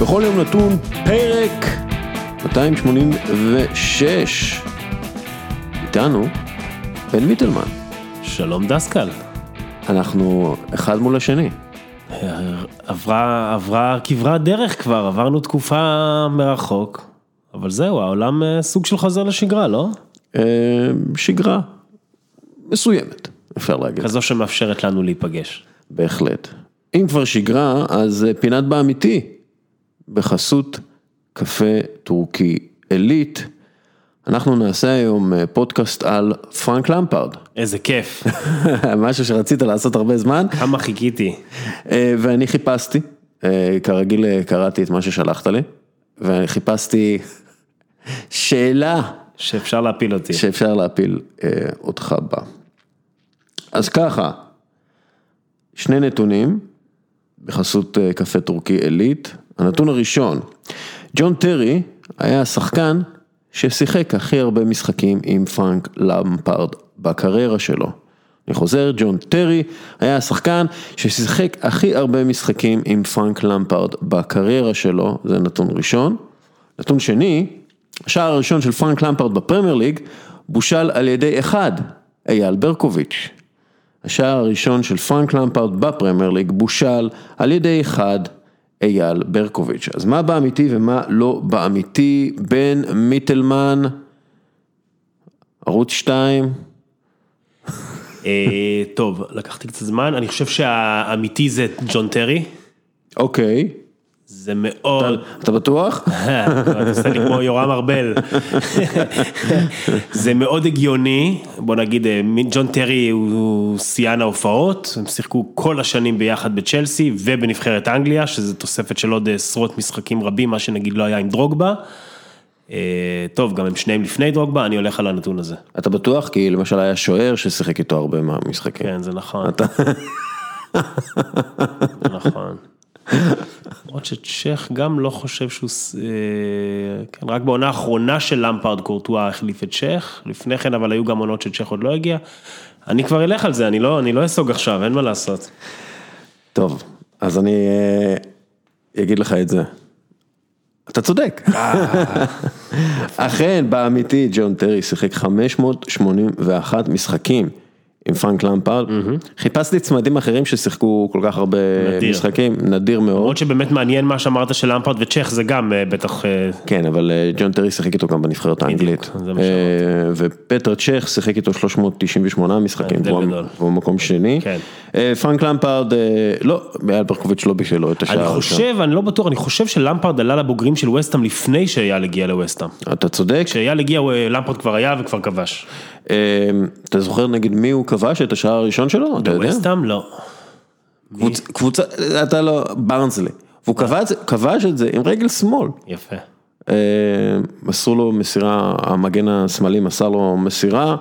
בכל יום נתון פרק 286. איתנו בן מיטלמן. שלום דסקל. אנחנו אחד מול השני. עברה, עברה כברת דרך כבר, עברנו תקופה מרחוק, אבל זהו, העולם אה, סוג של חוזר לשגרה, לא? אה, שגרה מסוימת, אפשר להגיד. כזו שמאפשרת לנו להיפגש. בהחלט. אם כבר שגרה, אז אה, פינת באמיתי, בחסות קפה טורקי עילית. אנחנו נעשה היום אה, פודקאסט על פרנק למפרד. איזה כיף, משהו שרצית לעשות הרבה זמן, כמה חיכיתי. אה, ואני חיפשתי, אה, כרגיל קראתי את מה ששלחת לי, ואני חיפשתי שאלה שאפשר להפיל אותי. שאפשר להפיל אותך בה. אז ככה, שני נתונים בחסות קפה טורקי עילית. הנתון הראשון, ג'ון טרי היה השחקן ששיחק הכי הרבה משחקים עם פרנק למפארד בקריירה שלו. אני חוזר, ג'ון טרי היה השחקן ששיחק הכי הרבה משחקים עם פרנק למפארד בקריירה שלו, זה נתון ראשון. נתון שני, השער הראשון של פרנק למפארד בפרמייר ליג בושל על ידי אחד, אייל ברקוביץ'. השער הראשון של פרנק למפארד בפרמייר ליג בושל על ידי אחד, אייל ברקוביץ'. אז מה באמיתי ומה לא באמיתי? בן מיטלמן, ערוץ 2, אה, טוב, לקחתי קצת זמן, אני חושב שהאמיתי זה ג'ון טרי, אוקיי, זה מאוד... אתה בטוח? אתה עושה לי כמו יורם ארבל. זה מאוד הגיוני, בוא נגיד אה, ג'ון טרי הוא שיאן ההופעות, הם שיחקו כל השנים ביחד בצ'לסי ובנבחרת אנגליה, שזה תוספת של עוד עשרות משחקים רבים, מה שנגיד לא היה עם דרוגבה. אה, טוב, גם הם שניהם לפני דרוגבה, אני הולך על הנתון הזה. אתה בטוח? כי למשל היה שוער ששיחק איתו הרבה מהמשחקים. כן, זה נכון, נכון. למרות שצ'ך גם לא חושב שהוא, אה, כן, רק בעונה האחרונה של למפרד קורטואה החליף את צ'ך, לפני כן אבל היו גם עונות שצ'ך עוד לא הגיע. אני כבר אלך על זה, אני לא, אני לא אסוג עכשיו, אין מה לעשות. טוב, אז אני אה, אגיד לך את זה. אתה צודק. אכן, באמיתי, ג'ון טרי שיחק 581 משחקים עם פרנק למפרד. חיפשתי צמדים אחרים ששיחקו כל כך הרבה נדיר. משחקים, נדיר מאוד. למרות שבאמת מעניין מה שאמרת של למפרד וצ'ך, זה גם אה, בטח, אה, כן, אבל אה, ג'ון טרי שיחק איתו גם בנבחרת האנגלית. ופטר צ'ך שיחק איתו 398 משחקים, והוא גדול. והוא מקום שני. כן. פרנק למפרד, לא, אייל ברקוביץ' לא בשלו את השער. אני. חושב, אני לא בטוח, אני חושב שלמפרד עלה לבוגרים של וסטאם לפני שאייל הגיע לווסטאם. אתה צודק. כשאייל הגיע, למפרד כבר היה וכבר כבש. אה, אתה זוכר נגיד מי הוא כבש את השער הראשון שלו? אתה יודע? ווסטאם לא. קבוצ- קבוצה, אתה לא, ברנסלי. והוא כבש, כבש את זה עם רגל שמאל. יפה. מסרו לו מסירה, המגן השמאלי מסר לו מסירה,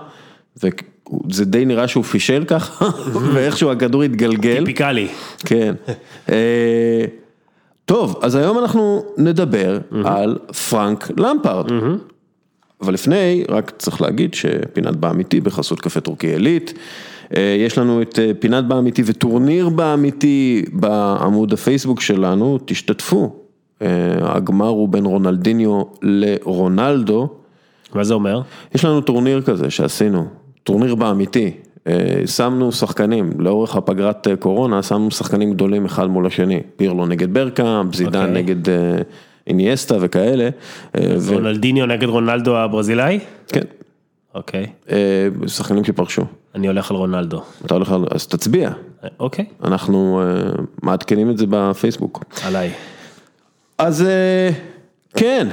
וזה די נראה שהוא פישל ככה, ואיכשהו הכדור התגלגל. טיפיקלי. כן. אה, טוב, אז היום אנחנו נדבר על פרנק למפארד. אבל לפני, רק צריך להגיד שפינת באמיתי בחסות קפה טורקי עילית. אה, יש לנו את אה, פינת באמיתי וטורניר באמיתי בעמוד הפייסבוק שלנו, תשתתפו. אה, הגמר הוא בין רונלדיניו לרונלדו. מה זה אומר? יש לנו טורניר כזה שעשינו, טורניר באמיתי. שמנו שחקנים, לאורך פגרת קורונה, שמנו שחקנים גדולים אחד מול השני. פירלו נגד ברקאמפ, זידן אוקיי. נגד אינייסטה וכאלה. אה, רונלדיניו נגד רונלדו הברזילאי? כן, אוקיי, אה, שחקנים שפרשו. אני הולך על רונלדו. אתה הולך, על- אז תצביע, אוקיי, אנחנו אה, מעדכנים את זה בפייסבוק. עליי. אז אה, כן,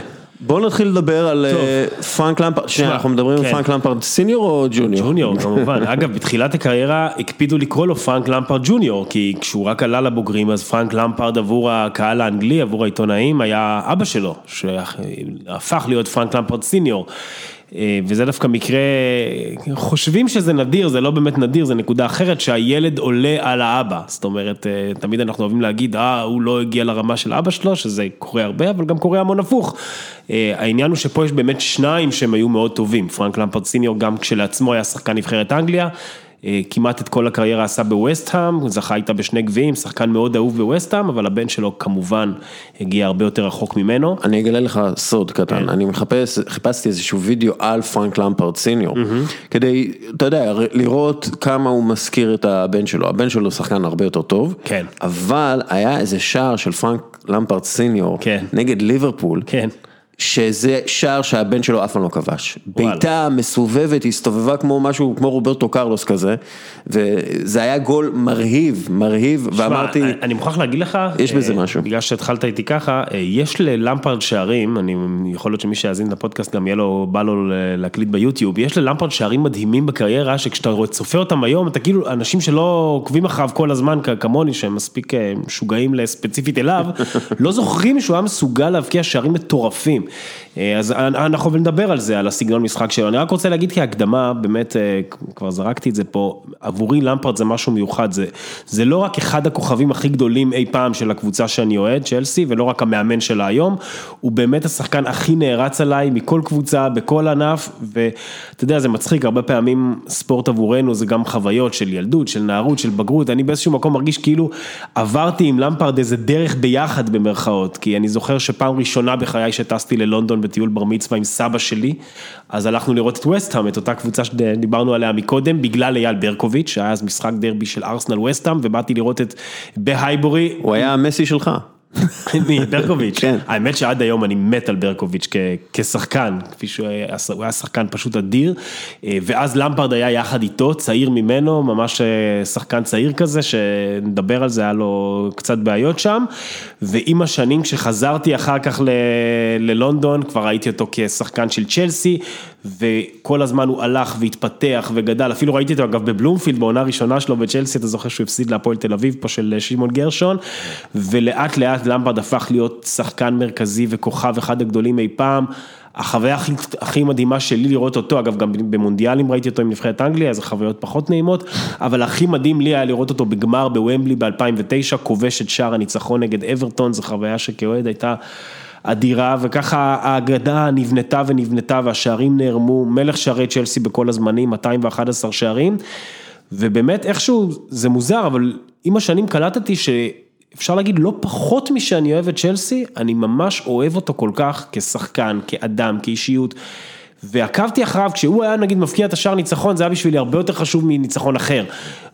בואו נתחיל לדבר על אה, פרנק למפארד, שנייה, אנחנו מדברים על כן. פרנק למפארד senior או junior? junior כמובן, אגב בתחילת הקריירה הקפידו לקרוא לו פרנק למפארד junior, כי כשהוא רק עלה לבוגרים אז פרנק למפארד עבור הקהל האנגלי, עבור העיתונאים, היה אבא שלו, שהפך להיות פרנק למפארד senior. אה, וזה דווקא מקרה, חושבים שזה נדיר, זה לא באמת נדיר, זה נקודה אחרת שהילד עולה על האבא, זאת אומרת, אה, תמיד אנחנו אוהבים להגיד, אה, הוא לא הגיע לרמה של אבא שלו, שזה קורה הרבה, אבל גם קורה המון הפוך. אה, העניין הוא שפה יש באמת שניים שהם היו מאוד טובים, פרנק למפרד סיניור גם כשלעצמו היה שחקן נבחרת אנגליה, כמעט את כל הקריירה עשה בווסטהאם, זכה איתה בשני גביעים, שחקן מאוד אהוב בווסטהאם, אבל הבן שלו כמובן הגיע הרבה יותר רחוק ממנו. אני אגלה לך סוד קטן, כן. אני מחפש, חיפשתי איזשהו וידאו על פרנק למפרד סיניור, כדי, אתה יודע, לראות כמה הוא מזכיר את הבן שלו, הבן שלו שחקן הרבה יותר טוב, כן. אבל היה איזה שער של פרנק למפרד סיניור, כן. נגד ליברפול, כן. שזה שער שהבן שלו אף פעם לא כבש. בעיטה מסובבת, הסתובבה כמו משהו, כמו רוברטו קרלוס כזה, וזה היה גול מרהיב, מרהיב, ואמרתי, שמע, אני מוכרח להגיד לך, יש בזה אה, משהו. בגלל שהתחלת איתי ככה, אה, יש ללמפרד שערים, אני יכול להיות שמי שיאזין לפודקאסט גם יהיה לו, בא לו להקליט ביוטיוב, יש ללמפרד שערים מדהימים בקריירה, שכשאתה צופה אותם היום, אתה כאילו, אנשים שלא עוקבים אחריו כל הזמן כמוני, שהם מספיק אה, משוגעים ספציפית אליו, לא זוכרים שהוא היה מסוגל להבקיע שערים מטורפים. אה, אז אנחנו נדבר על זה, על הסגנון משחק שלו. אני רק רוצה להגיד כהקדמה, באמת, אה, כבר זרקתי את זה פה, עבורי למפרד זה משהו מיוחד, זה, זה לא רק אחד הכוכבים הכי גדולים אי פעם של הקבוצה שאני אוהד, צ'לסי, ולא רק המאמן שלה היום, הוא באמת השחקן הכי נערץ עליי מכל קבוצה, בכל ענף, ואתה יודע, זה מצחיק, הרבה פעמים ספורט עבורנו זה גם חוויות של ילדות, של נערות, של בגרות, אני באיזשהו מקום מרגיש כאילו עברתי עם למפרד איזה דרך ביחד במרכאות, כי אני זוכר שפעם ראשונה בחיי שטסתי ללונדון בטיול בר מצווה עם סבא שלי, אז הלכנו לראות את וסטהאם, את אותה קבוצה שדיברנו עליה מקודם, בגלל אייל ברקוביץ', שהיה אז משחק דרבי של ארסנל וסטהאם, ובאתי לראות את בהייבורי, הוא היה המסי שלך. ברקוביץ', כן. האמת שעד היום אני מת על ברקוביץ' כשחקן, כפי שהוא היה, הוא היה שחקן פשוט אדיר, אה, ואז למפרד היה יחד איתו, צעיר ממנו, ממש אה, שחקן צעיר כזה, שנדבר על זה, היה לו קצת בעיות שם, ועם השנים כשחזרתי אחר כך ל- ללונדון, כבר ראיתי אותו כשחקן של צ'לסי, וכל הזמן הוא הלך והתפתח וגדל, אפילו ראיתי אותו אגב בבלומפילד, בעונה הראשונה שלו בצ'לסי, אתה זוכר שהוא הפסיד להפועל תל אביב פה של שמעון גרשון, ולאט לאט למפרד הפך להיות שחקן מרכזי וכוכב אחד הגדולים אי פעם. החוויה הכי, הכי מדהימה שלי לראות אותו, אגב גם במונדיאלים ראיתי אותו עם נבחרת אנגליה, אז חוויות פחות נעימות, אבל הכי מדהים לי היה לראות אותו בגמר בוומבלי ב-2009, כובש את שער הניצחון נגד אברטון, זו חוויה שכאוהד הייתה אדירה, וככה האגדה נבנתה ונבנתה והשערים נערמו, מלך שערי צ'לסי בכל הזמנים, 211 שערים, ובאמת איכשהו זה מוזר, אבל עם השנים קלטתי ש... אפשר להגיד לא פחות משאני אוהב את צ'לסי, אני ממש אוהב אותו כל כך כשחקן, כאדם, כאישיות. ועקבתי אחריו, כשהוא היה נגיד מבקיע את השער ניצחון, זה היה בשבילי הרבה יותר חשוב מניצחון אחר.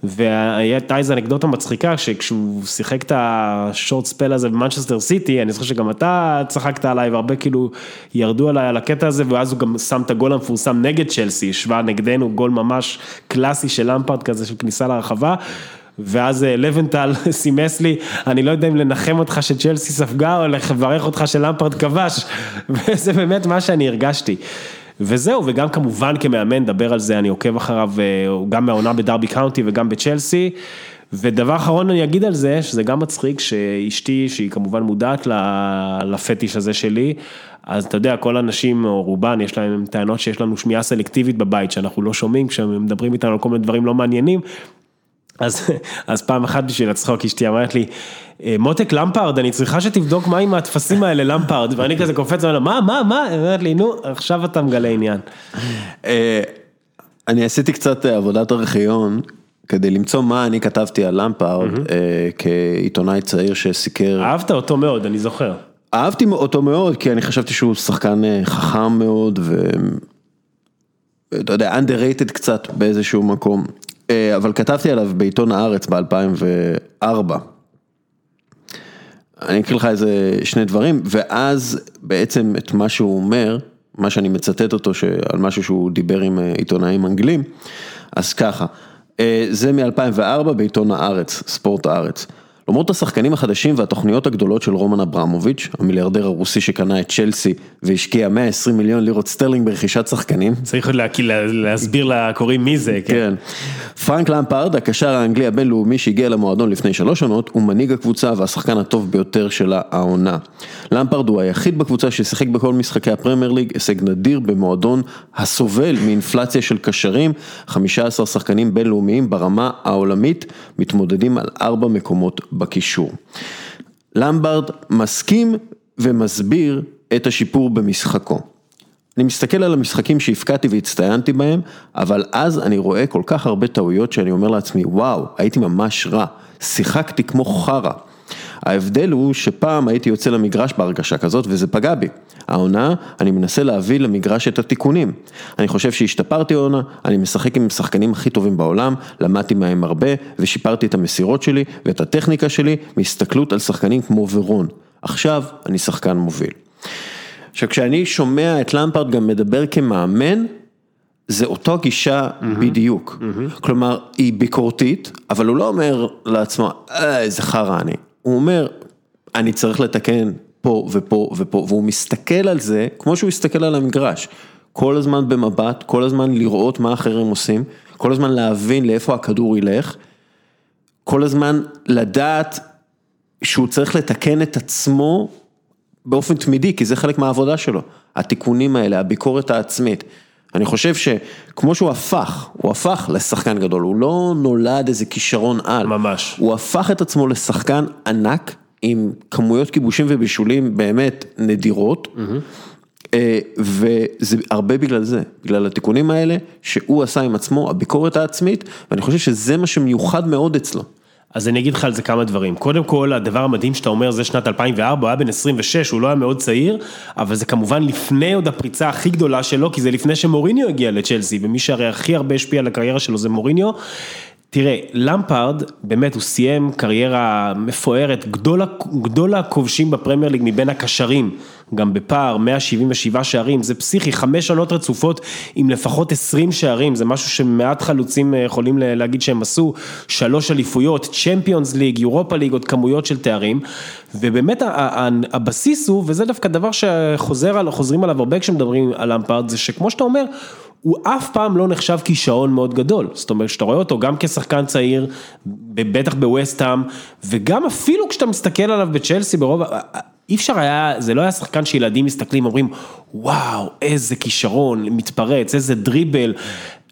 והייתה איזו אנקדוטה מצחיקה, שכשהוא שיחק את השורט ספל הזה במנצ'סטר סיטי, אני זוכר שגם אתה צחקת עליי, והרבה כאילו ירדו עליי על הקטע הזה, ואז הוא גם שם את הגול המפורסם נגד צ'לסי, השווה נגדנו גול ממש קלאסי של למפרד כזה, של כניסה לרחבה. ואז אה, לבנטל סימס לי, אני לא יודע אם לנחם אותך שצ'לסי ספגה או לברך אותך שלמפרד כבש, וזה באמת מה שאני הרגשתי. וזהו, וגם כמובן כמאמן, דבר על זה, אני עוקב אחריו, אה, גם מהעונה בדרבי קאונטי וגם בצ'לסי. ודבר אחרון אני אגיד על זה, שזה גם מצחיק, שאשתי, שהיא כמובן מודעת לפטיש הזה שלי, אז אתה יודע, כל האנשים, או רובן, יש להם טענות שיש לנו שמיעה סלקטיבית בבית, שאנחנו לא שומעים, כשהם מדברים איתנו על כל מיני דברים לא מעניינים. אז, אז פעם אחת בשביל הצחוק אשתי אמרת לי, "אה, מותק למפרד, אני צריכה שתבדוק מה עם הטפסים האלה למפרד, ואני כזה קופץ, ואומר, מה, מה, מה, היא אומרת לי, נו, עכשיו אתה מגלה עניין. אה, אני עשיתי קצת אה, עבודת ארכיון כדי למצוא מה אני כתבתי על למפארד אה, כעיתונאי צעיר שסיקר. אהבת אותו מאוד, אני זוכר. אהבתי אותו מאוד כי אני חשבתי שהוא שחקן חכם מאוד ואתה יודע, underrated קצת באיזשהו מקום. אה, אבל כתבתי עליו בעיתון הארץ ב-2004. אני אקריא לך איזה שני דברים, ואז בעצם את מה שהוא אומר, מה שאני מצטט אותו, על משהו שהוא דיבר עם אה, עיתונאים אנגלים, אז ככה, אה, זה מ-2004 בעיתון הארץ, ספורט הארץ. למרות השחקנים החדשים והתוכניות הגדולות של רומן אברמוביץ', המיליארדר הרוסי שקנה את צ'לסי והשקיע 120 מיליון לירות סטרלינג ברכישת שחקנים. צריך עוד לה, לה, להסביר לקוראים מי זה, כן. כן. פרנק למפארד, הקשר האנגלי הבינלאומי שהגיע למועדון לפני שלוש שנות, הוא מנהיג הקבוצה והשחקן הטוב ביותר של העונה. למפארד הוא היחיד בקבוצה ששיחק בכל משחקי הפרמייר ליג, הישג נדיר במועדון הסובל מאינפלציה של קשרים, 15 שחקנים בינלאומיים ברמה העולמית, מתמודדים על ארבע מקומות בקישור. למברד מסכים ומסביר את השיפור במשחקו. אני מסתכל על המשחקים שהפקעתי והצטיינתי בהם, אבל אז אני רואה כל כך הרבה טעויות שאני אומר לעצמי, וואו, הייתי ממש רע, שיחקתי כמו חרא. ההבדל הוא שפעם הייתי יוצא למגרש בהרגשה כזאת וזה פגע בי. העונה, אני מנסה להביא למגרש את התיקונים. אני חושב שהשתפרתי העונה, אני משחק עם השחקנים הכי טובים בעולם, למדתי מהם הרבה ושיפרתי את המסירות שלי ואת הטכניקה שלי מהסתכלות על שחקנים כמו ורון. עכשיו אני שחקן מוביל. עכשיו כשאני שומע את למפרד גם מדבר כמאמן, זה אותו גישה mm-hmm. בדיוק. Mm-hmm. כלומר, היא ביקורתית, אבל הוא לא אומר לעצמו, אה, איזה חרא אני. הוא אומר, אני צריך לתקן פה ופה ופה, והוא מסתכל על זה כמו שהוא מסתכל על המגרש. כל הזמן במבט, כל הזמן לראות מה אחרים עושים, כל הזמן להבין לאיפה הכדור ילך, כל הזמן לדעת שהוא צריך לתקן את עצמו באופן תמידי, כי זה חלק מהעבודה שלו, התיקונים האלה, הביקורת העצמית. אני חושב שכמו שהוא הפך, הוא הפך לשחקן גדול, הוא לא נולד איזה כישרון על. ממש. הוא הפך את עצמו לשחקן ענק, עם כמויות כיבושים ובישולים באמת נדירות, mm-hmm. וזה הרבה בגלל זה, בגלל התיקונים האלה שהוא עשה עם עצמו, הביקורת העצמית, ואני חושב שזה מה שמיוחד מאוד אצלו. אז אני אגיד לך על זה כמה דברים. קודם כל, הדבר המדהים שאתה אומר זה שנת 2004, הוא היה בן 26, הוא לא היה מאוד צעיר, אבל זה כמובן לפני עוד הפריצה הכי גדולה שלו, כי זה לפני שמוריניו הגיע לצ'לסי, ומי שהרי הכי הרבה השפיע על הקריירה שלו זה מוריניו. תראה, למפארד, באמת הוא סיים קריירה מפוארת, גדול, גדול הכובשים בפרמייר ליג מבין הקשרים, גם בפער 177 שערים, זה פסיכי, חמש עונות רצופות עם לפחות 20 שערים, זה משהו שמעט חלוצים אה, יכולים להגיד שהם עשו, שלוש אליפויות, צ'מפיונס ליג, יורופה ליג, עוד כמויות של תארים, ובאמת הבסיס הוא, וזה דווקא דבר שחוזרים עליו הרבה כשמדברים על למפארד, זה שכמו שאתה אומר, הוא אף פעם לא נחשב כישרון מאוד גדול, זאת אומרת שאתה רואה אותו גם כשחקן צעיר, בטח בווסטהאם, וגם אפילו כשאתה מסתכל עליו בצ'לסי ברוב, אי אפשר היה, זה לא היה שחקן שילדים מסתכלים, אומרים, וואו, איזה כישרון, מתפרץ, איזה דריבל,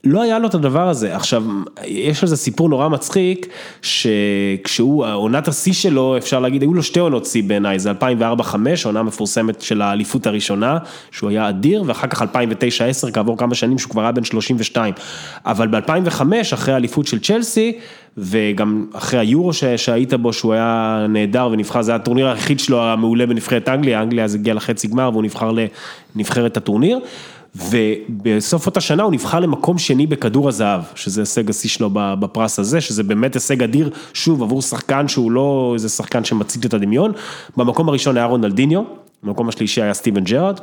לא היה לו את הדבר הזה. עכשיו, יש על זה סיפור נורא מצחיק, שכשהוא, עונת השיא שלו, אפשר להגיד, היו לו שתי עונות שיא בעיניי, זה 2004-2005, העונה המפורסמת של האליפות הראשונה, שהוא היה אדיר, ואחר כך 2009-2010, כעבור כמה שנים שהוא כבר היה בן 32. אבל ב-2005, אחרי האליפות של צ'לסי, וגם אחרי היורו שהיית בו, שהוא היה נהדר ונבחר, זה היה הטורניר היחיד שלו המעולה בנבחרת אנגליה, אנגליה אז הגיע לחצי גמר והוא נבחר לנבחרת הטורניר. ובסוף אותה שנה הוא נבחר למקום שני בכדור הזהב, שזה הישג השיא שלו בפרס הזה, שזה באמת הישג אדיר, שוב, עבור שחקן שהוא לא איזה שחקן שמציג את הדמיון. במקום הראשון היה רונלדיניו, במקום השלישי היה סטיבן ג'רארד,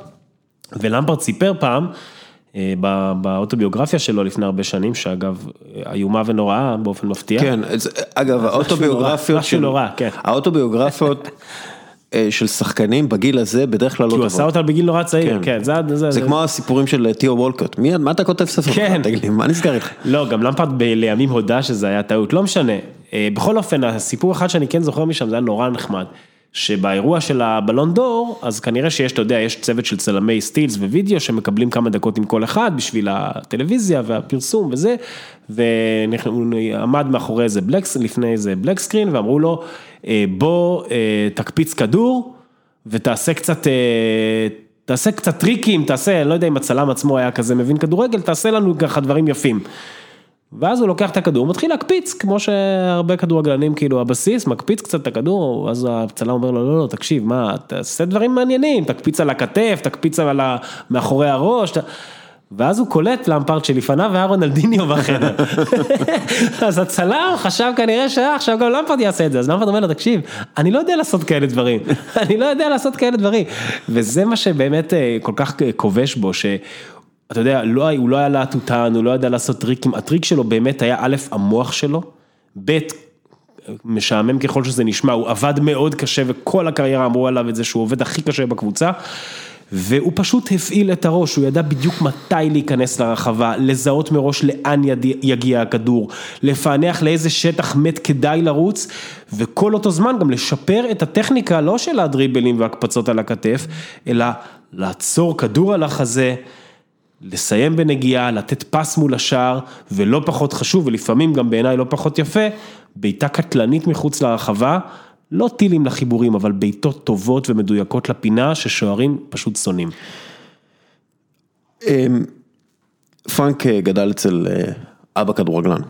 ולמפרד סיפר פעם, אה, באוטוביוגרפיה שלו לפני הרבה שנים, שאגב, איומה ונוראה באופן מפתיע. כן, אגב, האוטוביוגרפיות, משהו נורא, כן. האוטוביוגרפיות של שחקנים בגיל הזה בדרך כלל לא טובות. כי הוא עשה אותה בגיל נורא צעיר, כן, זה זה, זה כמו הסיפורים של אה, תיאו וולקוט, מה אתה כותב ספר? כן. תגיד לי, מה נסגר איתך? לא, גם למפרד לימים הודה שזה היה טעות, לא משנה. בכל אופן, הסיפור אחד שאני כן זוכר משם, זה היה נורא נחמד. שבאירוע של הבלון דור, אז כנראה שיש, אתה יודע, יש צוות של צלמי סטילס ווידאו שמקבלים כמה דקות עם כל אחד בשביל הטלוויזיה והפרסום וזה, והוא עמד מאחורי איזה black, לפני איזה black screen ואמרו לו, אה, בוא אה, תקפיץ כדור ותעשה קצת, אה, תעשה קצת טריקים, תעשה, אני לא יודע אם הצלם עצמו היה כזה מבין כדורגל, תעשה לנו ככה דברים יפים. ואז הוא לוקח את הכדור, מתחיל להקפיץ, כמו שהרבה כדורגלנים, כאילו הבסיס, מקפיץ קצת את הכדור, אז הצלם אומר לו, לא, לא, תקשיב, מה, תעשה דברים מעניינים, תקפיץ על הכתף, תקפיץ על ה... מאחורי הראש, ת... ואז הוא קולט למפרט שלפניו היה רונלדיניו בחדר. אז הצלם חשב כנראה שעכשיו גם למפרט יעשה את זה, אז למפרט אומר לו, תקשיב, אני לא יודע לעשות כאלה דברים, אני לא יודע לעשות כאלה דברים. וזה מה שבאמת אה, כל כך אה, כובש בו, ש... אתה יודע, לא, הוא לא היה להטוטן, הוא לא ידע לעשות טריקים, הטריק שלו באמת היה א', המוח שלו, ב', משעמם ככל שזה נשמע, הוא עבד מאוד קשה וכל הקריירה אמרו עליו את זה שהוא עובד הכי קשה בקבוצה. והוא פשוט הפעיל את הראש, הוא ידע בדיוק מתי להיכנס לרחבה, לזהות מראש לאן יגיע הכדור, לפענח לאיזה שטח מת כדאי לרוץ, וכל אותו זמן גם לשפר את הטכניקה, לא של הדריבלים והקפצות על הכתף, אלא לעצור כדור על החזה. לסיים בנגיעה, לתת פס מול השער, ולא פחות חשוב, ולפעמים גם בעיניי לא פחות יפה, בעיטה קטלנית מחוץ לרחבה, לא טילים לחיבורים, אבל בעיטות טובות ומדויקות לפינה, ששוערים פשוט שונאים. אמ, פרנק אה, גדל אצל אה, אבא כדורגלן,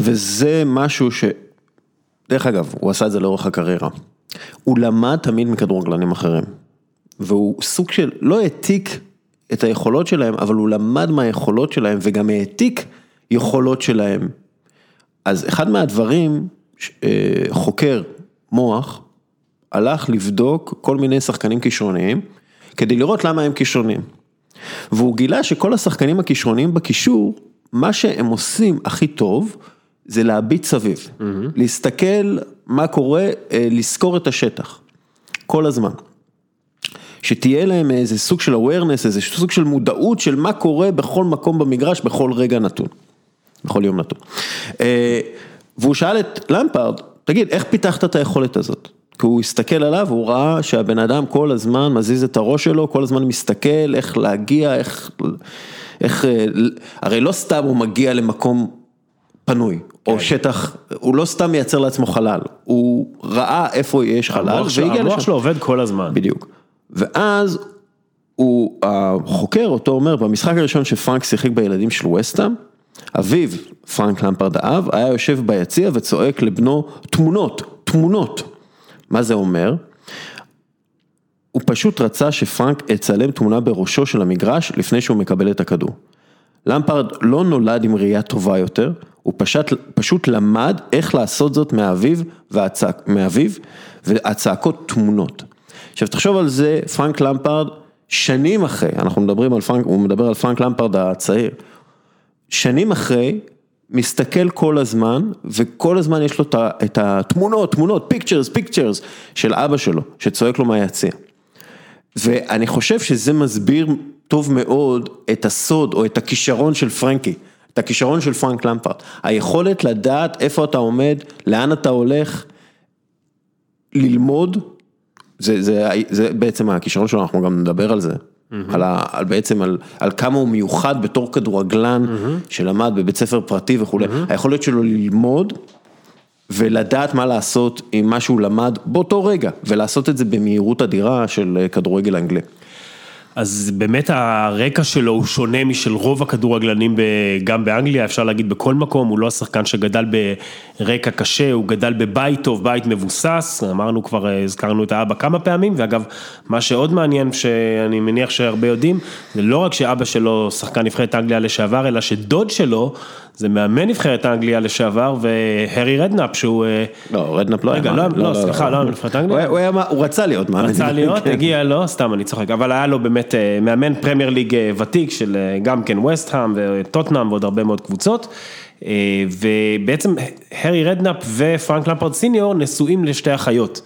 וזה משהו ש... דרך אגב, הוא עשה את זה לאורך הקריירה. הוא למד תמיד מכדורגלנים אחרים, והוא סוג של, לא העתיק את היכולות שלהם, אבל הוא למד מהיכולות שלהם וגם העתיק יכולות שלהם. אז אחד מהדברים, אה, חוקר מוח, הלך לבדוק כל מיני שחקנים כישרוניים, כדי לראות למה הם כישרונים. והוא גילה שכל השחקנים הכישרוניים בקישור, מה שהם עושים הכי טוב, זה להביט סביב. להסתכל מה קורה, אה, לזכור את השטח. כל הזמן. שתהיה להם איזה סוג של awareness, איזה סוג של מודעות של מה קורה בכל מקום במגרש, בכל רגע נתון. בכל יום נתון. אה, והוא שאל את למפרד, תגיד, איך פיתחת את היכולת הזאת? כי הוא הסתכל עליו, הוא ראה שהבן אדם כל הזמן מזיז את הראש שלו, כל הזמן מסתכל איך להגיע, איך, איך, אה, הרי לא סתם הוא מגיע למקום פנוי, או שטח, הוא לא סתם מייצר לעצמו חלל, הוא ראה איפה יש חלל, המוח והגיע המוח לשם. שלו עובד כל הזמן. בדיוק. ואז הוא, החוקר אותו אומר, במשחק הראשון שפרנק שיחק בילדים של וסטאם, אביו, פרנק למפרד האב, היה יושב ביציע וצועק לבנו, תמונות, תמונות. מה זה אומר? הוא פשוט רצה שפרנק יצלם תמונה בראשו של המגרש לפני שהוא מקבל את הכדור. למפרד לא נולד עם ראייה טובה יותר, הוא פשוט, פשוט למד איך לעשות זאת מאביו, והצעק, מאביו והצעקות תמונות. עכשיו תחשוב על זה, פרנק למפרד, שנים אחרי, אנחנו מדברים על פרנק, הוא מדבר על פרנק למפרד הצעיר, שנים אחרי, מסתכל כל הזמן, וכל הזמן יש לו את התמונות, תמונות, pictures, pictures, של אבא שלו, שצועק לו מהיציע. ואני חושב שזה מסביר טוב מאוד את הסוד או את הכישרון של פרנקי, את הכישרון של פרנק למפארד. היכולת לדעת איפה אתה עומד, לאן אתה הולך, ללמוד, זה, זה, זה בעצם הכישרון שלו, אנחנו גם נדבר על זה. על, ה, על בעצם על, על כמה הוא מיוחד בתור כדורגלן שלמד בבית ספר פרטי וכולי, היכולת שלו ללמוד ולדעת מה לעשות עם מה שהוא למד באותו רגע, ולעשות את זה במהירות אדירה של אה, כדורגל אנגלי. אז באמת הרקע שלו הוא שונה משל רוב הכדורגלנים גם באנגליה, אפשר להגיד בכל מקום, הוא לא השחקן שגדל ברקע קשה, הוא גדל בבית טוב, בית מבוסס, אמרנו כבר, אה, הזכרנו את האבא כמה פעמים, ואגב, מה שעוד מעניין, שאני מניח שהרבה יודעים, זה לא רק שאבא שלו שחקן נבחרת אנגליה לשעבר, אלא שדוד שלו זה מאמן נבחרת אנגליה לשעבר, והרי רדנאפ שהוא... אה, לא, רדנאפ לא היה רגע, מאמן. לא, לא, סליחה, לא היה בנבחרת אנגליה? הוא רצה להיות מאמן. רצה להיות, כן. הגיע לו, סתם אני צוחק, אבל היה לו באמת אה, מאמן פרמייר ליג אה, ותיק של אה, גם כן וסטהאם וטוטנאם ועוד הרבה מאוד קבוצות. ובעצם הרי רדנאפ ופרנק למפרד senior נשואים לשתי אחיות.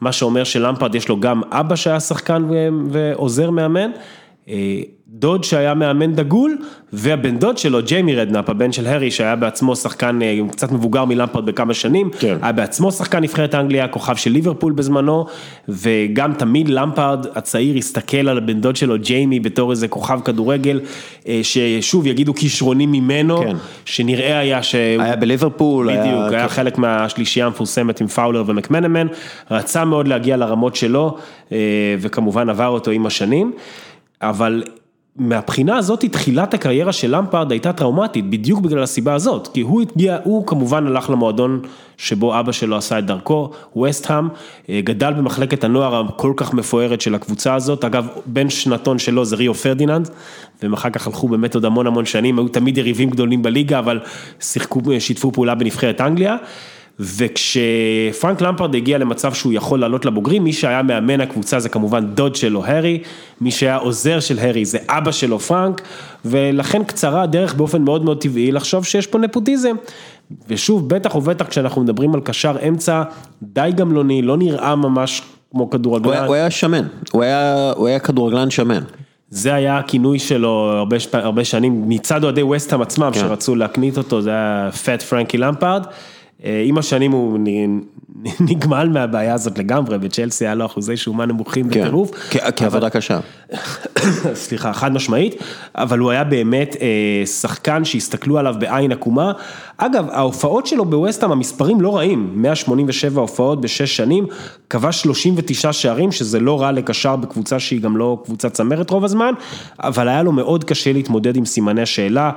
מה שאומר שלמפרד יש לו גם אבא שהיה שחקן ועוזר מאמן. דוד שהיה מאמן דגול, והבן דוד שלו, ג'יימי רדנאפ, הבן של הרי, שהיה בעצמו שחקן אה, קצת מבוגר מלמפרד בכמה שנים, כן. היה בעצמו שחקן נבחרת אנגליה, כוכב של ליברפול בזמנו, וגם תמיד למפרד הצעיר הסתכל על הבן דוד שלו, ג'יימי, בתור איזה כוכב כדורגל, אה, ששוב יגידו כישרוני ממנו, כן. שנראה היה ש... היה בליברפול, בדיוק, היה, היה... חלק מהשלישייה המפורסמת עם פאולר ומקמנמן, רצה מאוד להגיע לרמות שלו, אה, וכמובן עבר אותו עם השנים, אבל מהבחינה הזאת, תחילת הקריירה של למפרד הייתה טראומטית, בדיוק בגלל הסיבה הזאת, כי הוא הגיע, הוא כמובן הלך למועדון שבו אבא שלו עשה את דרכו, וסטהאם, אה, גדל במחלקת הנוער הכל כך מפוארת של הקבוצה הזאת, אגב, בן שנתון שלו זה ריו פרדיננד, והם אחר כך הלכו באמת עוד המון המון שנים, היו תמיד יריבים גדולים בליגה, אבל שיחקו, שיתפו פעולה בנבחרת אנגליה. וכשפרנק למפרד הגיע למצב שהוא יכול לעלות לבוגרים, מי שהיה מאמן הקבוצה זה כמובן דוד שלו, הארי, מי שהיה עוזר של הארי זה אבא שלו, פרנק, ולכן קצרה הדרך באופן מאוד מאוד טבעי לחשוב שיש פה נפוטיזם. ושוב, בטח ובטח כשאנחנו מדברים על קשר אמצע די גמלוני, לא נראה ממש כמו הוא היה- כדורגלן. הוא היה שמן, הוא היה הוא היה כדורגלן שמן. זה היה הכינוי שלו הרבה, הרבה שנים מצד אוהדי וסטהאם עצמם כן. שרצו להקנית אותו, זה היה פט פרנקי למפרד. אה, עם השנים הוא נגמל מהבעיה הזאת לגמרי, בצ'לסי היה לו אחוזי שומה נמוכים כן, בטירוף. כעבודה קשה. סליחה, חד משמעית, אבל הוא היה באמת אה, שחקן שהסתכלו עליו בעין עקומה. אגב, ההופעות שלו בווסטהאם, המספרים לא רעים, 187 הופעות בשש שנים, כבש 39 שערים, שזה לא רע לקשר בקבוצה שהיא גם לא קבוצה צמרת רוב הזמן, אבל היה לו מאוד קשה להתמודד עם סימני השאלה,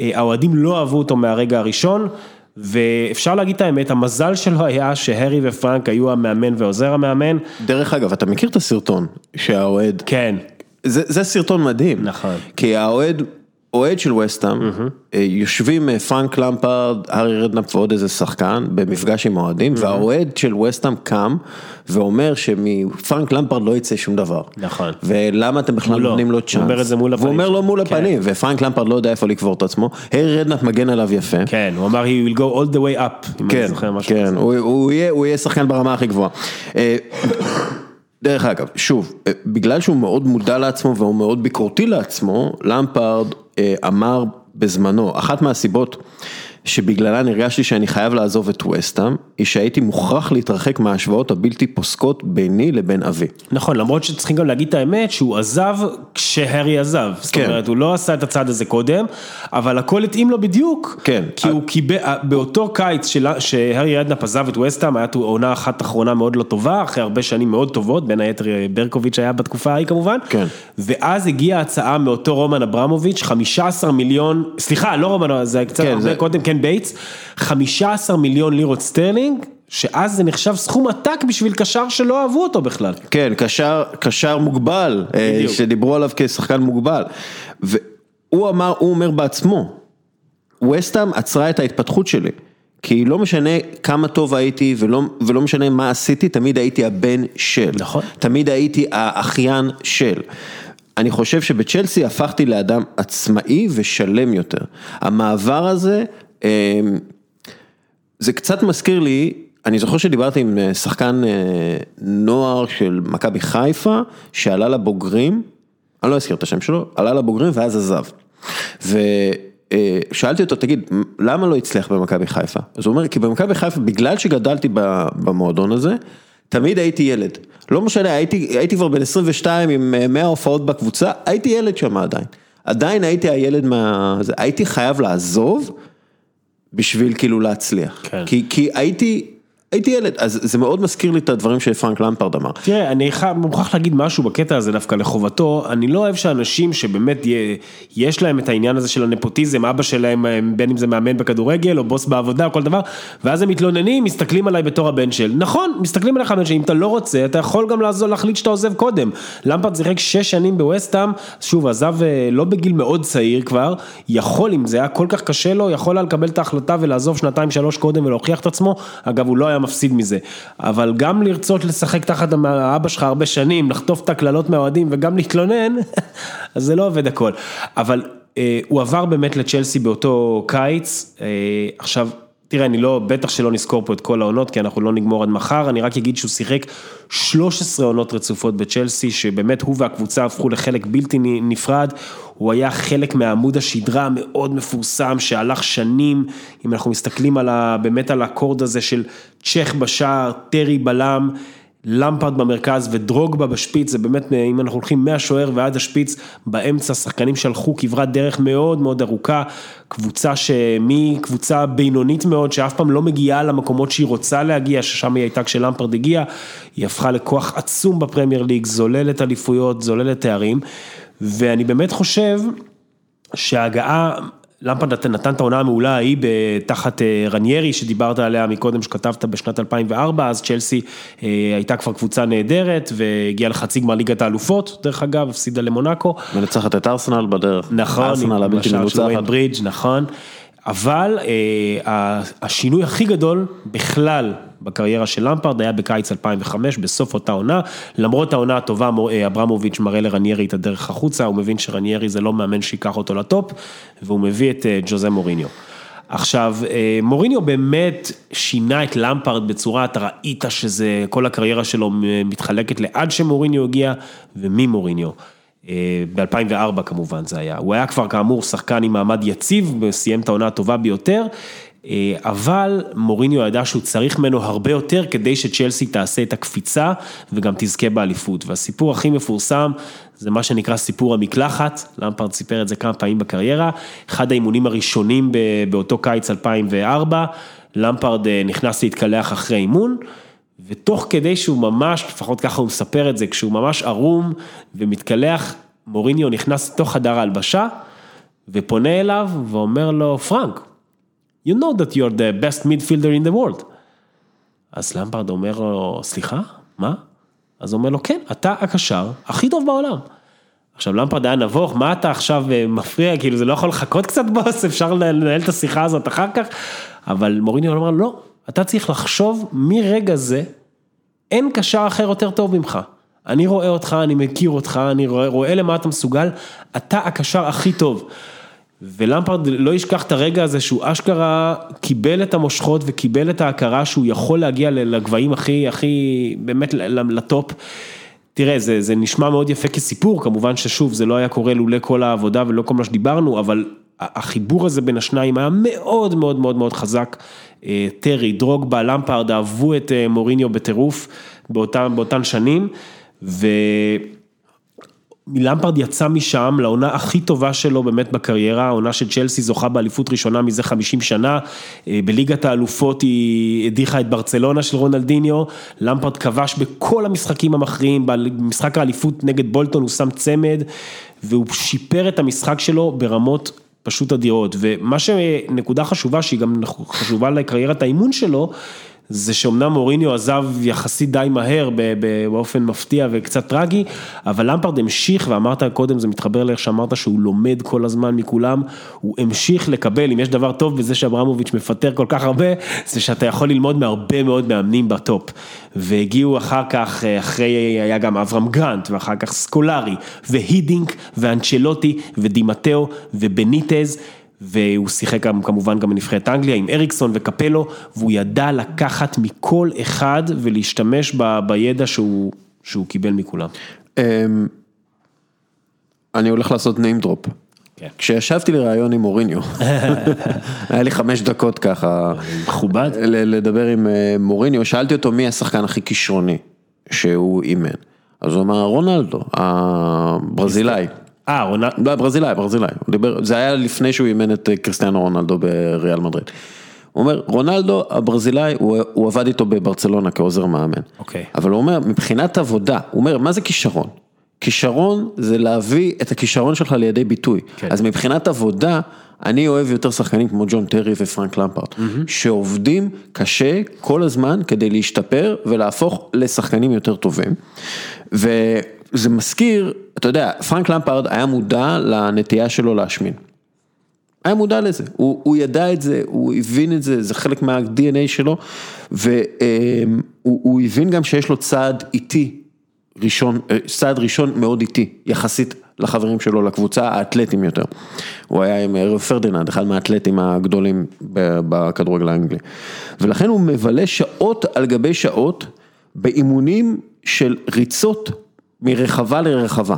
אה, האוהדים לא אהבו אותו מהרגע הראשון. ואפשר להגיד את האמת, המזל שלו היה שהרי ופרנק היו המאמן ועוזר המאמן. דרך אגב, אתה מכיר את הסרטון שהאוהד, כן, זה, זה סרטון מדהים. נכון. כי האוהד, אוהד של וסטהאם, אה, יושבים אה, פרנק למפרד, הארי רדנאפ ועוד איזה שחקן במפגש עם האוהדים, והאוהד של וסטאם קם ואומר שמפרנק למפרד לא יצא שום דבר. נכון. ולמה אתם בכלל מולו. נותנים לו הוא צ'אנס? אומר את זה מול הפנים והוא אומר לו מול כן. הפנים, ופרנק למפרד לא יודע איפה לקבור את עצמו, הארי רדנאפ מגן עליו יפה. כן, הוא אמר, he will go all the way up, אם אני כן, זוכר משהו. כן, הוא, הוא, יהיה, הוא שחקן ברמה הכי גבוהה. אה, דרך אגב, שוב, בגלל שהוא מאוד מודע לעצמו והוא מאוד ביקורתי לעצמו, למפרד אה, אמר בזמנו, אחת מהסיבות שבגללן הרגשתי שאני חייב לעזוב את וסטאם, היא שהייתי מוכרח להתרחק מההשוואות הבלתי פוסקות ביני לבין אבי. נכון, למרות שצריכים גם להגיד את האמת, שהוא עזב כשהארי עזב. זאת כן. אומרת, הוא לא עשה את הצעד הזה קודם, אבל הכל התאים לו בדיוק. כן. כי הוא קיבל, באותו קיץ של- שהארי רדנאפ עזב את וסטהאם, הייתה עונה אחת אחרונה מאוד לא טובה, אחרי הרבה שנים מאוד טובות, בין היתר ברקוביץ' היה בתקופה ההיא כמובן. כן. ואז הגיעה הצעה מאותו רומן אברמוביץ', 15 מיליון, סליחה, לא רומן, זה קצת כן, הרבה זה- קודם, כן בייטס, 15 מיליון לירות סטרלינג, שאז זה נחשב סכום עתק בשביל קשר שלא אהבו אותו בכלל. כן, קשר, קשר מוגבל, אה, בדיוק. שדיברו עליו כשחקן מוגבל. והוא אמר, הוא אומר בעצמו, וסטאם עצרה את ההתפתחות שלי. כי לא משנה כמה טוב הייתי ולא, ולא משנה מה עשיתי, תמיד הייתי הבן של. נכון. תמיד הייתי האחיין של. אני חושב שבצ'לסי הפכתי לאדם עצמאי ושלם יותר. המעבר הזה, זה קצת מזכיר לי, אני זוכר שדיברתי עם אה, שחקן אה, נוער של מכבי חיפה, שעלה לבוגרים, אני לא אזכיר את השם שלו, עלה לבוגרים ואז עזב. ושאלתי אותו, תגיד, למה לא הצליח במכבי חיפה? אז הוא אומר, כי במכבי חיפה, בגלל שגדלתי במועדון הזה, תמיד הייתי ילד. לא משנה, הייתי, הייתי כבר בן 22 עם אה, 100 הופעות בקבוצה, הייתי ילד שם עדיין. עדיין הייתי הילד מה... הייתי חייב לעזוב. בשביל כאילו להצליח. כן. כי, כי הייתי, הייתי ילד, אז זה מאוד מזכיר לי את הדברים שפרנק למפרד אמר. תראה, אני מוכרח להגיד משהו בקטע הזה דווקא לחובתו, אני לא אוהב שאנשים שבאמת יש להם את העניין הזה של הנפוטיזם, אבא שלהם, אה, בין אם זה מאמן בכדורגל או בוס בעבודה או כל דבר, ואז הם מתלוננים, מסתכלים עליי בתור הבן של, נכון, מסתכלים עליך הבן של, אם אתה לא רוצה, אתה יכול גם לעזור, להחליט שאתה עוזב קודם. למפרד שיחק שש שנים בווסטהאם, שוב, עזב אה, לא בגיל מאוד צעיר כבר, יכול, אם זה היה כל כך קשה לו, יכול היה לקבל את ההחלטה ולעזוב שנתיים שלוש קודם ולהוכיח את עצמו, אגב, הוא לא היה מפסיד מזה, אבל גם לרצות לשחק תחת האבא שלך הרבה שנים, לחטוף את הקללות מהאוהדים וגם להתלונן, אז זה לא עובד הכל. אבל אה, הוא עבר באמת לצ'לסי באותו קיץ, אה, עכשיו, תראה, אני לא, בטח שלא נזכור פה את כל העונות, כי אנחנו לא נגמור עד מחר, אני רק אגיד שהוא שיחק 13 עונות רצופות בצ'לסי, שבאמת הוא והקבוצה הפכו לחלק בלתי נפרד, הוא היה חלק מעמוד השדרה המאוד מפורסם, שהלך שנים, אם אנחנו מסתכלים על ה, באמת על הקורד הזה של צ'ך בשער, טרי בלם, למפרד במרכז ודרוגבה בשפיץ, זה באמת, אם אנחנו הולכים מהשוער ועד השפיץ, באמצע שחקנים שהלכו כברת דרך מאוד מאוד ארוכה, קבוצה שמקבוצה בינונית מאוד, שאף פעם לא מגיעה למקומות שהיא רוצה להגיע, ששם היא הייתה כשלמפרד הגיע, היא הפכה לכוח עצום בפרמייר ליג, זוללת אליפויות, זוללת תארים, ואני באמת חושב שההגעה, למפרד נתן את העונה המעולה ההיא תחת רניירי שדיברת עליה מקודם שכתבת בשנת 2004, אז צ'לסי הייתה כבר קבוצה נהדרת והגיעה לחצי גמר ליגת האלופות, דרך אגב, הפסידה למונאקו. מנצחת את ארסנל בדרך. נכון, ארסנל הבלתי מנוצחת. ברידג', נכון. אבל אה, השינוי הכי גדול בכלל בקריירה של למפרד היה בקיץ 2005, בסוף אותה עונה, למרות העונה הטובה אברמוביץ' מראה לרניירי את הדרך החוצה, הוא מבין שרניירי זה לא מאמן שיקח אותו לטופ, והוא מביא את ג'וזה מוריניו. עכשיו, מוריניו באמת שינה את למפרד בצורה, אתה ראית שזה, כל הקריירה שלו מתחלקת לעד שמוריניו הגיע וממוריניו. ב-2004 כמובן זה היה, הוא היה כבר כאמור שחקן עם מעמד יציב, סיים את העונה הטובה ביותר, אה, אבל מוריניו ידע שהוא צריך ממנו הרבה יותר כדי שצ'לסי תעשה את הקפיצה וגם תזכה באליפות. והסיפור הכי מפורסם זה מה שנקרא סיפור המקלחת, למפרד סיפר את זה כמה פעמים בקריירה, אחד האימונים הראשונים באותו קיץ 2004, למפרד אה, נכנס להתקלח אחרי אימון. ותוך כדי שהוא ממש, לפחות ככה הוא מספר את זה, כשהוא ממש ערום ומתקלח, מוריניו נכנס לתוך חדר ההלבשה ופונה אליו ואומר לו, פרנק, you know that you're the best midfielder in the world. אז למפרד אומר לו, סליחה, מה? אז הוא אומר לו, כן, אתה הקשר הכי טוב בעולם. עכשיו למפרד היה נבוך, מה אתה עכשיו אה, מפריע, כאילו זה לא יכול לחכות קצת בוס, אפשר לנהל את השיחה הזאת אחר כך, אבל מוריניו אמר, לא, אתה צריך לחשוב מרגע זה, אין קשר אחר יותר טוב ממך. אני רואה אותך, אני מכיר אותך, אני רואה, רואה למה אתה מסוגל, אתה הקשר הכי טוב. ולמפרד לא ישכח את הרגע הזה שהוא אשכרה קיבל את המושכות וקיבל את ההכרה שהוא יכול להגיע לגבהים הכי, הכי, באמת לטופ. תראה, זה, זה נשמע מאוד יפה כסיפור, כמובן ששוב, זה לא היה קורה לולא כל העבודה ולא כל מה שדיברנו, אבל החיבור הזה בין השניים היה מאוד מאוד מאוד מאוד חזק. אה, טרי, דרוגבה, למפרד אהבו את אה, מוריניו בטירוף באותן, באותן שנים, ו... למפרד יצא משם לעונה הכי טובה שלו באמת בקריירה, העונה של צ'לסי זוכה באליפות ראשונה מזה 50 שנה, אה, בליגת האלופות היא הדיחה את ברצלונה של רונלדיניו, למפרד כבש בכל המשחקים המכריעים, במשחק האליפות נגד בולטון הוא שם צמד, והוא שיפר את המשחק שלו ברמות פשוט אדירות, ומה שנקודה חשובה שהיא גם חשובה לקריירת האימון שלו, זה שאומנם מוריניו עזב יחסית די מהר באופן מפתיע וקצת טרגי, אבל למפרד המשיך, ואמרת קודם, זה מתחבר לאיך שאמרת שהוא לומד כל הזמן מכולם, הוא המשיך לקבל, אם יש דבר טוב בזה שאברמוביץ' מפטר כל כך הרבה, זה שאתה יכול ללמוד מהרבה מאוד מאמנים בטופ. והגיעו אחר כך, אחרי, היה גם אברהם גרנט, ואחר כך סקולרי, והידינק, ואנצ'לוטי, ודי מתאו, ובניטז. והוא שיחק גם כמובן גם בנבחרת אנגליה עם אריקסון וקפלו, והוא ידע לקחת מכל אחד ולהשתמש ב, בידע שהוא, שהוא קיבל מכולם. אמ, אני הולך לעשות name drop. כן. כשישבתי לראיון עם מוריניו, היה לי חמש דקות ככה, מכובד, לדבר עם אה, מוריניו, שאלתי אותו מי השחקן הכי כישרוני שהוא אימן, אז הוא אמר רונלדו, הברזילאי. אה, רונלדו. לא, ברזילאי, ברזילאי. זה היה לפני שהוא אימן את אה, קריסטיאנו רונלדו בריאל מדריד. הוא אומר, רונלדו הברזילאי, הוא, הוא עבד איתו בברצלונה כעוזר מאמן. אוקיי. אבל הוא אומר, מבחינת עבודה, הוא אומר, מה זה כישרון? כישרון זה להביא את הכישרון שלך לידי ביטוי. כן. אז מבחינת עבודה, אני אוהב יותר שחקנים כמו ג'ון טרי ופרנק למפרט, mm-hmm. שעובדים קשה כל הזמן כדי להשתפר ולהפוך לשחקנים יותר טובים. ו... זה מזכיר, אתה יודע, פרנק למפרד היה מודע לנטייה שלו להשמין. היה מודע לזה, הוא, הוא ידע את זה, הוא הבין את זה, זה חלק מה-DNA שלו, והוא הבין גם שיש לו צעד איטי ראשון, צעד ראשון מאוד איטי, יחסית לחברים שלו, לקבוצה האתלטים יותר. הוא היה עם רב פרדיננד, אחד מהאתלטים הגדולים בכדורגל האנגלי. ולכן הוא מבלה שעות על גבי שעות באימונים של ריצות מרחבה לרחבה.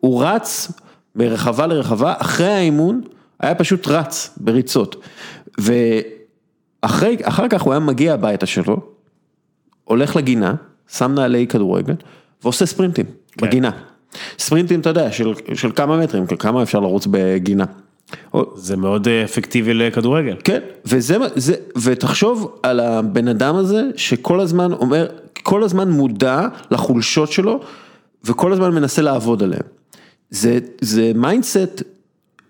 הוא רץ מרחבה לרחבה, אחרי האימון היה פשוט רץ בריצות. ואחר כך הוא היה מגיע הביתה שלו, הולך לגינה, שם נעלי כדורגל, ועושה ספרינטים כן. בגינה. ספרינטים, אתה יודע, של, של כמה מטרים, כמה אפשר לרוץ בגינה. זה מאוד אה, אפקטיבי לכדורגל. כן, וזה, זה, ותחשוב על הבן אדם הזה שכל הזמן אומר, כל הזמן מודע לחולשות שלו וכל הזמן מנסה לעבוד עליהם. זה, זה mindset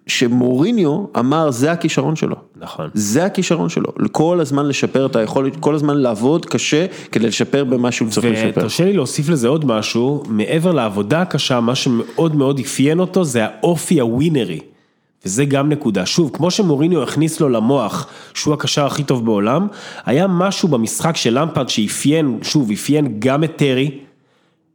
שמוריניו אמר זה הכישרון שלו. נכון. זה הכישרון שלו, כל הזמן לשפר את היכולת, כל הזמן לעבוד קשה כדי לשפר במה שהוא צריך לשפר. ותרשה לי להוסיף לזה עוד משהו, מעבר לעבודה הקשה, מה שמאוד מאוד אפיין אותו זה האופי הווינרי. וזה גם נקודה. שוב, כמו שמוריניו הכניס לו למוח שהוא הקשר הכי טוב בעולם, היה משהו במשחק של למפרד שאפיין, שוב, אפיין גם את טרי.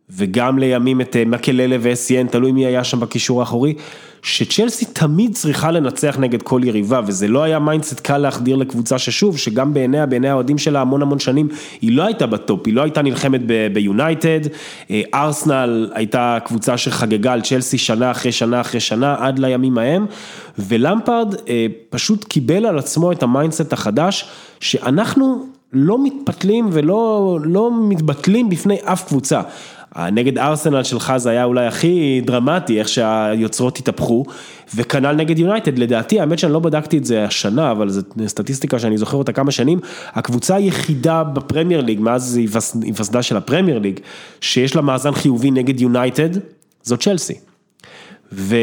וגם לימים את אה, מקללה ואסיין, תלוי מי היה שם בקישור האחורי, שצ'לסי תמיד צריכה לנצח נגד כל יריבה, וזה לא היה mindset קל להחדיר לקבוצה ששוב, שגם בעיניה, בעיני האוהדים שלה המון המון שנים, היא לא הייתה בטופ, היא לא הייתה נלחמת ביונייטד, אה, ארסנל הייתה קבוצה שחגגה על צ'לסי שנה אחרי שנה אחרי שנה, עד לימים ההם, ולמפרד אה, פשוט קיבל על עצמו את ה mindset החדש, שאנחנו לא מתפתלים ולא לא מתבטלים בפני אף קבוצה. נגד ארסנל שלך זה היה אולי הכי דרמטי, איך שהיוצרות התהפכו, וכנ"ל נגד יונייטד, לדעתי, האמת שאני לא בדקתי את זה השנה, אבל זו סטטיסטיקה שאני זוכר אותה כמה שנים, הקבוצה היחידה בפרמייר ליג, מאז היווסדה של הפרמייר ליג, שיש לה מאזן חיובי נגד יונייטד, זו צ'לסי. ו...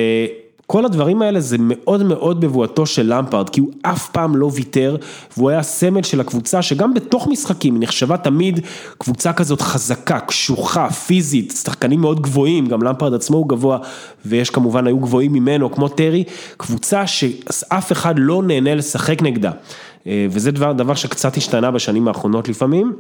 כל הדברים האלה זה מאוד מאוד בבואתו של למפרד, כי הוא אף פעם לא ויתר, והוא היה סמל של הקבוצה שגם בתוך משחקים היא נחשבה תמיד קבוצה כזאת חזקה, קשוחה, פיזית, שחקנים מאוד גבוהים, גם למפרד עצמו הוא גבוה, ויש כמובן היו גבוהים ממנו, כמו טרי, קבוצה שאף אחד לא נהנה לשחק נגדה, אה, וזה דבר, דבר שקצת השתנה בשנים האחרונות לפעמים.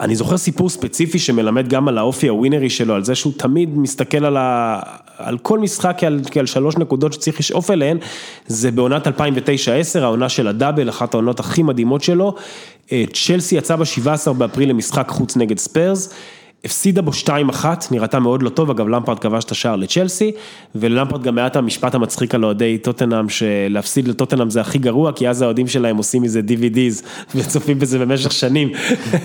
אני זוכר סיפור ספציפי שמלמד גם על האופי הווינרי שלו, על זה שהוא תמיד מסתכל על, ה... על כל משחק כעל, כעל שלוש נקודות שצריך לשאוף אליהן, זה בעונת 2009-2010, העונה של הדאבל, אחת העונות הכי מדהימות שלו. אה, צ'לסי יצא ב-17 באפריל למשחק חוץ נגד ספרס. הפסידה בו 2-1, נראתה מאוד לא טוב, אגב למפרד כבש את השער לצ'לסי, ולמפרד גם היה את המשפט המצחיק על אוהדי טוטנאם, שלהפסיד לטוטנאם זה הכי גרוע, כי אז האוהדים שלהם עושים מזה DVDs, וצופים בזה במשך שנים.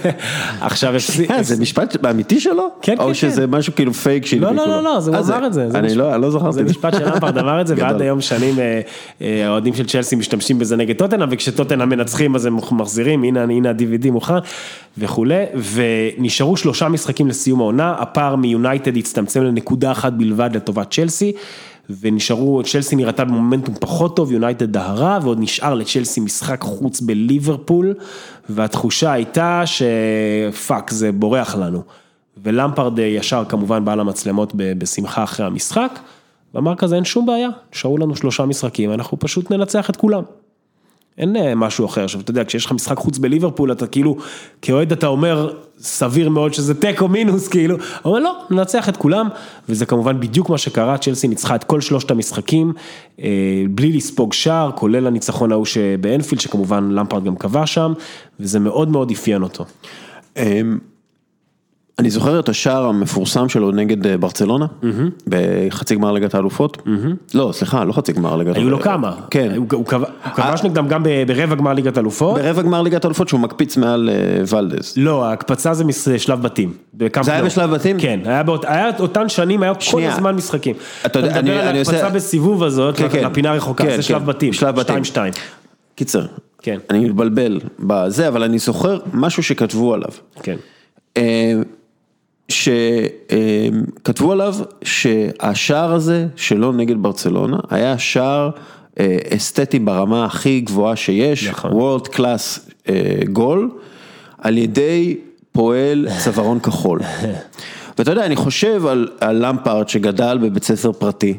עכשיו הפסיד... זה משפט אמיתי שלו? כן, כן, או שזה כן. משהו כאילו פייק לא, לא, לא, לא, הוא אמר את זה. אני לא זוכרתי. זה משפט שלמפרד אמר את זה, ועד היום שנים אה, אה, האוהדים של צ'לסי משתמשים בזה נגד טוטנאם, וכשטוטנאם מנצחים אז הם מחזירים, הנה ה-DVD מוכן וכולי, ונשארו שלושה משחקים לסיום העונה, הפער מיונייטד הצטמצם לנקודה אחת בלבד לטובת צ'לסי, ונשארו, צ'לסי נראתה במומנטום פחות טוב, יונייטד דהרה, ועוד נשאר לצ'לסי משחק חוץ בליברפול, והתחושה הייתה שפאק, זה בורח לנו. ולמפרד ישר כמובן בא למצלמות בשמחה אחרי המשחק, ואמר כזה אין שום בעיה, נשארו לנו שלושה משחקים, אנחנו פשוט ננצח את כולם. אין אה, משהו אחר, עכשיו אתה יודע, כשיש לך משחק חוץ בליברפול, אתה כאילו, כאוהד אתה אומר, סביר מאוד שזה תיקו מינוס, כאילו, אבל לא, ננצח את כולם, וזה כמובן בדיוק מה שקרה, צ'לסי ניצחה את כל שלושת המשחקים, אה, בלי לספוג שער, כולל הניצחון ההוא שבאנפילד, שכמובן למפרד גם קבע שם, וזה מאוד מאוד אפיין אותו. אני זוכר את השער המפורסם שלו נגד אה, ברצלונה, בחצי גמר ליגת האלופות. לא, סליחה, לא חצי גמר ליגת האלופות. היו לו כמה. כן. הוא כבש נגדם גם ברבע גמר ליגת האלופות. ברבע גמר ליגת האלופות שהוא מקפיץ מעל אה, ולדז. לא, ההקפצה זה משלב בתים. זה היה בשלב בתים? כן, היה אותן שנים, היה כל הזמן משחקים. אתה מדבר על ההקפצה בסיבוב הזאת, כן, כן. לפינה הרחוקה, זה שלב בתים. שלב בתים. 2-2. קיצר, כן. אני מתבלבל בזה, אבל אני זוכר משהו שכתבו עליו. כן. שכתבו עליו שהשער הזה שלו נגד ברצלונה היה שער אה, אסתטי ברמה הכי גבוהה שיש, נכון. World Class גול, אה, על ידי פועל צווארון כחול. ואתה יודע, אני חושב על, על למפארט שגדל בבית ספר פרטי.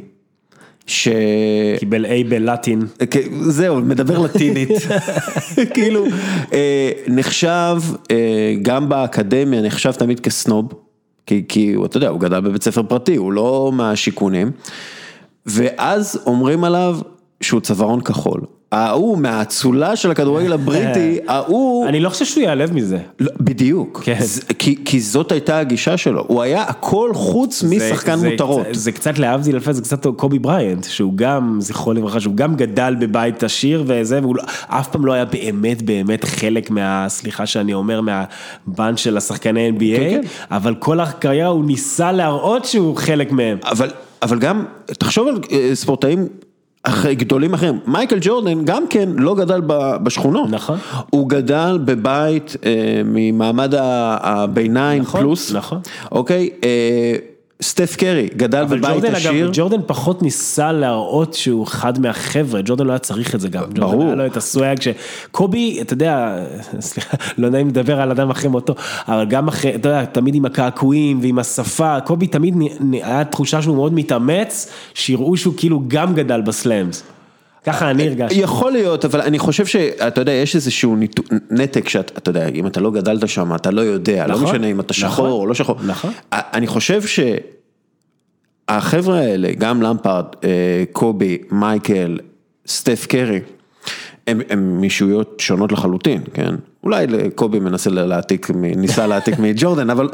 ש... קיבל A בלטין. זהו, מדבר לטינית. כאילו, אה, נחשב, גם באקדמיה, נחשב תמיד כסנוב. כי, כי אתה יודע, הוא גדל בבית ספר פרטי, הוא לא מהשיכונים, ואז אומרים עליו שהוא צווארון כחול. ההוא מהאצולה של הכדורגל הבריטי, ההוא... אני לא חושב שהוא ייעלב מזה. לא, בדיוק, כן. כי, זאת הייתה הגישה שלו, הוא היה הכל חוץ משחקן מותרות. זה, קצת להבדיל אלפי, זה קצת קובי בריינט, שהוא גם, זכרו לברכה, שהוא גם גדל בבית עשיר וזה, והוא לא, אף פעם לא היה באמת באמת חלק מה, סליחה שאני אומר, מהבנד של השחקני NBA, כן, כן. אבל כל הקריירה הוא ניסה להראות שהוא חלק מהם. אבל, אבל גם, תחשוב על אה, ספורטאים. אחרי גדולים אחרים, מייקל ג'ורדן גם כן לא גדל בשכונות, נכון, הוא גדל בבית אה, ממעמד הביניים נכון, פלוס, נכון, אוקיי, אה, סטף קרי, גדל בבית עשיר. ג'ורדן פחות ניסה להראות שהוא אחד מהחבר'ה, ג'ורדן לא היה צריך את זה גם. ברור. ג'ורדן היה לו את הסוואג שקובי, אתה יודע, סליחה, לא נעים לדבר על אדם אחרי מותו, אבל גם אחרי, אתה יודע, תמיד עם הקעקועים ועם השפה, קובי תמיד היה תחושה שהוא מאוד מתאמץ, שיראו שהוא כאילו גם גדל בסלאמס. ככה אני הרגשתי. יכול להיות, אבל אני חושב שאתה יודע, יש איזשהו נתק שאתה אתה יודע, אם אתה לא גדלת שם, אתה לא יודע, לא נכון, משנה אם אתה שחור נכון, או לא שחור. נכון. אני חושב שהחבר'ה האלה, גם למפרד, אה, קובי, מייקל, סטף קרי, הם, הם מישויות שונות לחלוטין, כן? אולי קובי מנסה להעתיק, ניסה להעתיק מג'ורדן, אבל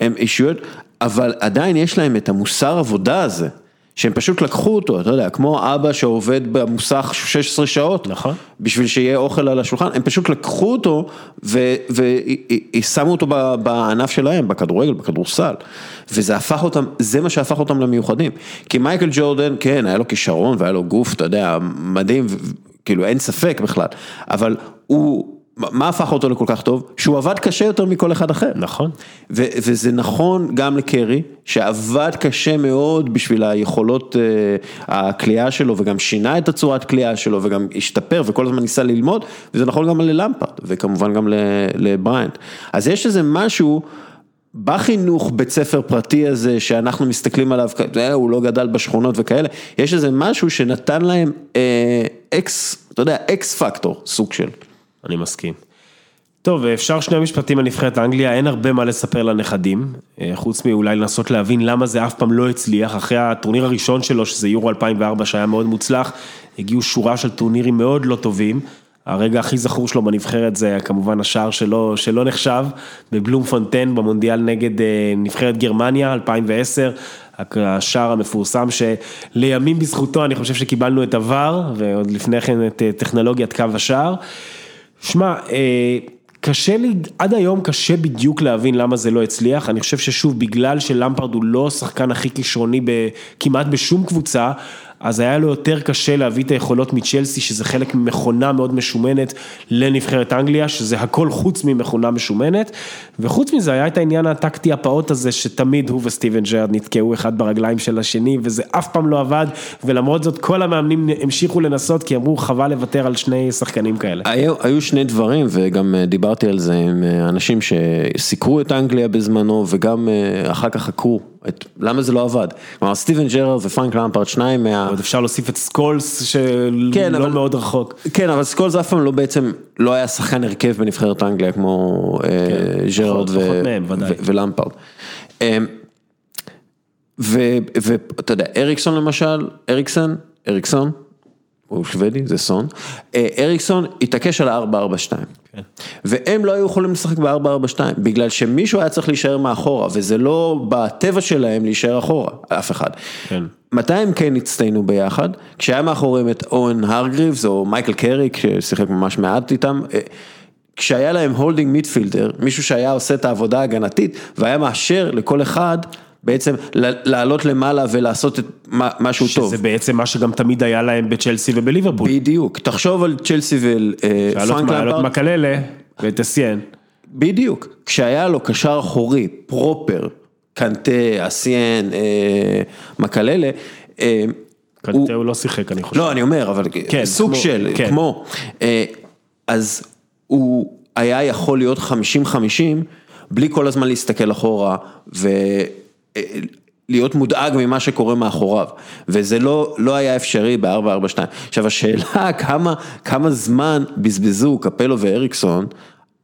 הם אישויות, אבל עדיין יש להם את המוסר עבודה הזה, שהם פשוט לקחו אותו, אתה יודע, כמו אבא שעובד במוסך 16 שעות, נכון. בשביל שיהיה אוכל על השולחן, הם פשוט לקחו אותו ושמו אותו בענף שלהם, בכדורגל, בכדורסל, וזה הפך אותם, זה מה שהפך אותם למיוחדים. כי מייקל ג'ורדן, כן, היה לו כישרון והיה לו גוף, אתה יודע, מדהים, כאילו אין ספק בכלל, אבל הוא, מה הפך אותו לכל כך טוב? שהוא עבד קשה יותר מכל אחד אחר. נכון. ו- וזה נכון גם לקרי, שעבד קשה מאוד בשביל היכולות אה, הכלייה שלו, וגם שינה את הצורת כלייה שלו, וגם השתפר, וכל הזמן ניסה ללמוד, וזה נכון גם ללמפרד, וכמובן גם לבריינט. אז יש איזה משהו... בחינוך בית ספר פרטי הזה שאנחנו מסתכלים עליו, אה, הוא לא גדל בשכונות וכאלה, יש איזה משהו שנתן להם אה, אקס, אתה יודע, אקס פקטור, סוג של. אני מסכים. טוב, אפשר שני משפטים על נבחרת אנגליה, אין הרבה מה לספר לנכדים, אה, חוץ מאולי לנסות להבין למה זה אף פעם לא הצליח, אחרי הטורניר הראשון שלו, שזה יורו 2004 שהיה מאוד מוצלח, הגיעו שורה של טורנירים מאוד לא טובים, הרגע הכי זכור שלו בנבחרת זה כמובן השער שלו, שלא נחשב, בבלום פונטן במונדיאל נגד אה, נבחרת גרמניה 2010, השער המפורסם שלימים בזכותו אני חושב שקיבלנו את עבר, ועוד לפני כן את אה, טכנולוגיית קו השער. שמע, אה, קשה לי, עד היום קשה בדיוק להבין למה זה לא הצליח, אני חושב ששוב, בגלל שלמפרד הוא לא השחקן הכי כישרוני כמעט בשום קבוצה, אז היה לו יותר קשה להביא את היכולות מצ'לסי, שזה חלק ממכונה מאוד משומנת לנבחרת אנגליה, שזה הכל חוץ ממכונה משומנת, וחוץ מזה היה את העניין הטקטי הפעוט הזה, שתמיד הוא וסטיבן ג'רארד נתקעו אחד ברגליים של השני, וזה אף פעם לא עבד, ולמרות זאת כל המאמנים המשיכו לנסות, כי אמרו חבל לוותר על שני שחקנים כאלה. היו, היו שני דברים וגם אה, דיברתי על זה עם אה, אנשים שסיקרו את אנגליה בזמנו וגם אה, אחר כך חקרו את למה זה לא עבד. כלומר סטיבן ג'רארד ופרנק למפרד שניים מה... עוד אפשר להוסיף את סקולס שלא כן, אבל- מאוד רחוק. כן אבל סקולס אף פעם לא בעצם לא היה שחקן הרכב בנבחרת אנגליה כמו אה, כן, מהם, ודאי. ו- ולמפרד. אה, ו- ואתה יודע אריקסון למשל, אריקסון, אריקסון, הוא שוודי, זה סון, אה, אריקסון התעקש על ה-442. כן. והם לא היו יכולים לשחק ב-442, בגלל שמישהו היה צריך להישאר מאחורה, וזה לא בטבע שלהם להישאר אחורה, אף אחד. כן. מתי הם כן הצטיינו ביחד? כשהיה מאחוריהם את אורן הרגריבס או מייקל קריק, ששיחק ממש מעט איתם. אה, כשהיה להם holding midfielder, מישהו שהיה עושה את העבודה ההגנתית, והיה מאפשר לכל אחד בעצם לעלות למעלה ולעשות את משהו טוב. שזה בעצם מה שגם תמיד היה להם בצ'לסי ובליברפול. בדיוק, תחשוב על צ'לסי ופרנק לו את למפרד. מקללה ואת אסיין. בדיוק, כשהיה לו קשר אחורי, proper, קנטה, אסיין, אה, מקללה, אה, הוא- קנטה הוא לא שיחק אני חושב. לא, אני אומר, אבל כן, סוג כמו- של, כן. כמו, אה, אז הוא היה יכול להיות 50-50, בלי כל הזמן להסתכל אחורה, ולהיות מודאג ממה שקורה מאחוריו, וזה לא, לא היה אפשרי ב-442. עכשיו השאלה כמה, כמה זמן בזבזו קפלו ואריקסון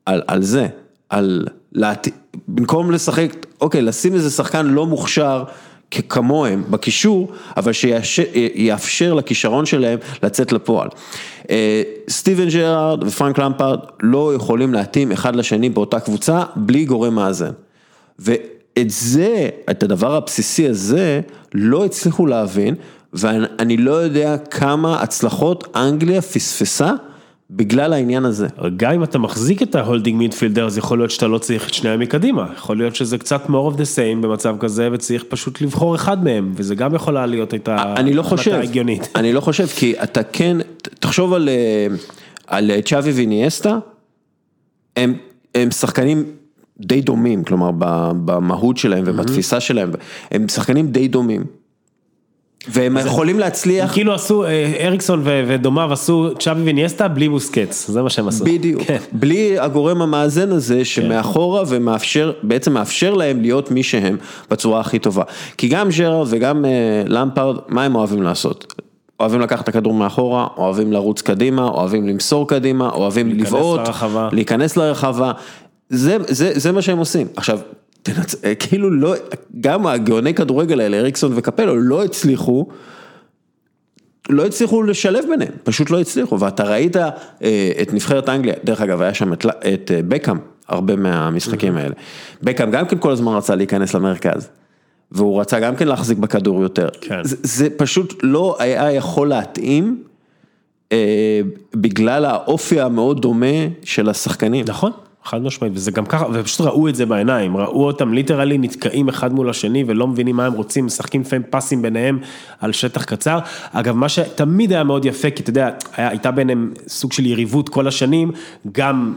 על, על זה, על, להת... במקום לשחק, אוקיי, לשים איזה שחקן לא מוכשר. כמוהם בקישור, אבל שיאפשר לכישרון שלהם לצאת לפועל. אה, סטיבן ג'רארד ופרנק למפרד לא יכולים להתאים אחד לשני באותה קבוצה בלי גורם מאזן. ואת זה, את הדבר הבסיסי הזה, לא הצליחו להבין, ואני לא יודע כמה הצלחות אנגליה פספסה בגלל העניין הזה. גם אם אתה מחזיק את ה holding midfielder, אז יכול להיות שאתה לא צריך את שניהם מקדימה. יכול להיות שזה קצת more of the same במצב כזה, וצריך פשוט לבחור אחד מהם, וזה גם יכולה להיות את לא ההחלטה חושב, ההגיונית. אני לא חושב, כי אתה כן, תחשוב על, אה, על אה, צ'אבי ואינייסטה, הם, הם שחקנים די דומים, כלומר במהות שלהם ובתפיסה שלהם, הם שחקנים די דומים. והם יכולים להצליח, כאילו עשו, אה, אריקסון ודומיו עשו צ'אבי וניאסטה בלי בוסקץ, זה מה שהם עשו. בדיוק, כן. בלי הגורם המאזן הזה שמאחורה ומאפשר, בעצם מאפשר להם להיות מי שהם בצורה הכי טובה. כי גם ג'רארד וגם אה, למפרד, מה הם אוהבים לעשות? אוהבים לקחת את הכדור מאחורה, אוהבים לרוץ קדימה, אוהבים למסור קדימה, אוהבים להיכנס לבעוט, לרחבה. להיכנס לרחבה, זה, זה, זה מה שהם עושים. עכשיו, תנצ... כאילו לא, גם הגאוני כדורגל האלה, אריקסון וקפלו, לא הצליחו, לא הצליחו לשלב ביניהם, פשוט לא הצליחו, ואתה ראית אה, את נבחרת אנגליה, דרך אגב, היה שם את, את אה, בקאם, הרבה מהמשחקים האלה. בקאם גם כן כל הזמן רצה להיכנס למרכז. והוא רצה גם כן להחזיק בכדור יותר. כן. זה, זה פשוט לא היה יכול להתאים, אה, בגלל האופי המאוד דומה של השחקנים. נכון, חד משמעית, וזה גם ככה, ופשוט ראו את זה בעיניים, ראו אותם literally נתקעים אחד מול השני ולא מבינים מה הם רוצים, משחקים לפעמים פסים ביניהם על שטח קצר. אגב, מה שתמיד היה מאוד יפה, כי אתה יודע, היה, הייתה ביניהם סוג של יריבות כל השנים, גם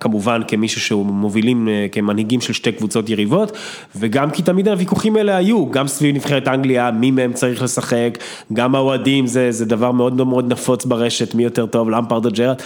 כמובן כמישהו שהוא מובילים, אה, כמנהיגים של שתי קבוצות יריבות, וגם כי תמיד הוויכוחים האלה היו, גם סביב נבחרת אנגליה, מי מהם צריך לשחק, גם האוהדים, זה, זה דבר מאוד מאוד נפוץ ברשת, מי יותר טוב, למפרד או ג'רארד,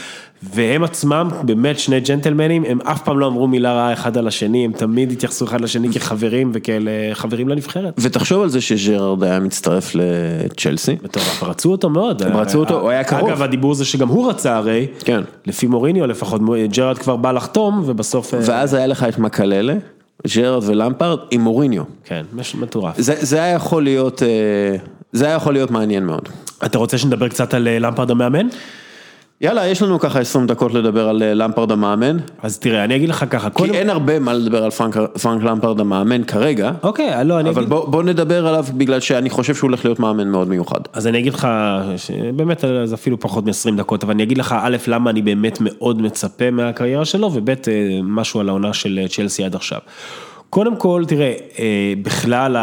והם עצמם, באמת שני ג'נטלמנים, הם אף פעם לא אמרו מילה רעה אחד על השני, הם תמיד התייחסו אחד לשני כחברים וכאל אה, חברים לנבחרת. ותחשוב על זה שג'רארד היה מצטרף לצ'לסי. מטורף, רצו אותו מאוד. הם רצו אותו, הוא היה קרוב. אגב, הדיבור זה שגם הוא רצה הרי, כן. לפי מוריניו לפחות, ג'רארד כבר בא לחתום, ובסוף, אה, ואז היה לך את מקללה, ג'רארד ולמפרד עם מוריניו. כן, מטורף. זה, זה היה יכול להיות, אה, זה היה יכול להיות מעניין מאוד. אתה רוצה שנדבר קצת על אה, למפרד המאמן? יאללה, יש לנו ככה 20 דקות לדבר על אה, למפרד המאמן, אז תראה, אני אגיד לך ככה, כי אין הרבה מה לדבר על פרנק, פרנק למפרד המאמן כרגע, אוקיי, לא, אני אבל אגיד, בוא, בוא נדבר עליו בגלל שאני חושב שהוא הולך להיות מאמן מאוד מיוחד. אז אני אגיד לך, באמת זה אפילו פחות מ-20 דקות, אבל אני אגיד לך, א', למה אני באמת מאוד מצפה מהקריירה שלו, וב', אה, משהו על העונה של אה, צ'לסי עד עכשיו. קודם כל, תראה, אה, בכלל,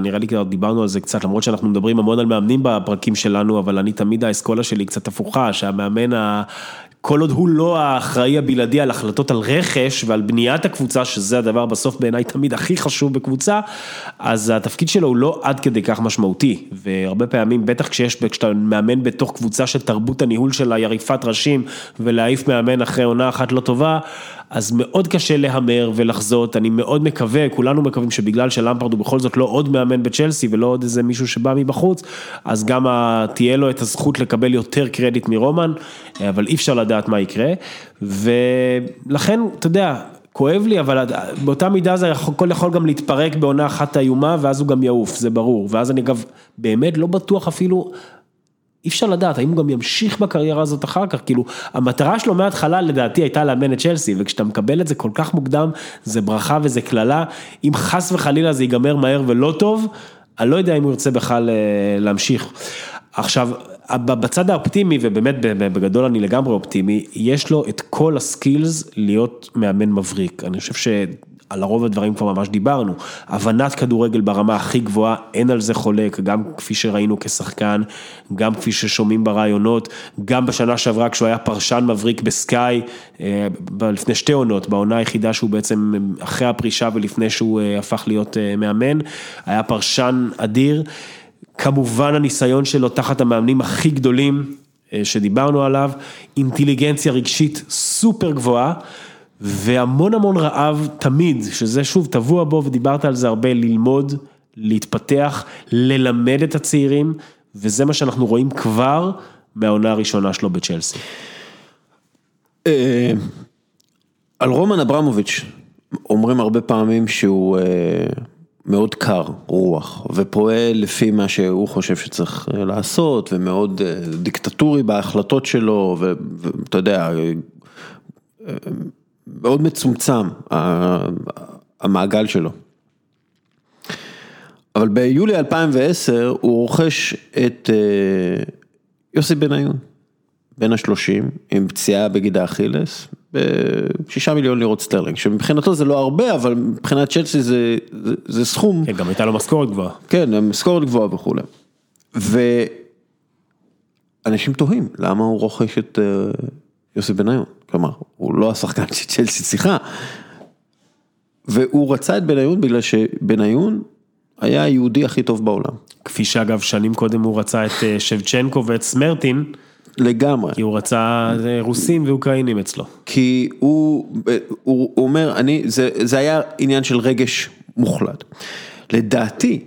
נראה לי כבר דיברנו על זה קצת, למרות שאנחנו מדברים המון על מאמנים בפרקים שלנו, אבל אני תמיד האסכולה שלי קצת הפוכה, שהמאמן ה... כל עוד הוא לא האחראי הבלעדי על החלטות על רכש ועל בניית הקבוצה, שזה הדבר בסוף בעיניי תמיד הכי חשוב בקבוצה, אז התפקיד שלו הוא לא עד כדי כך משמעותי, והרבה פעמים, בטח כשיש, כשאתה מאמן בתוך קבוצה של תרבות הניהול של היריפת ראשים, ולהעיף מאמן אחרי עונה אחת לא טובה, אז מאוד קשה להמר ולחזות, אני מאוד מקווה, כולנו מקווים שבגלל שלמפרד הוא בכל זאת לא עוד מאמן בצ'לסי ולא עוד איזה מישהו שבא מבחוץ, אז גם תהיה לו את הזכות לקבל יותר קרדיט מרומן, אבל אי אפשר לדעת מה יקרה, ולכן, אתה יודע, כואב לי, אבל באותה מידה זה הכל יכול גם להתפרק בעונה אחת איומה, ואז הוא גם יעוף, זה ברור, ואז אני אגב, באמת לא בטוח אפילו, אי אפשר לדעת, האם הוא גם ימשיך בקריירה הזאת אחר כך, כאילו, המטרה שלו מההתחלה לדעתי הייתה לאמן את צ'לסי, וכשאתה מקבל את זה כל כך מוקדם, זה ברכה וזה קללה, אם חס וחלילה זה ייגמר מהר ולא טוב, אני לא יודע אם הוא ירצה בכלל אה, להמשיך. עכשיו, בצד האופטימי, ובאמת בגדול אני לגמרי אופטימי, יש לו את כל ה skills להיות מאמן מבריק, אני חושב ש... על הרוב הדברים כבר ממש דיברנו, הבנת כדורגל ברמה הכי גבוהה, אין על זה חולק, גם כפי שראינו כשחקן, גם כפי ששומעים בראיונות, גם בשנה שעברה כשהוא היה פרשן מבריק בסקאי, אה, לפני שתי עונות, בעונה היחידה שהוא בעצם אחרי הפרישה ולפני שהוא אה, הפך להיות מאמן, היה פרשן אדיר, כמובן הניסיון שלו תחת המאמנים הכי גדולים שדיברנו עליו, אינטליגנציה רגשית סופר גבוהה. והמון המון רעב תמיד, שזה שוב טבוע בו ודיברת על זה הרבה, ללמוד, להתפתח, ללמד את הצעירים, וזה מה שאנחנו רואים כבר מהעונה הראשונה שלו בצ'לסי. על רומן אברמוביץ' אומרים הרבה פעמים שהוא מאוד קר רוח ופועל לפי מה שהוא חושב שצריך לעשות ומאוד דיקטטורי בהחלטות שלו ואתה יודע, מאוד מצומצם המעגל שלו. אבל ביולי 2010 הוא רוכש את יוסי בניון, בן השלושים, עם פציעה בגיד האכילס, בשישה מיליון לירות סטרלינג, שמבחינתו זה לא הרבה, אבל מבחינת צ'לסי זה, זה, זה סכום. כן, גם הייתה לו משכורת גבוהה. כן, משכורת גבוהה וכולי. ואנשים תוהים, למה הוא רוכש את יוסי בניון? כלומר, הוא לא השחקן שצ'לסי צריכה. והוא רצה את בניון בגלל שבניון היה היהודי הכי טוב בעולם. כפי שאגב, שנים קודם הוא רצה את שבצ'נקו ואת סמרטין. לגמרי. כי הוא רצה רוסים ואוקראינים אצלו. כי הוא, הוא, הוא אומר, אני, זה, זה היה עניין של רגש מוחלט. לדעתי,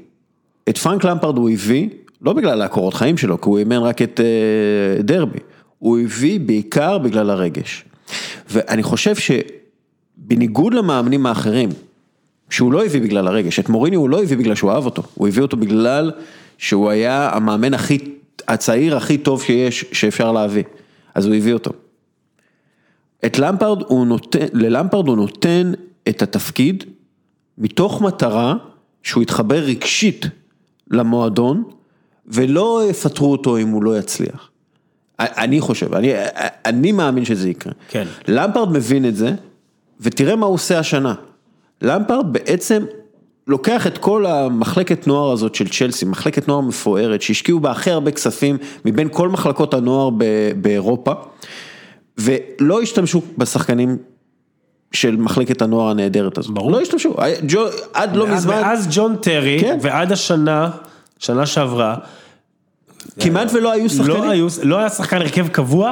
את פרנק למפרד הוא הביא לא בגלל הקורות חיים שלו, כי הוא אימן רק את אה, דרבי, הוא הביא בעיקר בגלל הרגש. ואני חושב שבניגוד למאמנים האחרים, שהוא לא הביא בגלל הרגש, את מוריני הוא לא הביא בגלל שהוא אהב אותו, הוא הביא אותו בגלל שהוא היה המאמן הכי, הצעיר הכי טוב שיש, שאפשר להביא, אז הוא הביא אותו. את למפרד הוא נותן, ללמפרד הוא נותן את התפקיד מתוך מטרה שהוא יתחבר רגשית למועדון ולא יפטרו אותו אם הוא לא יצליח. אני חושב, אני, אני מאמין שזה יקרה. כן. למפרד מבין את זה, ותראה מה הוא עושה השנה. למפרד בעצם לוקח את כל המחלקת נוער הזאת של צ'לסי, מחלקת נוער מפוארת, שהשקיעו בה הכי הרבה כספים מבין כל מחלקות הנוער באירופה, ולא השתמשו בשחקנים של מחלקת הנוער הנהדרת הזאת. ברור. לא השתמשו, ג'ו, עד לא מזמן. מאז ג'ון טרי, כן. ועד השנה, שנה שעברה, כמעט ולא היו שחקנים. לא, היו, לא היה שחקן הרכב קבוע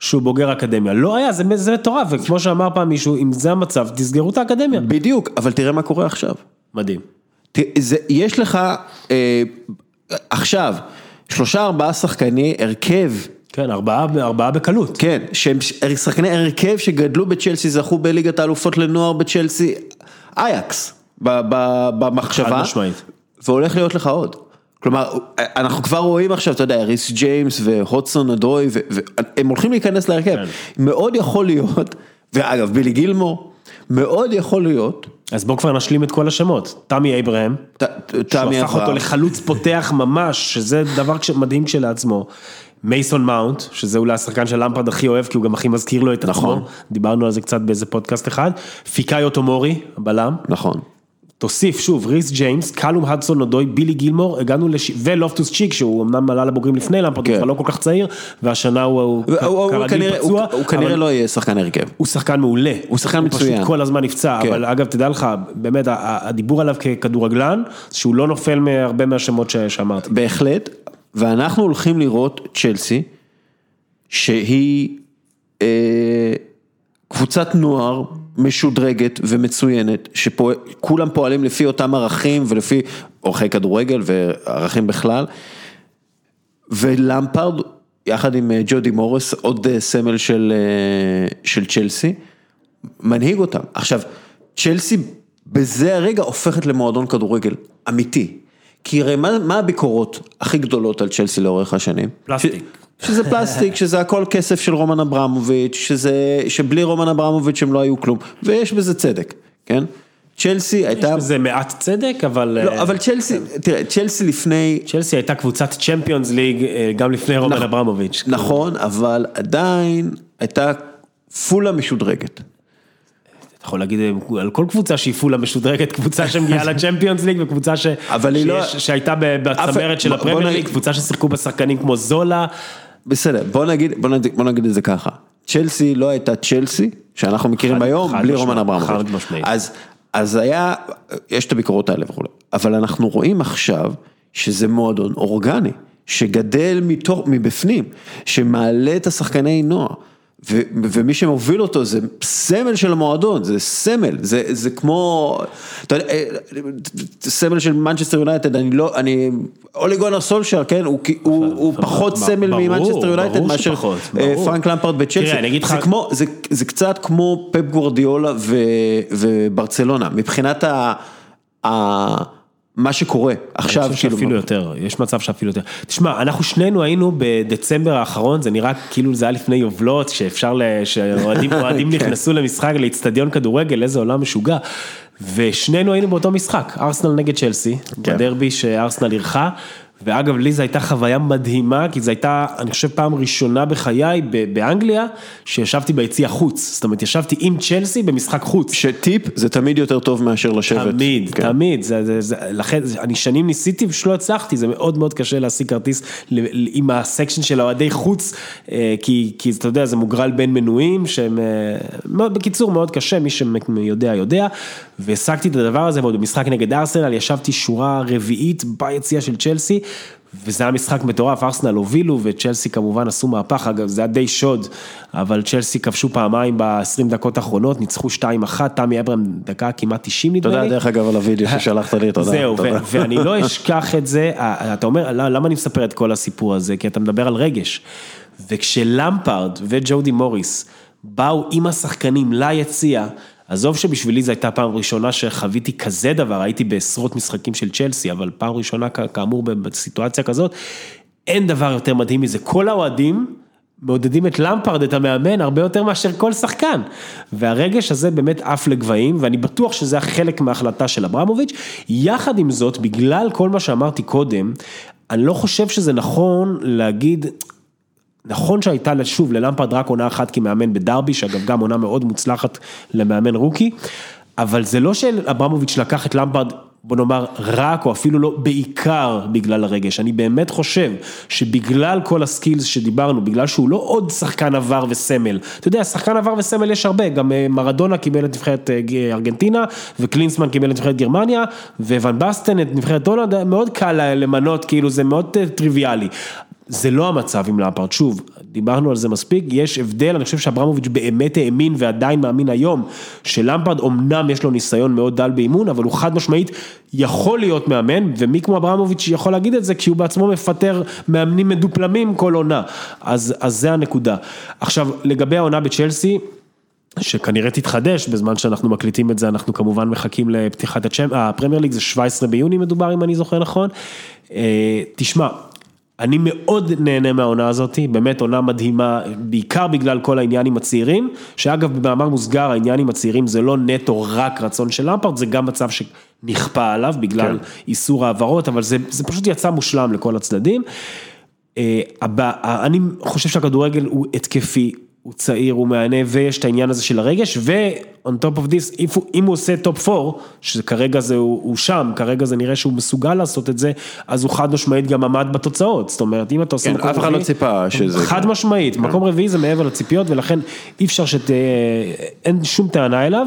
שהוא בוגר אקדמיה, לא היה, זה, זה מטורף, וכמו שאמר פעם מישהו, אם זה המצב, תסגרו את האקדמיה. בדיוק, אבל תראה מה קורה עכשיו. מדהים. ת- זה, יש לך אה, עכשיו שלושה ארבעה שחקני הרכב, כן, ארבעה, ארבעה בקלות. כן, שהם שחקני הרכב שגדלו בצ'לסי, זכו בליגת האלופות לנוער בצ'לסי, אייקס, במחשבה, חד משמעית. והולך להיות לך עוד. כלומר, אנחנו כבר רואים עכשיו, אתה יודע, ריס ג'יימס והודסון אדוי, והם הולכים להיכנס להרכב. כן. מאוד יכול להיות, ואגב, בילי גילמור, מאוד יכול להיות, אז בואו כבר נשלים את כל השמות. תמי אברהם, שהוא הפך אותו לחלוץ פותח ממש, שזה דבר מדהים כשלעצמו. מייסון מאונט, שזה אולי השחקן שלמפרד הכי אוהב, כי הוא גם הכי מזכיר לו את עצמו. נכון. דיברנו על זה קצת באיזה פודקאסט אחד. פיקאיו טומורי, הבלם. נכון. תוסיף שוב, ריס ג'יימס, קלום הדסון אודוי, בילי גילמור, הגענו לש... ולופטוס צ'יק, שהוא אמנם עלה לבוגרים לפני למפרד, הוא כן. כבר לא כל כך צעיר, והשנה הוא, הוא, הוא- הוא כרגיל פצוע, הוא- הוא כנראה לא יהיה שחקן הרכב. הוא שחקן מעולה. הוא שחקן הוא מצוין. פשוט כל הזמן נפצע, כן. אבל אגב, תדע לך, באמת, הדיבור עליו ככדורגלן, שהוא לא נופל מהרבה מהשמות ש- שאמרתי. בהחלט, ואנחנו הולכים לראות צ'לסי, שהיא אה, קבוצת נוער משודרגת ומצוינת, שכולם פועלים לפי אותם ערכים ולפי אורחי כדורגל וערכים בכלל, ולמפרד, יחד עם אה, ג'ודי מוריס, עוד אה, סמל של, אה, של צ'לסי, מנהיג אותם. עכשיו, צ'לסי בזה הרגע הופכת למועדון כדורגל אמיתי. כי הרי מה, מה הביקורות הכי גדולות על צ'לסי לאורך השנים? פלסטיק. ש, שזה פלסטיק, שזה הכל כסף של רומן אברמוביץ', שזה, שבלי רומן אברמוביץ' הם לא היו כלום, ויש בזה צדק, כן? צ'לסי יש הייתה, בזה מעט צדק, אבל... לא, אה, אבל צ'לסי, תראה, צ'לסי לפני, צ'לסי הייתה קבוצת צ'מפיונס ליג אה, גם לפני רומן נכון. אברמוביץ'. נכון, אבל עדיין הייתה פולה משודרגת. יכול להגיד אה, על כל קבוצה שהיא פולה משודרגת, קבוצה שמגיעה לצ'מפיונס ליג וקבוצה ש... לא- שיש- שהייתה ב- בצמרת של הפרמייר נגיד- ליג, קבוצה ששיחקו בשחקנים כמו זולה. בסדר, בוא נגיד, בוא נגיד, בוא נגיד את זה ככה, צ'לסי לא הייתה צ'לסי, שאנחנו מכירים חד- היום, חד בלי משמעית, רומן אברמוביץ'. חד משמעית. אז, אז היה, יש את הביקורות האלה וכולי, אבל אנחנו רואים עכשיו שזה מועדון אורגני, שגדל מתוך, מבפנים, שמעלה את השחקני נוער. ומי שמוביל אותו זה סמל של המועדון, זה סמל, זה, זה כמו, אתה יודע, אה, סמל של מנצ'סטר יונייטד, אני לא, אני, אולי גונר סולשר, כן, הוא, הוא, הוא פחות ברור, סמל ממנצ'סטר יונייטד מאשר שפחות, אה. פרנק למפרד בצ'לסי, זה כמו, זה, זה קצת כמו פפ גוורדיולה ו, וברצלונה, מבחינת ה, ה, מה שקורה עכשיו, אני חושב כאילו, שאפילו יותר, יש מצב שאפילו יותר. תשמע, אנחנו שנינו היינו בדצמבר האחרון, זה נראה כאילו זה היה לפני יובלות, שאפשר, ל- שאוהדים אוהדים כן. נכנסו למשחק, לאיצטדיון כדורגל, איזה עולם משוגע. ושנינו היינו באותו משחק, ארסנל נגד צ'לסי, כן. בדרבי שארסנל אירחה. ואגב, לי זו הייתה חוויה מדהימה, כי זו הייתה, אני חושב, פעם ראשונה בחיי באנגליה, שישבתי ביציע חוץ. זאת אומרת, ישבתי עם צ'לסי במשחק חוץ. שטיפ זה תמיד יותר טוב מאשר לשבת. תמיד, כן. תמיד, זה, זה, זה, לכן, אני שנים ניסיתי ושלא הצלחתי, זה מאוד מאוד קשה להשיג כרטיס עם הסקשן של האוהדי חוץ, אה, כי, כי אתה יודע, זה מוגרל בין מנויים, שהם, אה, בקיצור, מאוד קשה, מי שיודע, יודע, והשגתי את הדבר הזה, ועוד במשחק נגד ארסנל, ישבתי שורה רביעית ביציאה של צ'לסי, וזה היה משחק מטורף, ארסנל הובילו וצ'לסי כמובן עשו מהפך, אגב זה היה די שוד, אבל צ'לסי כבשו פעמיים ב-20 דקות האחרונות, ניצחו 2-1, תמי אברהם דקה כמעט 90 נדמה לי. תודה דרך אגב על הוידאו ששלחת לי, תודה. זהו, ואני לא אשכח את זה, אתה אומר, למה אני מספר את כל הסיפור הזה? כי אתה מדבר על רגש. וכשלמפרד וג'ודי מוריס באו עם השחקנים ליציע, עזוב שבשבילי זו הייתה פעם ראשונה שחוויתי כזה דבר, הייתי בעשרות משחקים של צ'לסי, אבל פעם ראשונה כאמור בסיטואציה כזאת, אין דבר יותר מדהים מזה, כל האוהדים מעודדים את למפרד, את המאמן, הרבה יותר מאשר כל שחקן. והרגש הזה באמת עף לגבהים, ואני בטוח שזה היה חלק מההחלטה של אברמוביץ'. יחד עם זאת, בגלל כל מה שאמרתי קודם, אני לא חושב שזה נכון להגיד, נכון שהייתה שוב ללמפרד רק עונה אחת כמאמן בדרבי, שאגב גם עונה מאוד מוצלחת למאמן rookie, אבל זה לא שאברמוביץ' לקח את למפרד, בוא נאמר, רק או אפילו לא בעיקר בגלל הרגש, אני באמת חושב שבגלל כל ה skills שדיברנו, בגלל שהוא לא עוד שחקן עבר וסמל, אתה יודע, שחקן עבר וסמל יש הרבה, גם מרדונה קיבל את נבחרת ארגנטינה, וקלינסמן קיבל את נבחרת גרמניה, וואן בסטן את נבחרת הולנד, מאוד קל למנות, כאילו זה מאוד טריוויאלי. זה לא המצב עם למפרד, שוב, דיברנו על זה מספיק, יש הבדל, אני חושב שאברמוביץ' באמת האמין ועדיין מאמין היום, שלמפרד אמנם יש לו ניסיון מאוד דל באימון, אבל הוא חד משמעית יכול להיות מאמן, ומי כמו אברמוביץ' יכול להגיד את זה, כשהוא בעצמו מפטר מאמנים מדופלמים כל עונה, אז, אז זה הנקודה. עכשיו, לגבי העונה בצ'לסי, שכנראה תתחדש בזמן שאנחנו מקליטים את זה, אנחנו כמובן מחכים לפתיחת הצ'מפ, הפרמייר ליג זה 17 ביוני מדובר אם אני זוכר נכון, תשמע. אני מאוד נהנה מהעונה הזאת, באמת עונה מדהימה, בעיקר בגלל כל העניין עם הצעירים, שאגב במאמר מוסגר העניין עם הצעירים זה לא נטו רק רצון של למפרד, זה גם מצב שנכפה עליו בגלל כן. איסור העברות, אבל זה, זה פשוט יצא מושלם לכל הצדדים. אני חושב שהכדורגל הוא התקפי, הוא צעיר, הוא מהנה, ויש את העניין הזה של הרגש, ו-on top of this, if, אם הוא עושה טופ 4, שכרגע זה, הוא, הוא שם, כרגע זה נראה שהוא מסוגל לעשות את זה, אז הוא חד משמעית גם עמד בתוצאות, זאת אומרת, אם אתה עושה כן, מקום רביעי, אף אחד לא ציפה שזה... חד כן. משמעית, כן. מקום רביעי זה מעבר לציפיות, ולכן אי אפשר שתהיה, אין שום טענה אליו.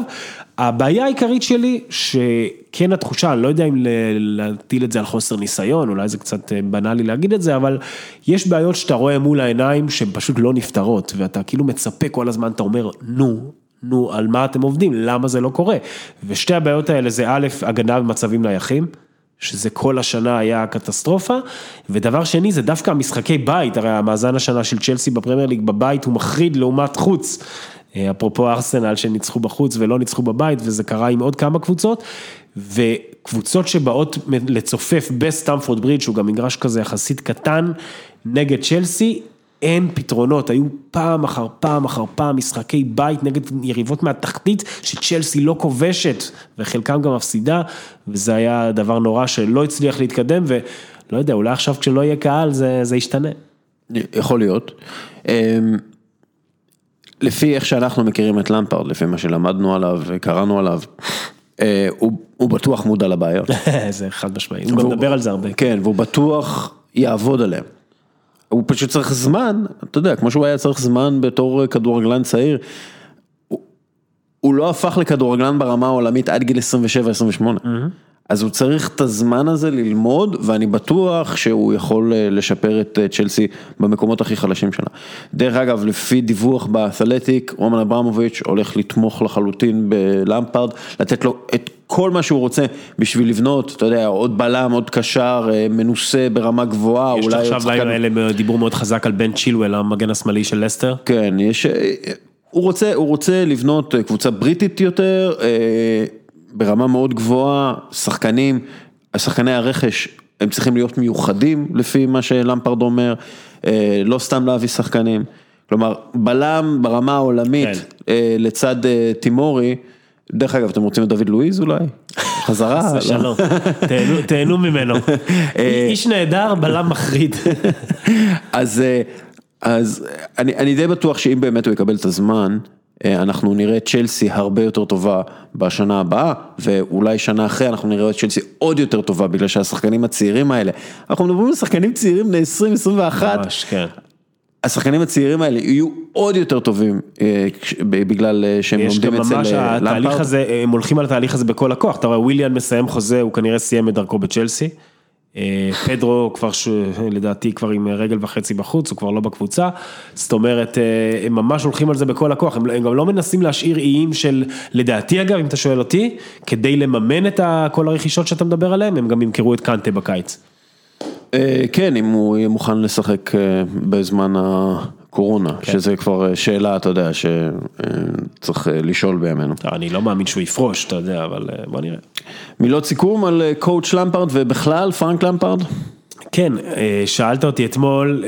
הבעיה העיקרית שלי, שכן התחושה, אני לא יודע אם להטיל את זה על חוסר ניסיון, אולי זה קצת בנאלי להגיד את זה, אבל יש בעיות שאתה רואה מול העיניים שהן פשוט לא נפתרות, ואתה כאילו מצפה כל הזמן, אתה אומר, נו, נו, על מה אתם עובדים, למה זה לא קורה? ושתי הבעיות האלה זה א', הגנה במצבים נייחים. שזה כל השנה היה קטסטרופה, ודבר שני זה דווקא המשחקי בית, הרי המאזן השנה של צ'לסי בפרמייר ליג בבית הוא מחריד לעומת חוץ, אפרופו ארסנל שניצחו בחוץ ולא ניצחו בבית, וזה קרה עם עוד כמה קבוצות, וקבוצות שבאות לצופף בסטמפורד ברידג', שהוא גם מגרש כזה יחסית קטן, נגד צ'לסי, אין פתרונות, היו פעם אחר פעם אחר פעם משחקי בית נגד יריבות מהתחתית שצ'לסי לא כובשת וחלקם גם מפסידה וזה היה דבר נורא שלא הצליח להתקדם ולא יודע, אולי עכשיו כשלא יהיה קהל זה, זה ישתנה. יכול להיות. לפי איך שאנחנו מכירים את למפרד, לפי מה שלמדנו עליו וקראנו עליו, הוא, הוא בטוח מודע לבעיות. זה חד משמעי, הוא גם מדבר על זה הרבה. כן, והוא בטוח יעבוד עליהם. הוא פשוט צריך זמן, אתה יודע, כמו שהוא היה צריך זמן בתור כדורגלן צעיר, הוא, הוא לא הפך לכדורגלן ברמה העולמית עד גיל 27-28. Mm-hmm. אז הוא צריך את הזמן הזה ללמוד, ואני בטוח שהוא יכול לשפר את צ'לסי במקומות הכי חלשים שלה. דרך אגב, לפי דיווח באתלטיק, רומן אברמוביץ' הולך לתמוך לחלוטין בלמפרד, לתת לו את כל מה שהוא רוצה בשביל לבנות, אתה יודע, עוד בלם, עוד קשר, מנוסה ברמה גבוהה, יש אולי... יש עכשיו לילה אלה דיבור מאוד חזק על בן צ'ילואל, המגן השמאלי של לסטר. כן, יש... הוא רוצה, הוא רוצה לבנות קבוצה בריטית יותר, ברמה מאוד גבוהה, שחקנים, שחקני הרכש, הם צריכים להיות מיוחדים לפי מה שלמפרד אומר, לא סתם להביא שחקנים, כלומר בלם ברמה העולמית כן. לצד תימורי, דרך אגב אתם רוצים את דוד לואיז אולי? חזרה? שלום, תהנו ממנו, איש נהדר, בלם מחריד. אז, אז אני, אני די בטוח שאם באמת הוא יקבל את הזמן, אנחנו נראה את צ'לסי הרבה יותר טובה בשנה הבאה, ואולי שנה אחרי אנחנו נראה את צ'לסי עוד יותר טובה, בגלל שהשחקנים הצעירים האלה, אנחנו מדברים על שחקנים צעירים בני 20-21, ממש, כן. השחקנים הצעירים האלה יהיו עוד יותר טובים בגלל שהם לומדים אצל למפרד. יש גם ממש התהליך הזה, הם הולכים על התהליך הזה בכל הכוח, אתה רואה וויליאן מסיים חוזה, הוא כנראה סיים את דרכו בצ'לסי. אה, פדרו כבר, לדעתי כבר עם רגל וחצי בחוץ, הוא כבר לא בקבוצה, זאת אומרת, אה, הם ממש הולכים על זה בכל הכוח, הם, הם גם לא מנסים להשאיר איים של, לדעתי אגב, אם אתה שואל אותי, כדי לממן את כל הרכישות שאתה מדבר עליהן, הם גם ימכרו את קנטה בקיץ. אה, כן, אם הוא יהיה מוכן לשחק בזמן הקורונה, כן. שזה כבר שאלה, אתה יודע, שצריך לשאול בימינו. אני לא מאמין שהוא יפרוש, אתה יודע, אבל בוא נראה. מילות סיכום על coach למפרד ובכלל פרנק למפרד? כן, שאלת אותי אתמול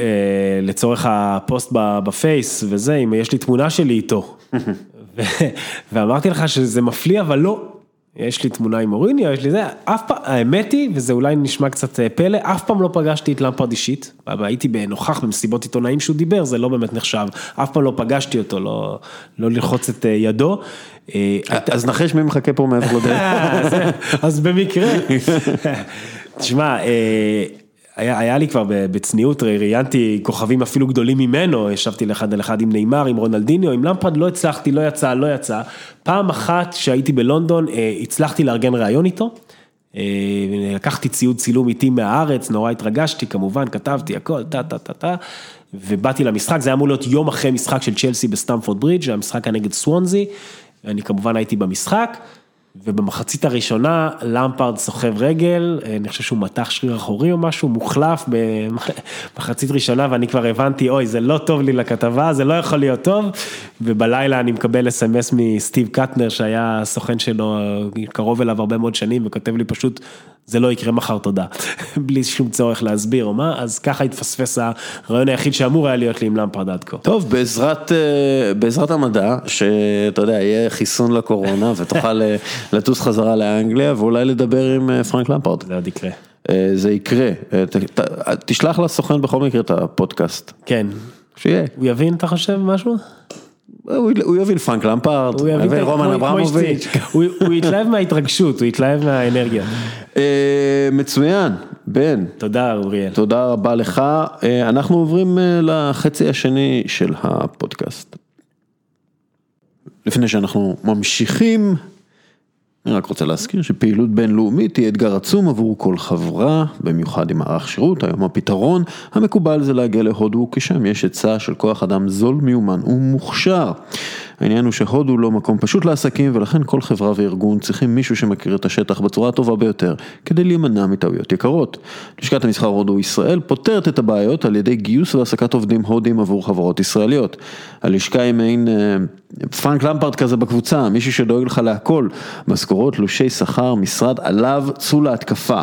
לצורך הפוסט בפייס וזה, אם יש לי תמונה שלי איתו. ואמרתי לך שזה מפליא, אבל לא, יש לי תמונה עם מוריניו, יש לי זה, אף פעם, האמת היא, וזה אולי נשמע קצת אה, פלא, אף פעם לא פגשתי את למפרד אישית, הייתי נוכח במסיבות עיתונאים שהוא דיבר, זה לא באמת נחשב, אף פעם לא פגשתי אותו, לא, לא ללחוץ את אה, ידו. אה, אז נחש מי מחכה פה מעבר לדרך. אז במקרה. תשמע, היה, היה לי כבר בצניעות, ראיינתי כוכבים אפילו גדולים ממנו, ישבתי לאחד על אחד עם נאמר, עם רונלדיניו, עם למפרד לא הצלחתי, לא יצא, לא יצא. פעם אחת שהייתי בלונדון, אה, הצלחתי לארגן ראיון איתו. אה, לקחתי ציוד צילום איתי מהארץ, נורא התרגשתי, כמובן, כתבתי הכל, טה טה טה טה, ובאתי למשחק, זה היה אמור להיות יום אחרי משחק של צ'לסי בסטמפורד ברידג', המשחק היה נגד סוונזי, אני כמובן הייתי במשחק. ובמחצית הראשונה למפרד סוחב רגל, אני חושב שהוא מתח שריר אחורי או משהו, מוחלף במחצית ראשונה ואני כבר הבנתי, אוי זה לא טוב לי לכתבה, זה לא יכול להיות טוב, ובלילה אני מקבל אס.אם.אס מסטיב קטנר שהיה סוכן שלו קרוב אליו הרבה מאוד שנים וכותב לי פשוט, זה לא יקרה מחר תודה, בלי שום צורך להסביר או מה, אז ככה התפספס הרעיון היחיד שאמור היה להיות לי עם למפרד עד כה. טוב, בעזרת, אה, בעזרת המדע, שאתה יודע, יהיה חיסון לקורונה ותוכל אה, לטוס חזרה לאנגליה ואולי לדבר עם אה, פרנק למפרד. זה עוד יקרה. זה יקרה, תשלח לסוכן בכל מקרה את הפודקאסט. כן. שיהיה. הוא יבין, אתה חושב, משהו? הוא יבין פרנק למפרד, הוא יבין רומן אברמוביץ'. הוא יתלהב מההתרגשות, הוא יתלהב מהאנרגיה. מצוין, בן. תודה אוריאל. תודה רבה לך. אנחנו עוברים לחצי השני של הפודקאסט. לפני שאנחנו ממשיכים. אני רק רוצה להזכיר שפעילות בינלאומית היא אתגר עצום עבור כל חברה, במיוחד עם מערך שירות, היום הפתרון המקובל זה להגיע להודו, כי שם יש היצע של כוח אדם זול, מיומן ומוכשר. העניין הוא שהודו לא מקום פשוט לעסקים ולכן כל חברה וארגון צריכים מישהו שמכיר את השטח בצורה הטובה ביותר כדי להימנע מטעויות יקרות. לשכת המסחר הודו ישראל פותרת את הבעיות על ידי גיוס והעסקת עובדים הודים עבור חברות ישראליות. הלשכה היא מעין אה, פרנק למפרט כזה בקבוצה, מישהו שדואג לך להכל, משכורות, תלושי שכר, משרד, עליו צאו להתקפה.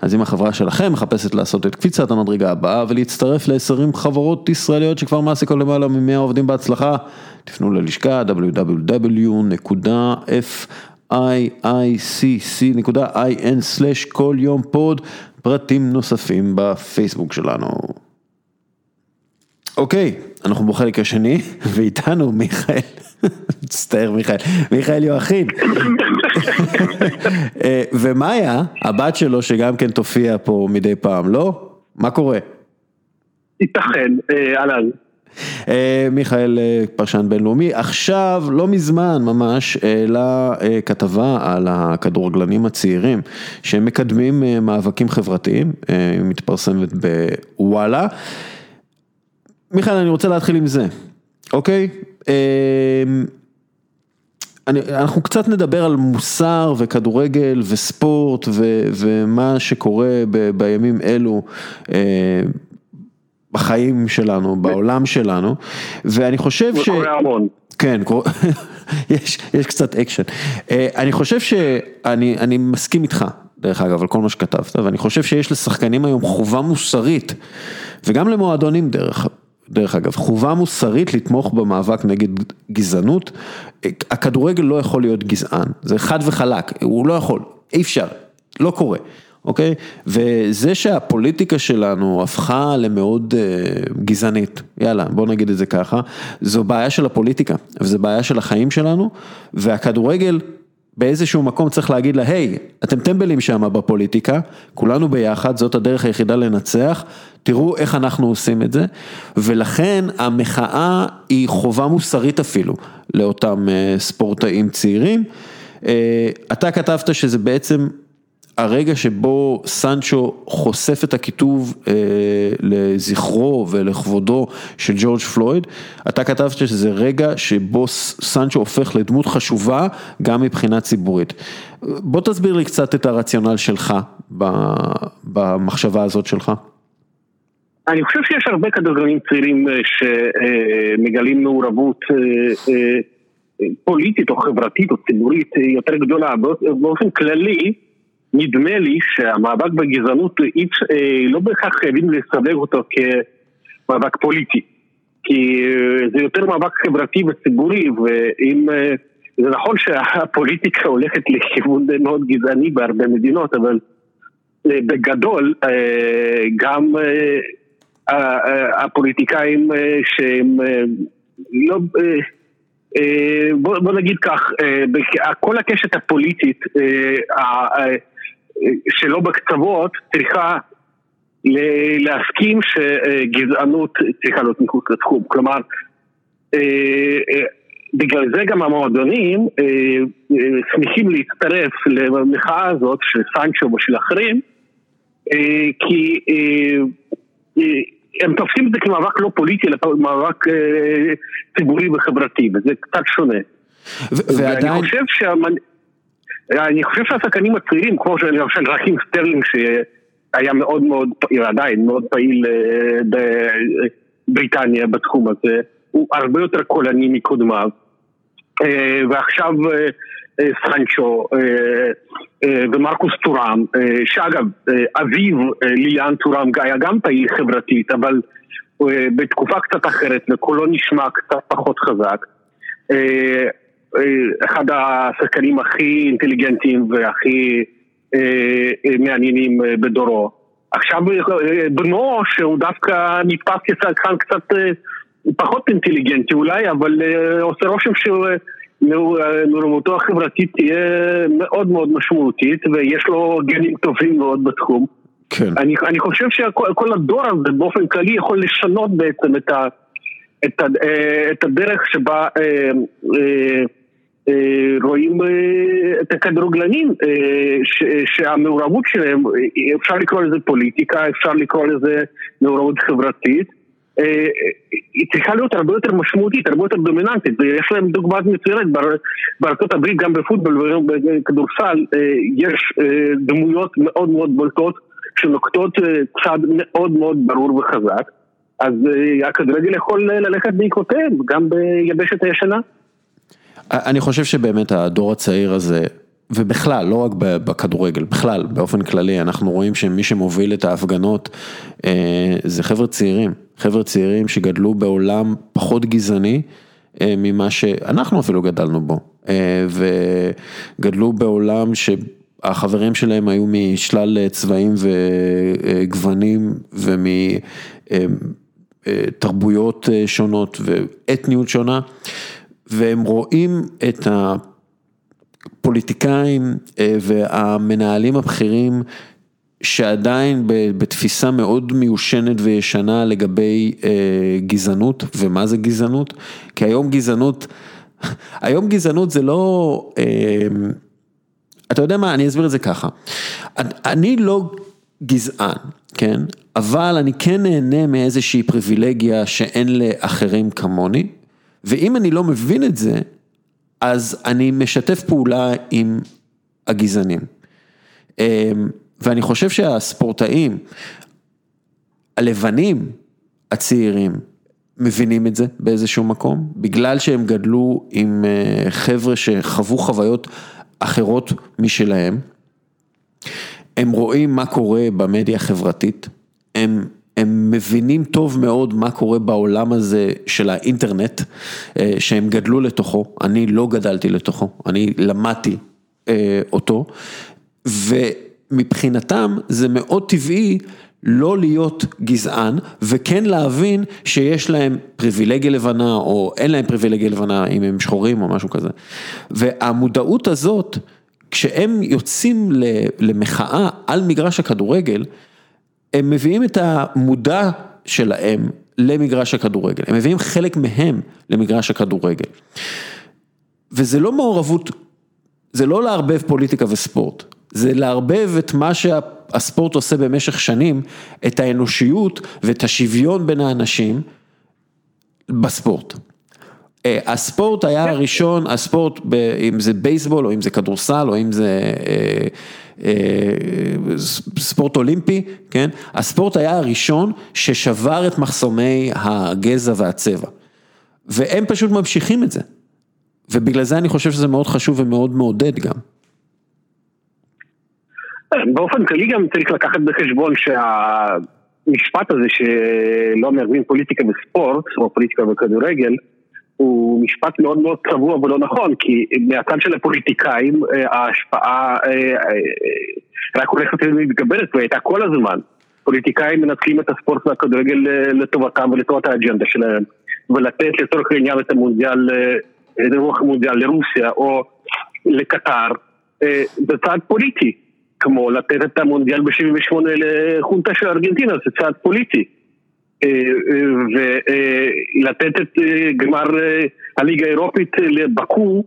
אז אם החברה שלכם מחפשת לעשות את קפיצת המדרגה הבאה ולהצטרף ל-20 חברות ישראליות שכבר מעסיקות למעלה מ-100 עובדים בהצלחה, תפנו ללשכה www.fiicc.in/ כל יום פוד, פרטים נוספים בפייסבוק שלנו. אוקיי, אנחנו בחלק השני, ואיתנו מיכאל, מצטער מיכאל, מיכאל יואכין. אה, ומאיה, הבת שלו שגם כן תופיע פה מדי פעם, לא? מה קורה? ייתכן, אה, אהלן. אה, מיכאל אה, פרשן בינלאומי, עכשיו לא מזמן ממש העלה אה, כתבה על הכדורגלנים הצעירים שמקדמים מאבקים חברתיים, היא מתפרסמת בוואלה. מיכאל אני רוצה להתחיל עם זה, אוקיי? אני, אנחנו קצת נדבר על מוסר וכדורגל וספורט ו, ומה שקורה ב, בימים אלו בחיים שלנו, בעולם שלנו, ואני חושב ש... קורה המון. כן, יש, יש קצת אקשן. אה, אני חושב שאני אני מסכים איתך, דרך אגב, על כל מה שכתבת, ואני חושב שיש לשחקנים היום חובה מוסרית, וגם למועדונים דרך, דרך אגב, חובה מוסרית לתמוך במאבק נגד גזענות. הכדורגל לא יכול להיות גזען, זה חד וחלק, הוא לא יכול, אי אפשר, לא קורה. אוקיי? וזה שהפוליטיקה שלנו הפכה למאוד uh, גזענית, יאללה, בוא נגיד את זה ככה, זו בעיה של הפוליטיקה, וזו בעיה של החיים שלנו, והכדורגל באיזשהו מקום צריך להגיד לה, היי, אתם טמבלים שם בפוליטיקה, כולנו ביחד, זאת הדרך היחידה לנצח, תראו איך אנחנו עושים את זה, ולכן המחאה היא חובה מוסרית אפילו לאותם uh, ספורטאים צעירים. Uh, אתה כתבת שזה בעצם הרגע שבו סנצ'ו חושף את הכיתוב אה, לזכרו ולכבודו של ג'ורג' פלויד, אתה כתבת שזה רגע שבו סנצ'ו הופך לדמות חשובה גם מבחינה ציבורית. בוא תסביר לי קצת את הרציונל שלך במחשבה הזאת שלך. אני חושב שיש הרבה כדורגלנים צעירים אה, שמגלים מעורבות אה, אה, פוליטית או חברתית או ציבורית יותר גדולה. באופן כללי, נדמה לי שהמאבק בגזענות לא בהכרח חייבים לסווג אותו כמאבק פוליטי. כי זה יותר מאבק חברתי וציבורי, ואם... זה נכון שהפוליטיקה הולכת לכיוון מאוד גזעני בהרבה מדינות, אבל בגדול גם הפוליטיקאים שהם לא... בוא, בוא נגיד כך, כל הקשת הפוליטית שלא בקצוות צריכה להסכים שגזענות צריכה להיות מחוץ לתחום. כלומר, בגלל זה גם המועדונים שמחים להצטרף למחאה הזאת של סנצ'ו ושל אחרים, כי הם תופסים את זה כמאבק לא פוליטי, אלא מאבק אה, ציבורי וחברתי, וזה קצת שונה. ועדיין... ואני חושב שהמנ... אני חושב שהשחקנים הצעירים, כמו למשל רחים סטרלינג שהיה מאוד מאוד, עדיין מאוד פעיל אה, בבריטניה בתחום הזה, הוא הרבה יותר קולני מקודמיו. אה, ועכשיו סנצ'ו ומרקוס טורם, שאגב, אביו ליאן טורם היה גם פעיל חברתית, אבל בתקופה קצת אחרת, וקולו נשמע קצת פחות חזק. אחד השחקנים הכי אינטליגנטיים והכי מעניינים בדורו. עכשיו בנו, שהוא דווקא נתפס כשחקן קצת פחות אינטליגנטי אולי, אבל עושה רושם שהוא... מעורבותו החברתית תהיה מאוד מאוד משמעותית ויש לו גנים טובים מאוד בתחום. כן. אני, אני חושב שכל הדור הזה באופן כללי יכול לשנות בעצם את, ה, את, ה, את הדרך שבה אה, אה, אה, רואים אה, את הכדורגלנים, אה, שהמעורבות שלהם, אפשר לקרוא לזה פוליטיקה, אפשר לקרוא לזה מעורבות חברתית. אה, היא צריכה להיות הרבה יותר משמעותית, הרבה יותר דומיננטית, ויש להם דוגמה מצוינת בארצות הברית, גם בפוטבול וגם בכדורסל, אה, יש אה, דמויות מאוד מאוד בולטות שנוקטות צד מאוד מאוד ברור וחזק, אז הכדורגל יכול ללכת בעקבותיהם, גם ביבשת הישנה. אני חושב שבאמת הדור הצעיר הזה ובכלל, לא רק בכדורגל, בכלל, באופן כללי, אנחנו רואים שמי שמוביל את ההפגנות אה, זה חבר'ה צעירים, חבר'ה צעירים שגדלו בעולם פחות גזעני אה, ממה שאנחנו אפילו גדלנו בו, אה, וגדלו בעולם שהחברים שלהם היו משלל צבעים וגוונים ומתרבויות שונות ואתניות שונה, והם רואים את. הפוליטיקאים אה, והמנהלים הבכירים שעדיין בתפיסה מאוד מיושנת וישנה לגבי אה, גזענות. ומה זה גזענות, כי היום גזענות, היום גזענות זה לא, אה, אתה יודע מה, אני אסביר את זה ככה, אני לא גזען, כן, אבל אני כן נהנה מאיזושהי פריבילגיה שאין לאחרים כמוני, ואם אני לא מבין את זה, אז אני משתף פעולה עם הגזענים. אמ, ואני חושב שהספורטאים, הלבנים הצעירים, מבינים את זה באיזשהו מקום, בגלל שהם גדלו עם אה, חבר'ה שחוו חוויות אחרות משלהם. הם רואים מה קורה במדיה החברתית, הם הם מבינים טוב מאוד מה קורה בעולם הזה של האינטרנט, אה, שהם גדלו לתוכו, אני לא גדלתי לתוכו, אני למדתי אה, אותו, ומבחינתם זה מאוד טבעי לא להיות גזען, וכן להבין שיש להם פריבילגיה לבנה, או אין להם פריבילגיה לבנה אם הם שחורים או משהו כזה. והמודעות הזאת, כשהם יוצאים למחאה על מגרש הכדורגל, הם מביאים את המודע שלהם למגרש הכדורגל, הם מביאים חלק מהם למגרש הכדורגל. וזה לא מעורבות, זה לא לערבב פוליטיקה וספורט, זה לערבב את מה שהספורט עושה במשך שנים, את האנושיות ואת השוויון בין האנשים בספורט. אה, הספורט היה הראשון, הספורט, אם זה בייסבול או אם זה כדורסל או אם זה אה, אה, ספורט אולימפי, כן? הספורט היה הראשון ששבר את מחסומי הגזע והצבע. והם פשוט ממשיכים את זה. ובגלל זה אני חושב שזה מאוד חשוב ומאוד מעודד גם. באופן כללי גם צריך לקחת בחשבון שהמשפט הזה שלא מערבים פוליטיקה בספורט, או פוליטיקה בכדורגל, הוא משפט מאוד מאוד צבוע ולא נכון, כי מהצד של הפוליטיקאים ההשפעה רק הולכת ומתגברת והייתה כל הזמן. פוליטיקאים מנצלים את הספורט והכדורגל לטובתם ולטובת האג'נדה שלהם, ולתת לצורך העניין את המונדיאל, את רוח המונדיאל לרוסיה או לקטר, זה צעד פוליטי, כמו לתת את המונדיאל ב-78 לחונטה של ארגנטינה, זה צעד פוליטי. ולתת את גמר הליגה האירופית לבקו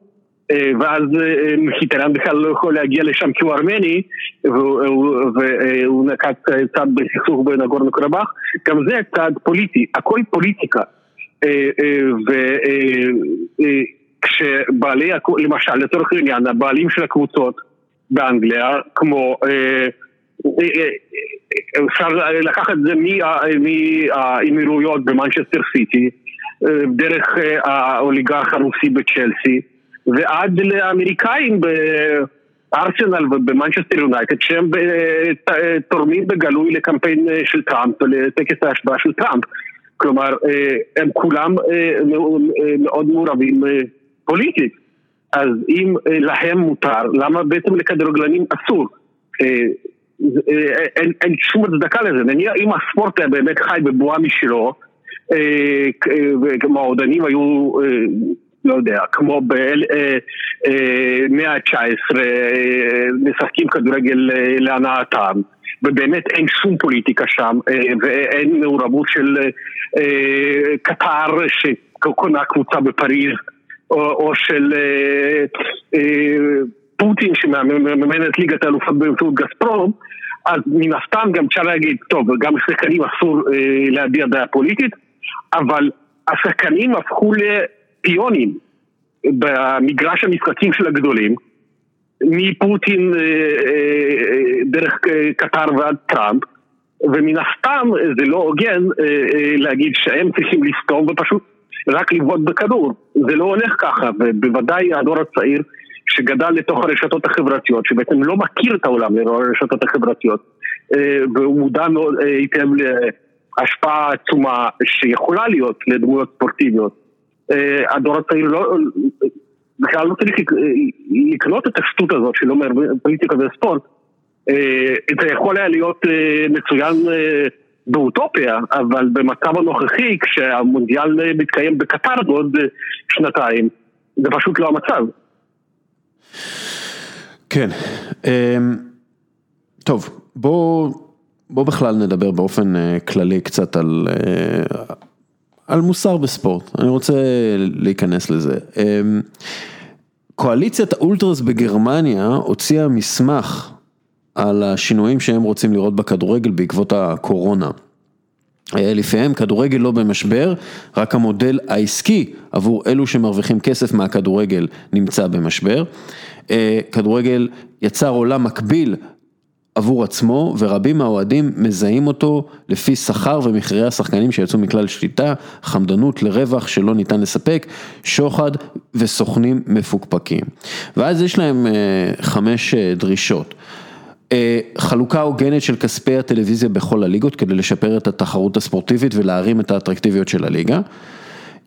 ואז חיטרן בכלל לא יכול להגיע לשם כי הוא ארמני והוא נקט צעד בסכסוך בנגורנו קרבאח גם זה צעד פוליטי, הכל פוליטיקה. וכשבעלי, למשל לצורך העניין, הבעלים של הקבוצות באנגליה כמו אפשר לקחת את זה מהאמירויות במנצ'סטר סיטי, דרך האוליגרך הרוסי בצ'לסי, ועד לאמריקאים בארסנל ובמנצ'סטר יונייטד, שהם תורמים בגלוי לקמפיין של טראמפ ולטקס ההשבעה של טראמפ. כלומר, הם כולם מאוד מעורבים פוליטית. אז אם להם מותר, למה בעצם לכדורגלנים אסור? אין, אין שום הצדקה לזה, נניח אם הספורט היה באמת חי בבועה משלו, והמועדונים היו, לא יודע, כמו במאה ה-19, משחקים כדורגל להנאתם, ובאמת אין שום פוליטיקה שם, ואין מעורבות של קטר שקונה קבוצה בפריז, או, או של פוטין שמממן את ליגת האלופות באמצעות גספרום, אז מן הסתם גם אפשר להגיד, טוב, גם לשחקנים אסור אה, להביע דעה פוליטית, אבל השחקנים הפכו לפיונים במגרש המשחקים של הגדולים, מפוטין אה, אה, דרך אה, קטר ועד טראמפ, ומן הסתם זה לא הוגן אה, אה, להגיד שהם צריכים לסתום ופשוט רק לבעוט בכדור. זה לא הולך ככה, ובוודאי הדור הצעיר שגדל לתוך הרשתות החברתיות, שבעצם לא מכיר את העולם לראות הרשתות החברתיות, והוא מודע מאוד היטב להשפעה עצומה שיכולה להיות לדמויות ספורטיביות. הדור הצעיר לא, בכלל לא צריך לקנות את השטות הזאת שלא פוליטיקה וספורט. זה יכול היה להיות מצוין באוטופיה, אבל במצב הנוכחי, כשהמונדיאל מתקיים בקטר בעוד שנתיים, זה פשוט לא המצב. כן, טוב, בוא, בוא בכלל נדבר באופן כללי קצת על, על מוסר בספורט, אני רוצה להיכנס לזה. קואליציית האולטרס בגרמניה הוציאה מסמך על השינויים שהם רוצים לראות בכדורגל בעקבות הקורונה. לפיהם כדורגל לא במשבר, רק המודל העסקי עבור אלו שמרוויחים כסף מהכדורגל נמצא במשבר. כדורגל יצר עולם מקביל עבור עצמו ורבים מהאוהדים מזהים אותו לפי שכר ומחירי השחקנים שיצאו מכלל שליטה, חמדנות לרווח שלא ניתן לספק, שוחד וסוכנים מפוקפקים. ואז יש להם חמש דרישות. חלוקה הוגנת של כספי הטלוויזיה בכל הליגות כדי לשפר את התחרות הספורטיבית ולהרים את האטרקטיביות של הליגה.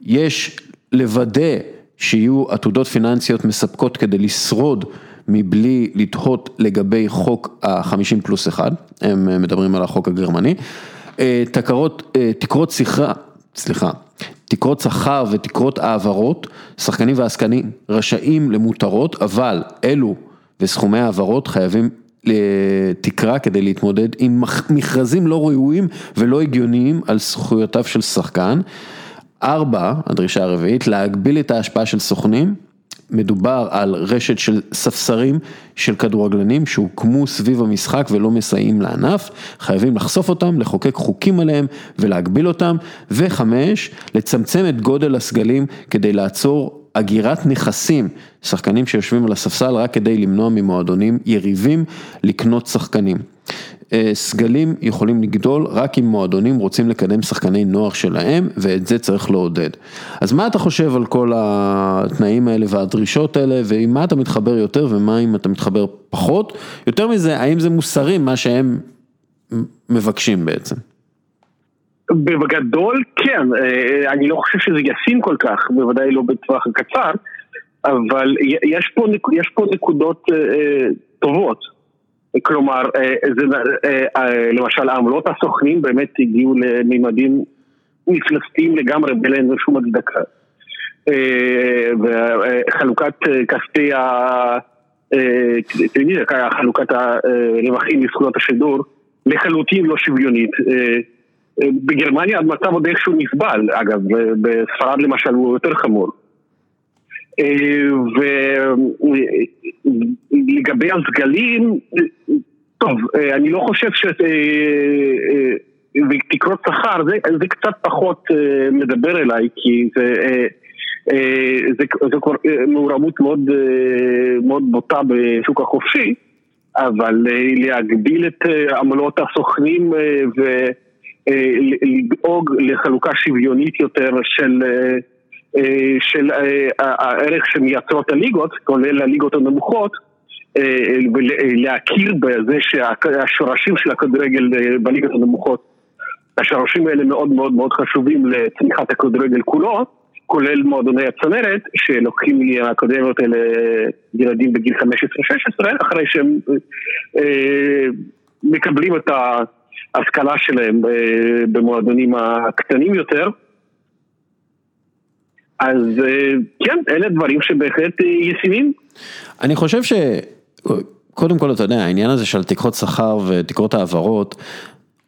יש לוודא שיהיו עתודות פיננסיות מספקות כדי לשרוד מבלי לתהות לגבי חוק החמישים פלוס אחד, הם מדברים על החוק הגרמני. תקרות, תקרות שיחה, סליחה, תקרות שכר ותקרות העברות, שחקנים ועסקנים רשאים למותרות, אבל אלו וסכומי העברות חייבים לתקרה כדי להתמודד עם מכרזים לא ראויים ולא הגיוניים על זכויותיו של שחקן. ארבע, הדרישה הרביעית, להגביל את ההשפעה של סוכנים, מדובר על רשת של ספסרים של כדורגלנים שהוקמו סביב המשחק ולא מסייעים לענף, חייבים לחשוף אותם, לחוקק חוקים עליהם ולהגביל אותם, וחמש, לצמצם את גודל הסגלים כדי לעצור אגירת נכסים, שחקנים שיושבים על הספסל רק כדי למנוע ממועדונים יריבים לקנות שחקנים. אה, סגלים יכולים לגדול רק אם מועדונים רוצים לקדם שחקני נוער שלהם ואת זה צריך לעודד. אז מה אתה חושב על כל התנאים האלה והדרישות האלה ועם מה אתה מתחבר יותר ומה אם אתה מתחבר פחות? יותר מזה, האם זה מוסרי מה שהם מבקשים בעצם? בגדול כן, אה, אני לא חושב שזה ישים כל כך, בוודאי לא בטווח הקצר, אבל יש פה, יש פה נקודות אה, טובות. כלומר, אה, זה, אה, אה, למשל העמלות הסוכנים באמת הגיעו לממדים מפלסטיים לגמרי, בלי אין שום הצדקה. וחלוקת כספי ה... חלוקת הרווחים מזכויות השידור לחלוטין לא שוויונית. בגרמניה המצב עוד איכשהו נסבל, אגב, בספרד למשל הוא יותר חמור. ולגבי הסגלים, טוב, אני לא חושב ש... ותקרות שכר, זה, זה קצת פחות מדבר אליי, כי זה, זה, זה כבר מעורבות מאוד, מאוד בוטה בשוק החופשי, אבל להגביל את עמלות הסוכנים ולדאוג לחלוקה שוויונית יותר של אה, של אה, הערך שמייצרות הליגות, כולל הליגות הנמוכות, אה, ולהכיר בזה שהשורשים של הכדורגל בליגות הנמוכות, השורשים האלה מאוד מאוד מאוד חשובים לצמיחת הכדורגל כולו, כולל מועדוני הצנרת, שלוקחים מהאקדמיות האלה ילדים בגיל 15-16, אחרי שהם מקבלים את ההשכלה שלהם במועדונים הקטנים יותר. אז אה, כן, אלה דברים שבהחלט אה, ישימים. אני חושב ש... קודם כל, אתה יודע, העניין הזה של תקרות שכר ותקרות העברות,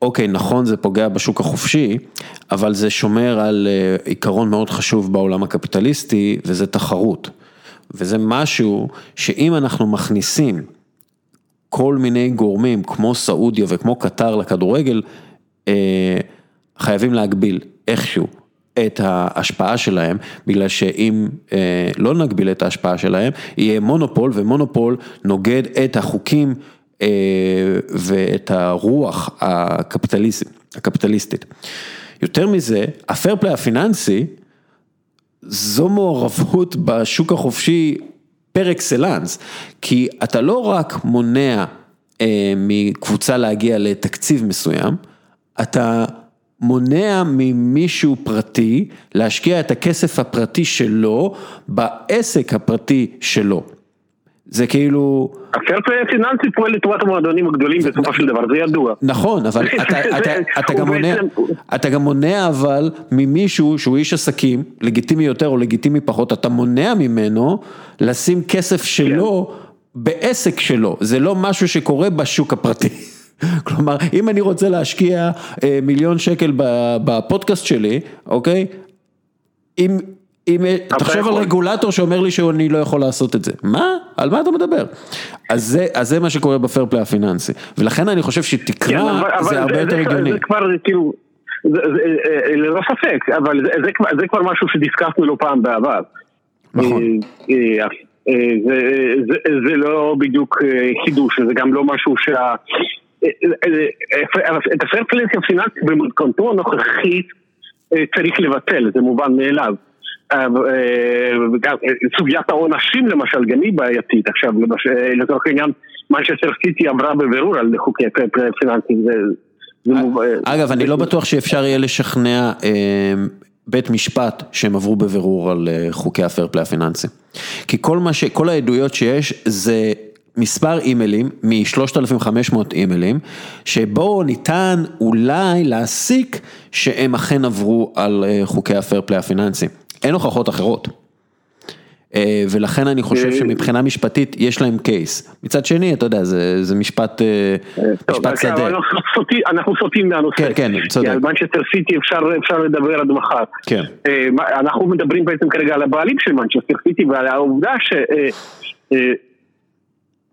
אוקיי, נכון, זה פוגע בשוק החופשי, אבל זה שומר על אה, עיקרון מאוד חשוב בעולם הקפיטליסטי, וזה תחרות. וזה משהו שאם אנחנו מכניסים כל מיני גורמים, כמו סעודיה וכמו קטר לכדורגל, חייבים להגביל איכשהו. את ההשפעה שלהם, בגלל שאם אה, לא נגביל את ההשפעה שלהם, יהיה מונופול, ומונופול נוגד את החוקים אה, ואת הרוח הקפיטליסטית. יותר מזה, הפייר פליי הפיננסי, זו מעורבות בשוק החופשי פר אקסלנס, כי אתה לא רק מונע אה, מקבוצה להגיע לתקציב מסוים, אתה מונע ממישהו פרטי להשקיע את הכסף הפרטי שלו בעסק הפרטי שלו. זה כאילו... הפרפליי הפיננסי פועל לטובת המועדונים הגדולים בסופו של דבר, זה ידוע. נכון, אבל אתה גם מונע אבל ממישהו שהוא איש עסקים, לגיטימי יותר או לגיטימי פחות, אתה מונע ממנו לשים כסף שלו כן. בעסק שלו, זה לא משהו שקורה בשוק הפרטי. כלומר, אם אני רוצה להשקיע אה, מיליון שקל בפודקאסט שלי, אוקיי? אם, אם, תחשוב על רגולטור שאומר לי שאני לא יכול לעשות את זה. מה? על מה אתה מדבר? אז זה, אז זה מה שקורה בפייר פליי הפיננסי. ולכן אני חושב שתקרא כן, אבל, זה הרבה יותר הגיוני. זה כבר כאילו, אה, ללא ספק, אבל זה, זה, זה כבר משהו שדיסקסנו לא פעם בעבר. נכון. אה, זה, זה, זה לא בדיוק חידוש, זה גם לא משהו שה... את הפרפלנסי הפיננסי במתכונתו הנוכחית אה, צריך לבטל, זה מובן מאליו. אה, וגם אה, סוגיית העונשים למשל גם היא בעייתית עכשיו, לצורך העניין מנצ'סטר סיטי עברה בבירור על חוקי פיננסים. אגב, אני לא בטוח שאפשר יהיה לשכנע בית משפט שהם עברו בבירור על חוקי הפייר פליי הפיננסי. כי כל מה ש... כל העדויות שיש זה מספר אימיילים מ-3,500 אימיילים, שבו ניתן אולי להסיק שהם אכן עברו על אה, חוקי הפייר פליי הפיננסי. אין הוכחות אחרות. אה, ולכן אני חושב שמבחינה משפטית יש להם קייס. מצד שני, אתה יודע, זה, זה משפט, אה, משפט שדה. אנחנו סוטים מהנושא. כן, כן, צודק. על מנצ'סטר סיטי אפשר, אפשר לדבר עד מחר. כן. אנחנו מדברים בעצם כרגע על הבעלים של מנצ'סטר סיטי ועל העובדה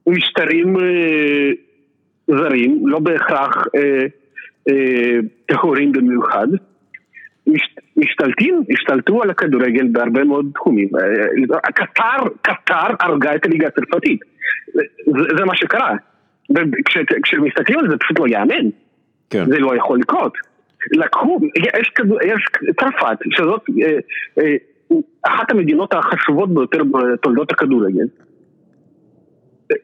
שמשטרים זרים, לא בהכרח טהורים במיוחד, משתלטים, השתלטו על הכדורגל בהרבה מאוד תחומים. קטר, קטר הרגה את הליגה הצרפתית. זה, זה מה שקרה. כשמסתכלים על זה פשוט לא ייאמן. כן. זה לא יכול לקרות. לקחו, יש, יש צרפת, שזאת אה, אה, אחת המדינות החשובות ביותר בתולדות הכדורגל.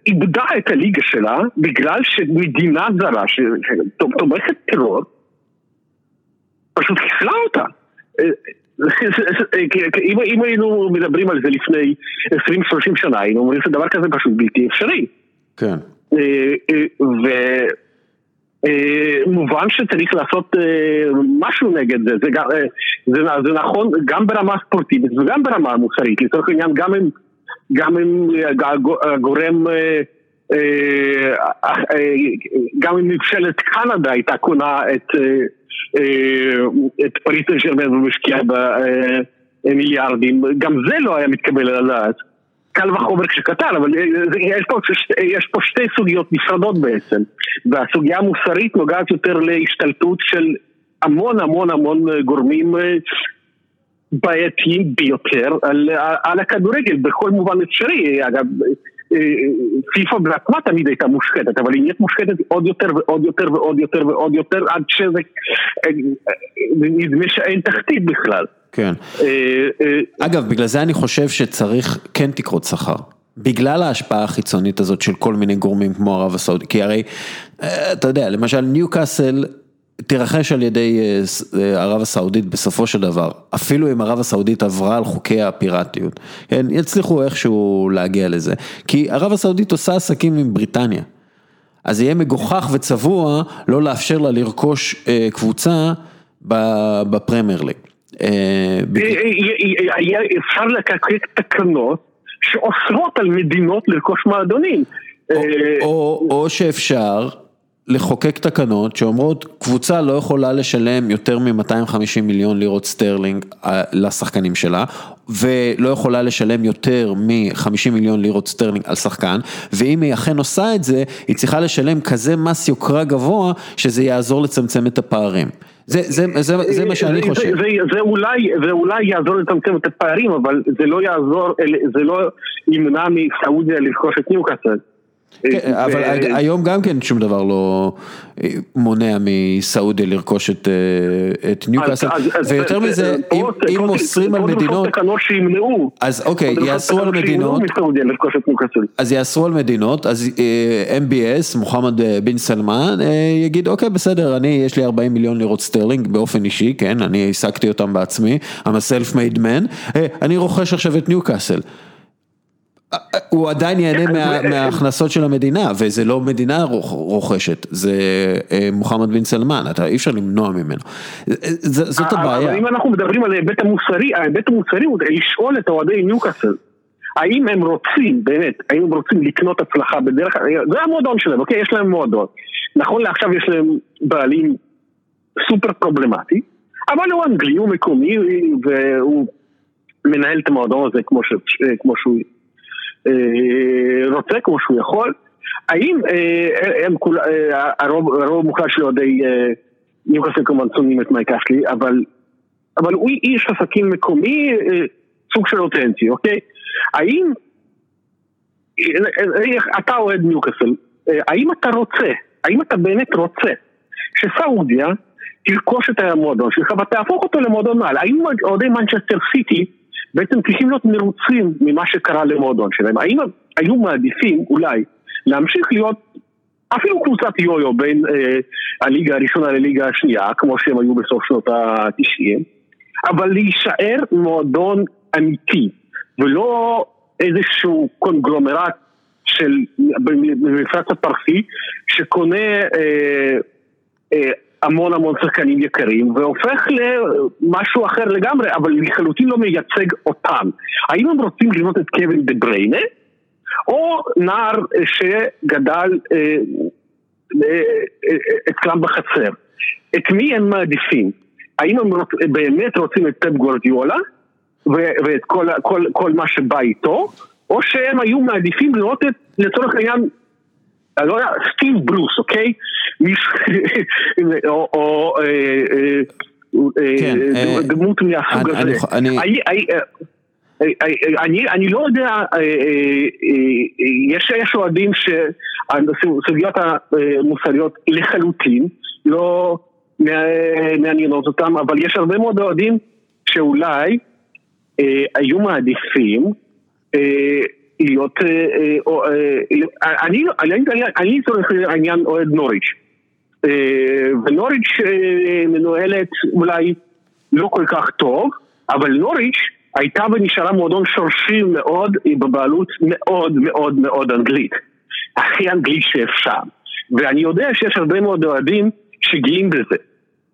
איבדה את הליגה שלה בגלל שמדינה זרה שתומכת טרור פשוט חיסלה אותה. אה, אם היינו מדברים על זה לפני 20-30 שנה, היינו אומרים שדבר כזה פשוט בלתי אפשרי. כן. אה, אה, ומובן שצריך לעשות משהו נגד זה, זה, זה, זה נכון גם ברמה ספורטיבית וגם ברמה מוסרית, לצורך העניין גם אם, גם אם הגורם, גם אם ממשלת קנדה הייתה קונה את אה, את פריס סן ג'רמן ומשקיעה במיליארדים, גם זה לא היה מתקבל על הדעת. קל וחומר כשקטן, אבל אה, יש פה, יש פה שתי סוגיות נפרדות בעצם. והסוגיה המוסרית נוגעת יותר להשתלטות של המון המון המון גורמים אה, בעייתיים ביותר על, על הכדורגל בכל מובן אפשרי. אגב, פיפ"א בעצמה תמיד הייתה מושחתת, אבל היא נהיית מושחתת עוד יותר ועוד יותר ועוד יותר ועוד יותר עד שזה נדמה שאין תחתית בכלל. כן. אה, אה, אגב, בגלל זה אני חושב שצריך כן תקרות שכר. בגלל ההשפעה החיצונית הזאת של כל מיני גורמים כמו ערב הסעודית, כי הרי, אה, אתה יודע, למשל ניו קאסל תירכש על ידי אה, אה, ערב הסעודית בסופו של דבר, אפילו אם ערב הסעודית עברה על חוקי הפיראטיות, כן, יצליחו איכשהו להגיע לזה, כי ערב הסעודית עושה עסקים עם בריטניה, אז יהיה מגוחך וצבוע לא לאפשר לה לרכוש אה, קבוצה בפרמייר ליג. אפשר לקחת תקנות שאוסרות על מדינות לרכוש מועדונים. או שאפשר לחוקק תקנות שאומרות קבוצה לא יכולה לשלם יותר מ-250 מיליון לירות סטרלינג אה, לשחקנים שלה ולא יכולה לשלם יותר מ-50 מיליון לירות סטרלינג על שחקן ואם היא אכן עושה את זה היא צריכה לשלם כזה מס יוקרה גבוה שזה יעזור לצמצם את הפערים. זה, זה, זה, זה מה שאני חושב. זה, זה, זה, אולי, זה אולי יעזור לצמצם את הפערים אבל זה לא יעזור, זה לא ימנע מסעודיה לרכוש את ניוקאסל. כן, אבל היום גם כן שום דבר לא אה, מונע מסעודיה לרכוש את אה, ניוקאסל, ויותר מזה, אם אוסרים על מדינות, אז אוקיי, יאסרו על מדינות, אז יאסרו על מדינות, אז אה, MBS, מוחמד בן סלמן, יגיד אוקיי בסדר, אני יש לי 40 מיליון לירות סטרלינג באופן אישי, כן, אני העסקתי אותם בעצמי, I'm a self-made man, אני רוכש עכשיו את ניוקאסל. הוא עדיין ייהנה מההכנסות של המדינה, וזה לא מדינה רוכשת, זה אה, מוחמד בן סלמן, אתה אי אפשר למנוע ממנו. זאת הבעיה. אבל אם אנחנו מדברים על ההיבט המוסרי, ההיבט המוסרי הוא לשאול את אוהדי ניוקאסל. האם הם רוצים, באמת, האם הם רוצים לקנות הצלחה בדרך, זה המועדון שלהם, אוקיי? יש להם מועדון. נכון לעכשיו יש להם בעלים סופר פרובלמטי, אבל הוא אנגלי, הוא מקומי, והוא מנהל את המועדון הזה כמו, ש, כמו שהוא אה, רוצה כמו שהוא יכול, האם אה, הם אה, הרוב, הרוב המוחלט של אוהדי ניוקאסל כמובן שונאים את מייק אשלי, אבל, אבל הוא איש עסקים מקומי, סוג של אותנטי, אוקיי? האם, אתה אוהד ניוקאסל, האם אתה רוצה, האם אתה באמת רוצה שסעודיה תרכוש את המועדון שלך ותהפוך אותו למועדון מעל? האם אוהדי מנצ'סטר סיטי בעצם צריכים להיות מרוצים ממה שקרה למועדון שלהם. האם היו מעדיפים אולי להמשיך להיות אפילו קבוצת יו-יו בין אה, הליגה הראשונה לליגה השנייה, כמו שהם היו בסוף שנות ה-90, אבל להישאר מועדון אמיתי, ולא איזשהו קונגלומרט של, במפרץ הפרסי, שקונה אה, אה, המון המון שחקנים יקרים והופך למשהו אחר לגמרי, אבל לחלוטין לא מייצג אותם. האם הם רוצים לבנות את קווין דה בריינה, או נער שגדל אה, אה, אצלם בחצר? את מי הם מעדיפים? האם הם באמת רוצים את פפ גוורדיולה ואת כל, כל, כל מה שבא איתו, או שהם היו מעדיפים לראות את, לצורך העניין, לא יודע, סטיב ברוס, אוקיי? או דמות מהסוג הזה. אני לא יודע, יש אוהדים שהסוגיות המוסריות לחלוטין לא מעניינות אותם, אבל יש הרבה מאוד אוהדים שאולי היו מעדיפים להיות, אני לצורך העניין אוהד נוריץ', ונוריץ' מנוהלת אולי לא כל כך טוב, אבל נוריץ' הייתה ונשארה מועדון שורשים מאוד, בבעלות מאוד מאוד מאוד אנגלית, הכי אנגלית שאפשר, ואני יודע שיש הרבה מאוד אוהדים שגאים בזה.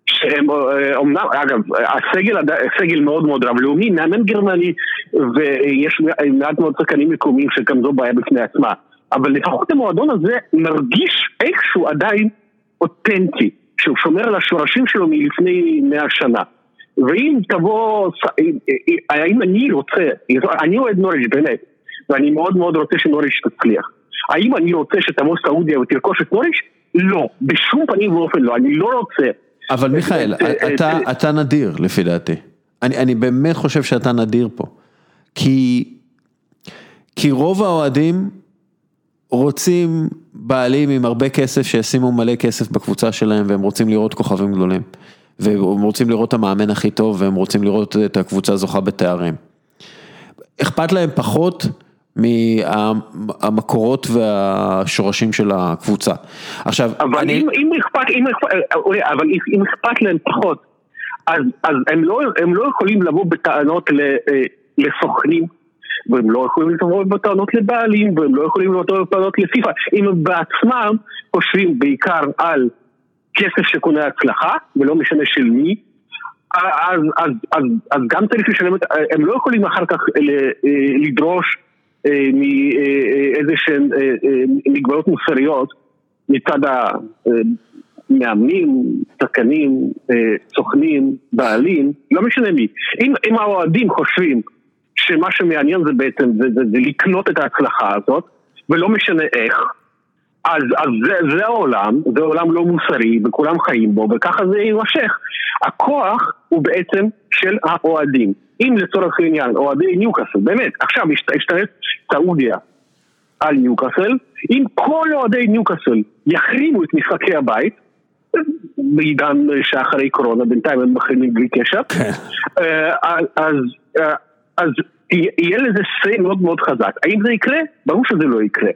שהם אומנם, אגב, הסגל, הסגל מאוד מאוד רב לאומי, מאמן גרמני ויש מעט מאוד שחקנים מקומיים שגם זו בעיה בפני עצמה. אבל לפחות המועדון הזה מרגיש איכשהו עדיין אותנטי שהוא שומר על השורשים שלו מלפני מאה שנה ואם תבוא, האם אני רוצה, אני אוהד נוריץ' באמת ואני מאוד מאוד רוצה שנוריץ' תצליח האם אני רוצה שתבוא סעודיה ותרכוש את נוריץ'? לא, בשום פנים ואופן לא, אני לא רוצה אבל מיכאל, אתה, אתה נדיר לפי דעתי. אני, אני באמת חושב שאתה נדיר פה. כי, כי רוב האוהדים רוצים בעלים עם הרבה כסף שישימו מלא כסף בקבוצה שלהם והם רוצים לראות כוכבים גדולים. והם רוצים לראות את המאמן הכי טוב והם רוצים לראות את הקבוצה זוכה בתארים. אכפת להם פחות מהמקורות והשורשים של הקבוצה. עכשיו, אבל אני... אם, אם אכפת, אם אכפת, אבל אם אכפת להם פחות, אז, אז הם, לא, הם לא יכולים לבוא בטענות ל, אה, לסוכנים, והם לא יכולים לבוא בטענות לבעלים, והם לא יכולים לבוא בטענות לפיפ"א, אם הם בעצמם חושבים בעיקר על כסף שקונה הצלחה, ולא משנה של מי, אז, אז, אז, אז גם צריך לשלם את, הם לא יכולים אחר כך אה, לדרוש מאיזה שהן מגבלות מוסריות מצד המאמנים, שחקנים, סוכנים, בעלים, לא משנה מי. אם, אם האוהדים חושבים שמה שמעניין זה בעצם זה, זה, זה לקנות את ההצלחה הזאת, ולא משנה איך, אז, אז זה, זה העולם, זה עולם לא מוסרי, וכולם חיים בו, וככה זה יימשך. הכוח הוא בעצם של האוהדים. אם לצורך העניין אוהדי ניוקאסל, באמת, עכשיו השתלט סעודיה על ניוקאסל, אם כל אוהדי ניוקאסל יחרימו את משחקי הבית, בעידן שאחרי קורונה, בינתיים הם מחרימים בלי קשר, כן. אה, אז, אה, אז יהיה לזה סיי מאוד מאוד חזק. האם זה יקרה? ברור שזה לא יקרה.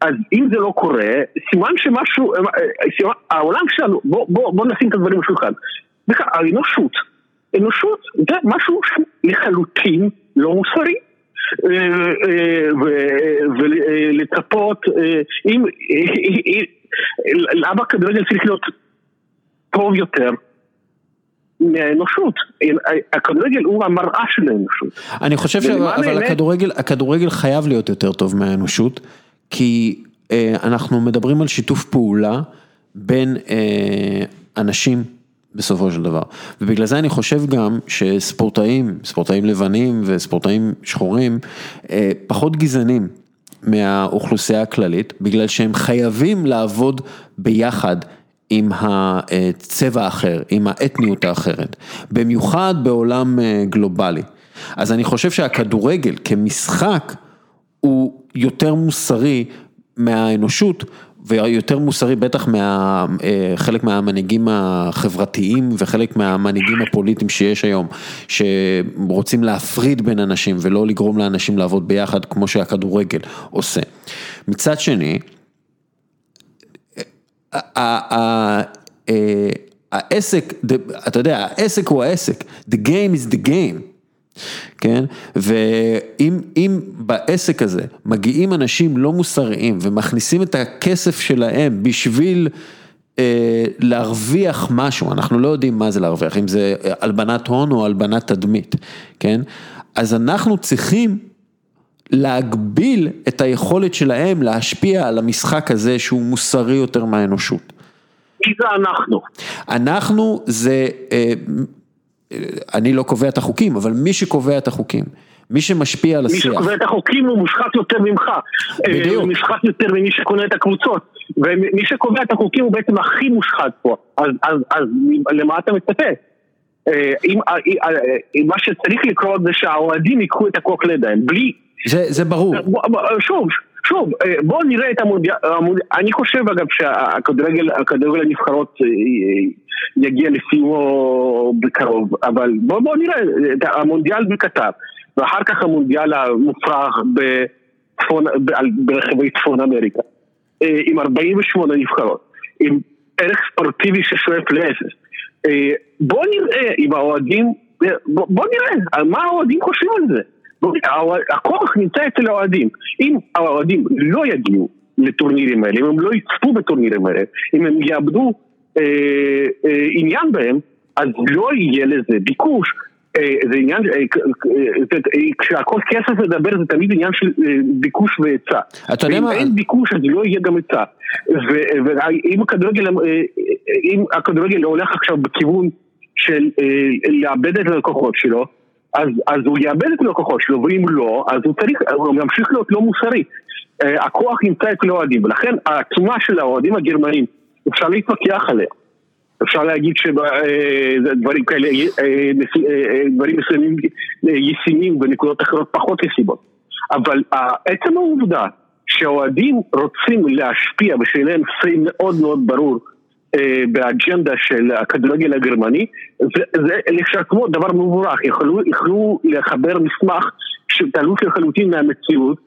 אז אם זה לא קורה, סימן שמשהו, אה, סימן, העולם שלנו, בוא, בוא, בוא נשים את הדברים בשולחן. בכלל, האנושות אנושות זה משהו לחלוטין לא מוסרי. אה, אה, ולצפות, אה, אם, למה כדורגל צריך להיות טוב יותר מהאנושות, הכדורגל הוא המראה של האנושות. אני חושב אבל הכדורגל, הכדורגל חייב להיות יותר טוב מהאנושות, כי אנחנו מדברים על שיתוף פעולה בין אנשים בסופו של דבר. ובגלל זה אני חושב גם שספורטאים, ספורטאים לבנים וספורטאים שחורים, אה, פחות גזענים מהאוכלוסייה הכללית, בגלל שהם חייבים לעבוד ביחד. עם הצבע האחר, עם האתניות האחרת, במיוחד בעולם אה, גלובלי. אז אני חושב שהכדורגל כמשחק הוא יותר מוסרי מהאנושות ויותר מוסרי בטח מחלק אה, מהמנהיגים החברתיים וחלק מהמנהיגים הפוליטיים שיש היום, שרוצים להפריד בין אנשים ולא לגרום לאנשים לעבוד ביחד כמו שהכדורגל עושה. מצד שני, העסק, אתה יודע, העסק הוא העסק, the game is the game. כן? ואם בעסק הזה מגיעים אנשים לא מוסריים ומכניסים את הכסף שלהם בשביל להרוויח משהו, אנחנו לא יודעים מה זה להרוויח, אם זה הלבנת הון או הלבנת תדמית, כן? אז אנחנו צריכים להגביל את היכולת שלהם להשפיע על המשחק הזה שהוא מוסרי יותר מהאנושות. מי זה אנחנו? אנחנו זה, אה, אני לא קובע את החוקים, אבל מי שקובע את החוקים. מי שמשפיע על השיח. מי שקובע את החוקים הוא מושחת יותר ממך. בדיוק. הוא מושחת יותר ממי שקונה את הקבוצות. ומי שקובע את החוקים הוא בעצם הכי מושחת פה. אז, אז, אז למה אתה מצפה? אה, אם מה שצריך לקרות זה שהאוהדים ייקחו את הכוח לידיים, בלי... זה, זה ברור. שוב, שוב, בואו נראה את המונדיאל, אני חושב אגב שהכדורגל הנבחרות יגיע לסיומו בקרוב, אבל בואו בוא נראה את המונדיאל בקטר, ואחר כך המונדיאל המופרך בצפון, ברחבי צפון אמריקה, עם 48 נבחרות, עם ערך ספורטיבי ששואף לאפס. בואו נראה אם האוהדים, בואו נראה מה האוהדים חושבים על זה. הכוח נמצא אצל האוהדים. אם האוהדים לא יגיעו לטורנירים האלה, אם הם לא יצפו בטורנירים האלה, אם הם יאבדו אה, אה, עניין בהם, אז לא יהיה לזה ביקוש. אה, זה עניין, אה, אה, כשהכל כסף לדבר זה תמיד עניין של ביקוש והיצע. אתה יודע מה? אם אין ביקוש אז לא יהיה גם היצע. ואם הכדורגל, אם הכדורגל הולך עכשיו בכיוון של לאבד את הלקוחות שלו, אז, אז הוא יאבד את הלקוחות שלו, ואם לא, אז הוא צריך, הוא ימשיך להיות לא מוסרי. הכוח נמצא אצל האוהדים, ולכן העצומה של האוהדים הגרמנים, אפשר להתווכח עליה. אפשר להגיד שדברים כאלה, דברים מסוימים ישימים ונקודות אחרות פחות ישימות. אבל עצם העובדה שהאוהדים רוצים להשפיע ושיהיה להם סיי מאוד מאוד ברור באג'נדה של הכדורגל הגרמני, זה, זה לכשעצמו דבר מבורך, יכלו, יכלו לחבר מסמך שתלוש לחלוטין מהמציאות,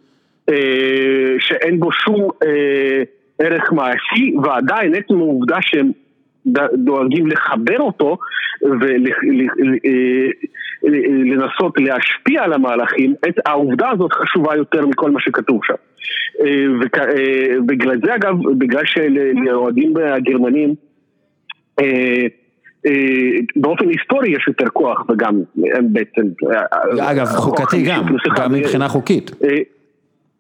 שאין בו שום ערך מעשי, ועדיין עצם העובדה שהם דואגים לחבר אותו ולנסות להשפיע על המהלכים, העובדה הזאת חשובה יותר מכל מה שכתוב שם. ובגלל זה אגב, בגלל שלאוהדים הגרמנים באופן היסטורי יש יותר כוח וגם בעצם... אגב, חוקתי גם, גם מבחינה חוקית.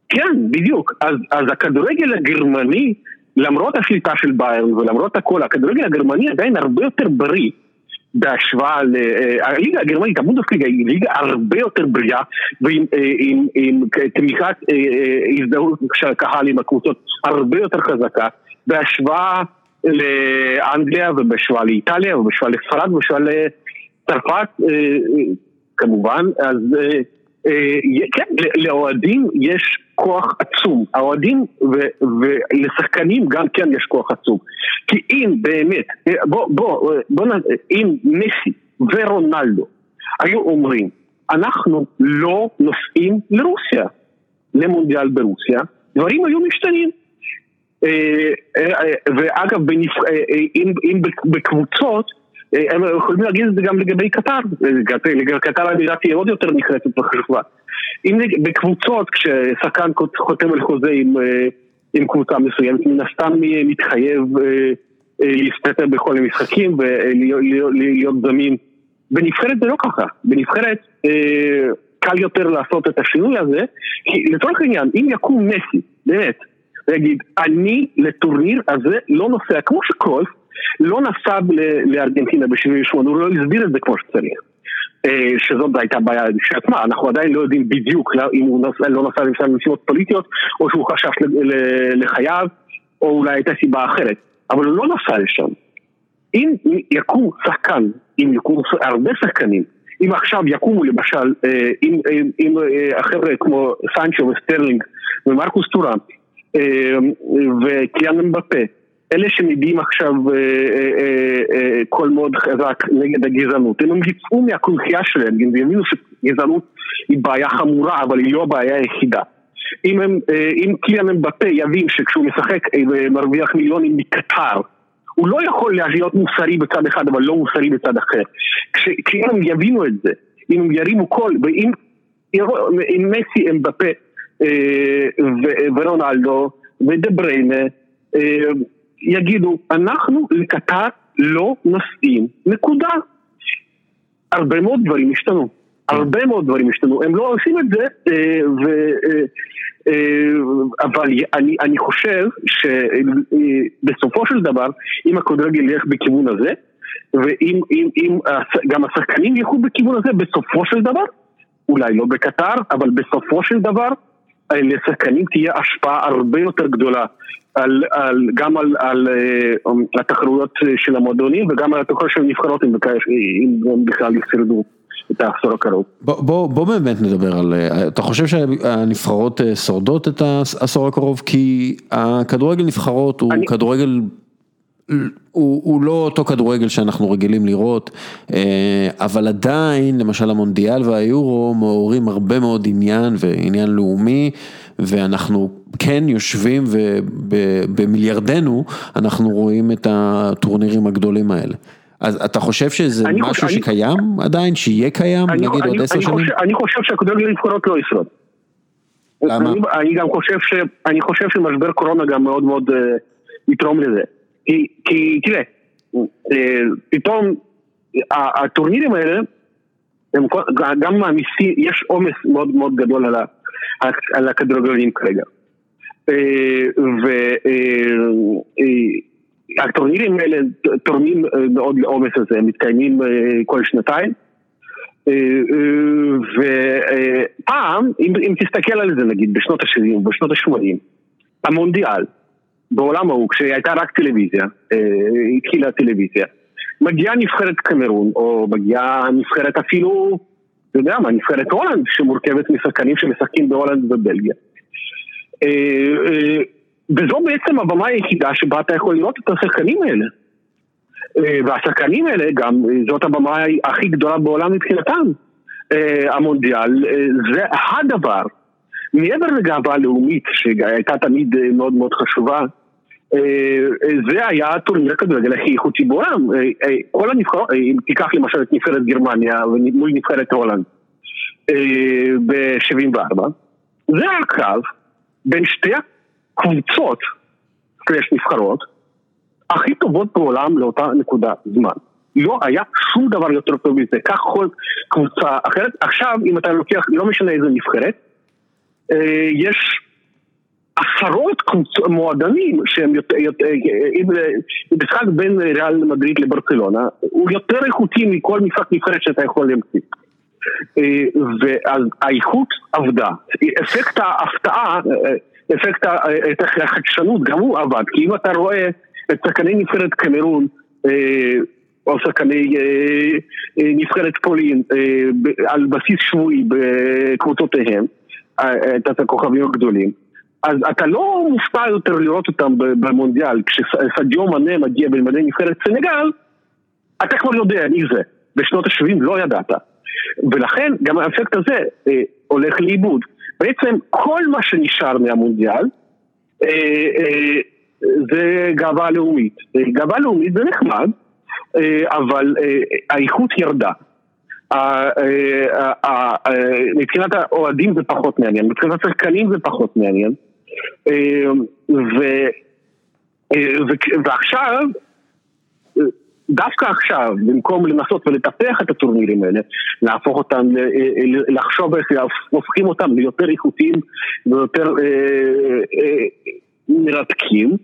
כן, בדיוק. אז, אז הכדורגל הגרמני למרות השליטה של ביירן ולמרות הכל, הכדורגל הגרמני עדיין הרבה יותר בריא בהשוואה לליגה הגרמנית, הבונדסליגה היא ליגה הרבה יותר בריאה ועם עם, עם תמיכת הזדהות של הקהל עם הקבוצות הרבה יותר חזקה בהשוואה לאנגליה ובהשוואה לאיטליה ובהשוואה לספרד ובהשוואה לצרפת כמובן, אז כן, לאוהדים יש כוח עצום, האוהדים ולשחקנים גם כן יש כוח עצום. כי אם באמת, בוא, בוא, בוא נ... אם מסי ורונלדו היו אומרים, אנחנו לא נוסעים לרוסיה, למונדיאל ברוסיה, דברים היו משתנים. ואגב, אם בקבוצות, הם יכולים להגיד את זה גם לגבי קטר, קטר הבירה תהיה עוד יותר נחרצת וחשובה. אם בקבוצות, כששחקן חותם על חוזה עם, עם קבוצה מסוימת, מן הסתם מתחייב להסתתר בכל המשחקים ולהיות זמין. בנבחרת זה לא ככה, בנבחרת קל יותר לעשות את השינוי הזה, כי לצורך העניין, אם יקום מסי, באמת, ויגיד, אני לטורניר הזה לא נוסע, כמו שקרויף לא נסע לארגנטינה ב-78, הוא לא הסביר את זה כמו שצריך. שזאת הייתה בעיה כשעצמה, אנחנו עדיין לא יודעים בדיוק אם הוא לא נסע למשל מסיבות פוליטיות, או שהוא חשש לחייו, או אולי הייתה סיבה אחרת, אבל הוא לא נסע לשם. אם יקום שחקן, אם יקומו הרבה שחקנים, אם עכשיו יקומו למשל, אם החבר'ה כמו סנצ'ו וסטרלינג ומרקוס טורם וקיליאן אמבפה אלה שמביעים עכשיו קול מאוד חזק נגד הגזענות, הם יצאו מהקונכייה שלהם, הם יבינו שגזענות היא בעיה חמורה, אבל היא לא הבעיה היחידה. אם, הם, אם קיליאן אמבפה יבין שכשהוא משחק ומרוויח מיליונים מקטר, הוא לא יכול להיות מוסרי בצד אחד, אבל לא מוסרי בצד אחר. כשאם הם יבינו את זה, אם הם ירימו קול, ואם אם מסי אמבפה ורונלדו ודה יגידו, אנחנו לקטר לא נוסעים, נקודה. הרבה מאוד דברים השתנו. הרבה מאוד דברים השתנו. הם לא עושים את זה, אה, ו, אה, אה, אבל אני, אני חושב שבסופו של דבר, אם הכדורגל ילך בכיוון הזה, ואם אם, אם, גם השחקנים ילכו בכיוון הזה, בסופו של דבר, אולי לא בקטר, אבל בסופו של דבר, לשחקנים תהיה השפעה הרבה יותר גדולה על, על, גם על, על, על התחרויות של המועדונים וגם על התחרויות של הנבחרות אם, אם בכלל ישרדו. את העשור הקרוב. בוא, בוא, בוא באמת נדבר על, אתה חושב שהנבחרות שורדות את העשור הקרוב? כי הכדורגל נבחרות הוא אני... כדורגל הוא הוא לא אותו כדורגל שאנחנו רגילים לראות, אה, אבל עדיין, למשל המונדיאל והיורו מעוררים הרבה מאוד עניין ועניין לאומי, ואנחנו כן יושבים ובמיליארדנו אנחנו רואים את הטורנירים הגדולים האלה. אז אתה חושב שזה משהו חושב, שקיים אני, עדיין, שיהיה קיים, אני, נגיד אני, עוד עשר שנים? חושב, אני חושב שהכדורגל נבחרות לא ישרוד. למה? אני, אני גם חושב, ש, אני חושב שמשבר קורונה גם מאוד מאוד uh, יתרום לזה. כי, כי תראה, אה, פתאום הטורנירים האלה, הם גם מעמיסים, יש עומס מאוד מאוד גדול על, על הכדורגלנים כרגע. אה, והטורנירים אה, האלה תורמים מאוד לעומס הזה, הם מתקיימים כל שנתיים. ופעם, אם, אם תסתכל על זה נגיד בשנות ה-70, בשנות ה-80, המונדיאל, בעולם ההוא, כשהייתה רק טלוויזיה, אה, התחילה הטלוויזיה, מגיעה נבחרת קמרון, או מגיעה נבחרת אפילו, אתה יודע מה, נבחרת הולנד, שמורכבת משחקנים שמשחקים בהולנד ובלגיה. אה, אה, וזו בעצם הבמה היחידה שבה אתה יכול לראות את השחקנים האלה. והשחקנים האלה גם, זאת הבמה הכי גדולה בעולם מבחינתם. המונדיאל, זה הדבר. מעבר לגאווה לאומית, שהייתה תמיד מאוד מאוד חשובה, אה, זה היה הטורניר הכדורגל הכי איכותי בעולם. אה, אה, כל הנבחרות, אם תיקח למשל את נבחרת גרמניה מול נבחרת הולנד ב-74, זה היה קרב בין שתי הקבוצות, סלש נבחרות, הכי טובות בעולם לאותה נקודה זמן. לא היה שום דבר יותר טוב מזה, כך כל קבוצה אחרת. עכשיו, אם אתה לוקח, לא משנה איזה נבחרת, יש עשרות מועדונים שהם יותר, יותר אם משחק בין ריאל מדריד לברצלונה הוא יותר איכותי מכל משחק נבחרת שאתה יכול להמציא. אה, ואז האיכות עבדה, אפקט ההפתעה, אפקט החדשנות גם הוא עבד כי אם אתה רואה את שחקני נבחרת קמרון אה, או שחקני אה, נבחרת פולין על בסיס שבועי בקבוצותיהם, את הכוכבים הגדולים אז אתה לא מופתע יותר לראות אותם במונדיאל, כשסדיו מנה מגיע במדי נבחרת סנגל, אתה כבר יודע מי זה. בשנות ה-70 לא ידעת. ולכן גם האפקט הזה אה, הולך לאיבוד. בעצם כל מה שנשאר מהמונדיאל אה, אה, זה גאווה לאומית. אה, גאווה לאומית זה נחמד, אה, אבל אה, האיכות ירדה. אה, אה, מבחינת האוהדים זה פחות מעניין, מבחינת השחקנים זה פחות מעניין. אה, ועכשיו, דווקא עכשיו, במקום לנסות ולטפח את הטורנירים האלה, להפוך אותם, אה, אה, לחשוב איך הופכים אותם ליותר איכותיים ויותר מרתקים,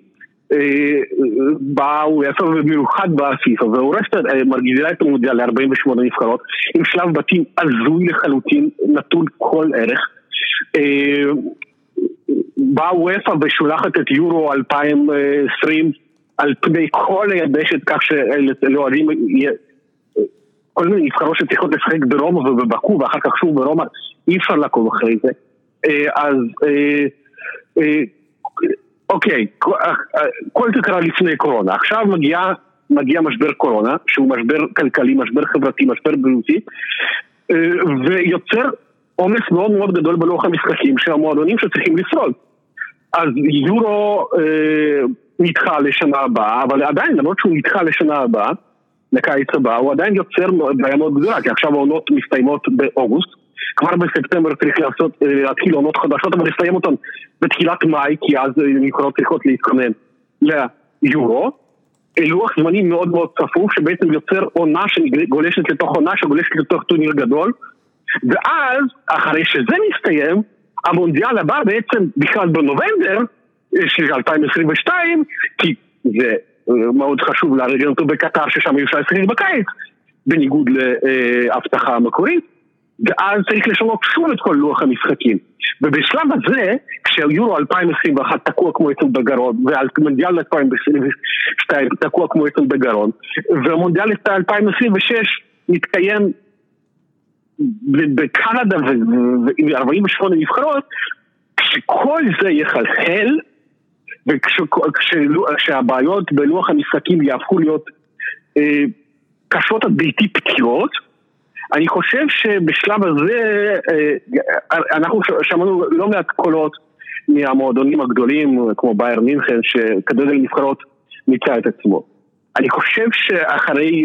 באו, יעשו במיוחד בפיפ"א, והורסת, מרגילה את המונדיאל ל-48 נבחרות, עם שלב בתים הזוי לחלוטין, נטול כל ערך. באה וופא ושולחת את יורו 2020 על פני כל היבשת כך שלאוהדים כל מיני נבחרות שצריכות לשחק ברומא ובבקו ואחר כך שוב ברומא אי אפשר לעקוב אחרי זה אה, אז אה, אה, אוקיי כל זה קרה לפני קורונה עכשיו מגיע מגיע משבר קורונה שהוא משבר כלכלי, משבר חברתי, משבר בריאותי ויוצר עומס מאוד מאוד גדול בלוח המשחקים של המועדונים שצריכים לשרוד. אז יורו אה, נדחה לשנה הבאה, אבל עדיין למרות שהוא נדחה לשנה הבאה, לקיץ הבא, הוא עדיין יוצר בעיה מאוד גדולה, כי עכשיו העונות מסתיימות באוגוסט, כבר בספטמבר צריך לעשות, אה, להתחיל עונות חדשות, אבל לסיים אותן בתחילת מאי, כי אז נבחרות צריכות להתכונן יורו, לוח זמנים מאוד מאוד צפוף שבעצם יוצר עונה שגולשת לתוך עונה שגולשת לתוך טורניר גדול. ואז, אחרי שזה מסתיים, המונדיאל הבא בעצם בכלל בנובמבר של 2022, כי זה מאוד חשוב לארגן אותו בקטר ששם אפשר לשחק בקיץ, בניגוד להבטחה המקורית, ואז צריך לשנות שוב את כל לוח המשחקים. ובשלב הזה, כשיורו 2021 תקוע כמו אצל בגרון, והמונדיאל 2022 תקוע כמו אצל בגרון, והמונדיאל 2026 מתקיים בקנדה ועם 48 נבחרות, כשכל זה יחלחל, וכשהבעיות בלוח המשחקים יהפכו להיות אה, קשות עד בלתי פתירות, אני חושב שבשלב הזה אה, אנחנו שמענו לא מעט קולות מהמועדונים הגדולים כמו בייר מינכן שכדורגל נבחרות מיצה את עצמו. אני חושב שאחרי,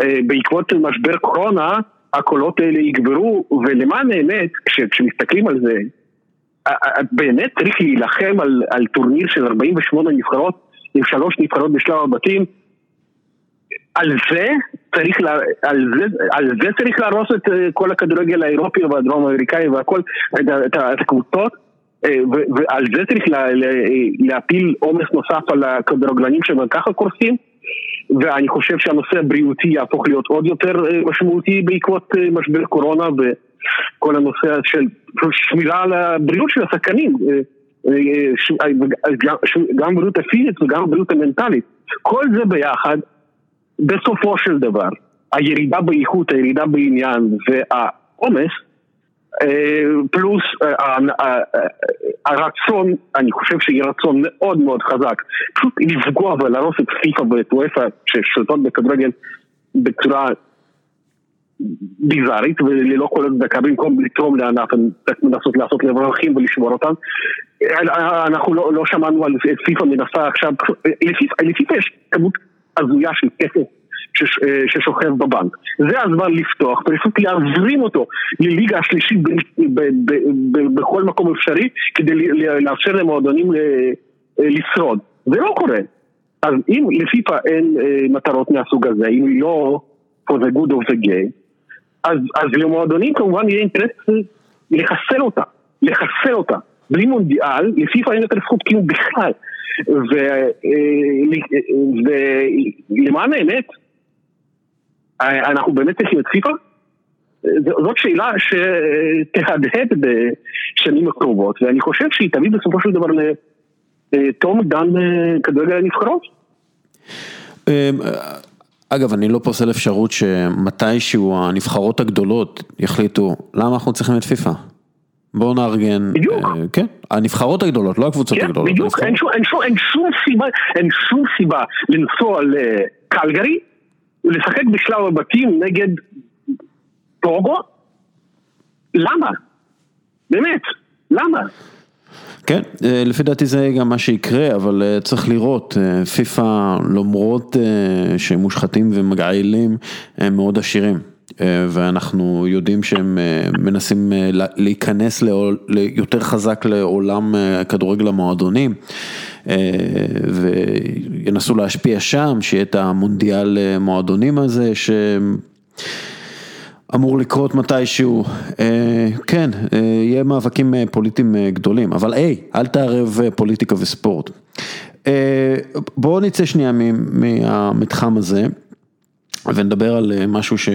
אה, בעקבות משבר קורונה, הקולות האלה יגברו, ולמען האמת, כשמסתכלים על זה, באמת צריך להילחם על, על טורניר של 48 נבחרות עם שלוש נבחרות בשלב הבתים, על זה צריך, לה, על זה, על זה צריך להרוס את אה, כל הכדורגל האירופי והדרום האמריקאי והכל, את, את, את הקבוצות, אה, ועל זה צריך לה, לה, להפיל עומס נוסף על הכדורגלנים שגם ככה קורסים. ואני חושב שהנושא הבריאותי יהפוך להיות עוד יותר אה, משמעותי בעקבות משבר קורונה וכל הנושא של שמירה על הבריאות של השחקנים, גם בריאות הפיזית וגם בריאות המנטלית. כל זה ביחד, בסופו של דבר, הירידה באיכות, הירידה בעניין והעומס אה, פלוס אה, אה, הרצון, אני חושב שיהיה רצון מאוד מאוד חזק, פשוט לפגוע ולהרוס את פיפ"א ואת וופ"א ששולטות בכדורגל בצורה ביזארית וללא כל הצדקה, במקום לתרום לענף, מנסות לעשות לברוכים ולשמור אותם. אנחנו לא, לא שמענו על פיפ"א מנסה עכשיו, לפיפ"א יש כמות הזויה של כסף אה, ששוכב בבנק. זה הזמן לפתוח ופשוט להזרים אותו לליגה השלישית בכל מקום אפשרי כדי לאפשר למועדונים אה, לשרוד. זה לא קורה. אז אם לפיפ"א אין אה, מטרות מהסוג הזה, אם היא לא for the good of the game, אז, אז למועדונים כמובן יהיה אינטרס לחסל אותה, לחסל אותה. בלי מונדיאל, לפיפ"א אין יותר זכות קיום בכלל. ולמען האמת, אנחנו באמת צריכים את פיפ"א? זאת שאלה שתהדהד בשנים הקרובות, ואני חושב שהיא תביא בסופו של דבר לתום דן כדורגל הנבחרות. אמ, אגב, אני לא פוסל אפשרות שמתישהו הנבחרות הגדולות יחליטו, למה אנחנו צריכים את פיפ"א? בואו נארגן, בדיוק, אה, כן, הנבחרות הגדולות, לא הקבוצות כן, הגדולות. בדיוק, אין שום, אין, שום, אין, שום סיבה, אין שום סיבה לנסוע לקלגרי לשחק בשלב הבתים נגד טוגו? למה? באמת, למה? כן, אה, לפי דעתי זה גם מה שיקרה, אבל אה, צריך לראות, אה, פיפ"א למרות שהם מושחתים ומגעילים, הם מאוד עשירים. ואנחנו יודעים שהם מנסים להיכנס יותר חזק לעולם כדורגל המועדונים. וינסו להשפיע שם, שיהיה את המונדיאל מועדונים הזה, שאמור לקרות מתישהו, אה, כן, אה, יהיה מאבקים אה, פוליטיים גדולים, אבל היי, אל תערב פוליטיקה וספורט. בואו נצא שנייה מהמתחם הזה, ונדבר על משהו ש...